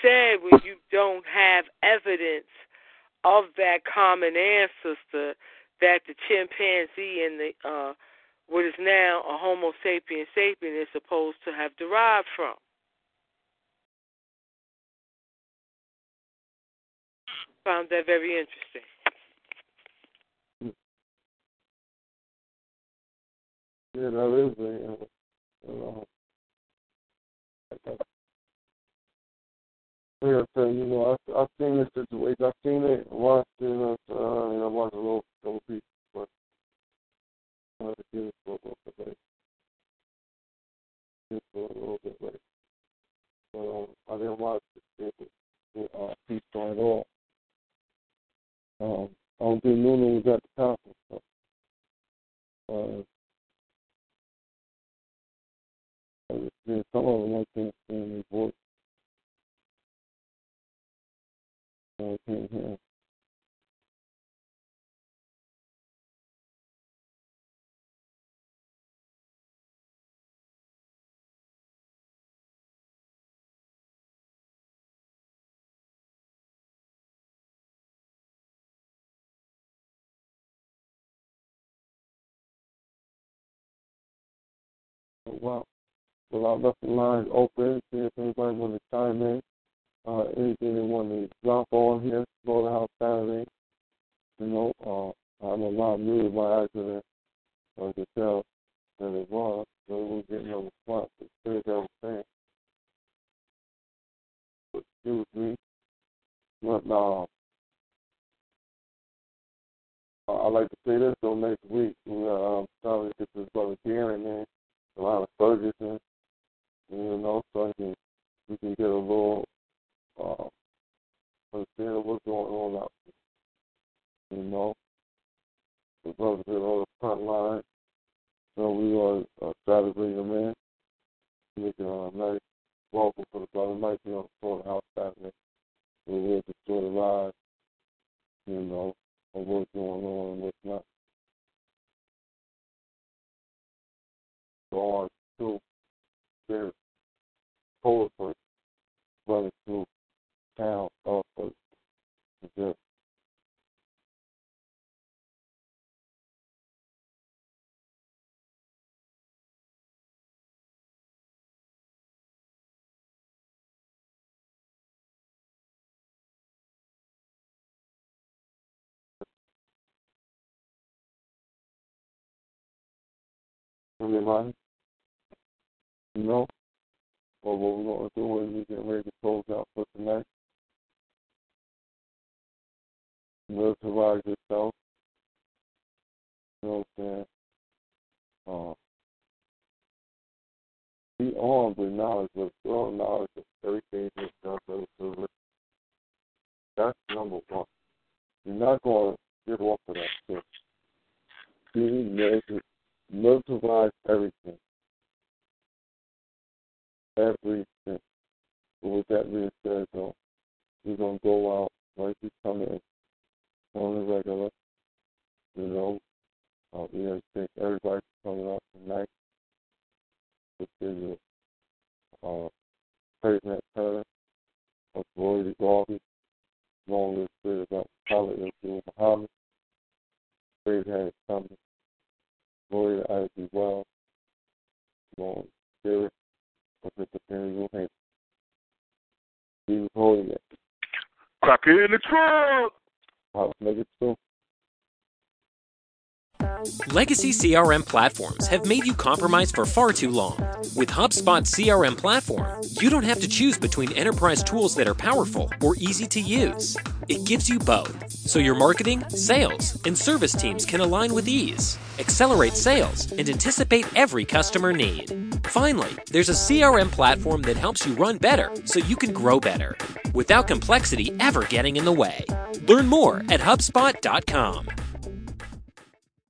said when you don't have evidence of that common ancestor that the chimpanzee and the uh, what is now a Homo sapien sapien is supposed to have derived from. Found that very interesting. Yeah, that is a, you know, like I said, you know, I, I've seen this situation. I've seen it, watched it, uh, and I watched a little, little piece, But um, I didn't uh, piece on at all. I think Nuna was at the conference. So, uh, yeah, some of them stand voice. I can't hear. Well, I'll left the lines open, see if anybody want to chime in. Uh, anything they want to drop on here, Slaughterhouse Saturday. You know, uh, I'm a lot new by accident. So I can tell that it was, so we're getting a response. It's clear I'm saying. Excuse me. But, uh, I like to say this though next week. We are um, starting to get this brother a lot of Ferguson, you know, so I can, we can get a little uh, understand what's going on out there. You know, the brothers are on the front line, so we are uh, try to bring them in, make a nice welcome for the brother. Might be on the front house Saturday. We're here to sort of ride, you know, of what's going on and what's not. So on to their poetry running through town also. Just Anybody? No? Well, what we're going to do is we're get ready to close out for tonight. Militarize yourself. You know what I'm saying? Uh, be armed with knowledge, with strong knowledge of everything that's done for the That's number one. You're not going to get off of that shit. Be militarize everything everything. But with that being said, though, we're going to go out like we come in on the regular. You know, uh, we have to thank everybody for coming out tonight. This is a uh, President Turner of Glory to Garvey, long list spirit about Khalid Abdul Muhammad. Great had it coming. Glory to Isaac Well. Long spirit of the Imperial Hand. He was holding it. Crack it in the trunk. Wow, make it so. Legacy CRM platforms have made you compromise for far too long. With HubSpot CRM platform, you don't have to choose between enterprise tools that are powerful or easy to use. It gives you both, so your marketing, sales, and service teams can align with ease, accelerate sales, and anticipate every customer need. Finally, there's a CRM platform that helps you run better so you can grow better without complexity ever getting in the way. Learn more at HubSpot.com.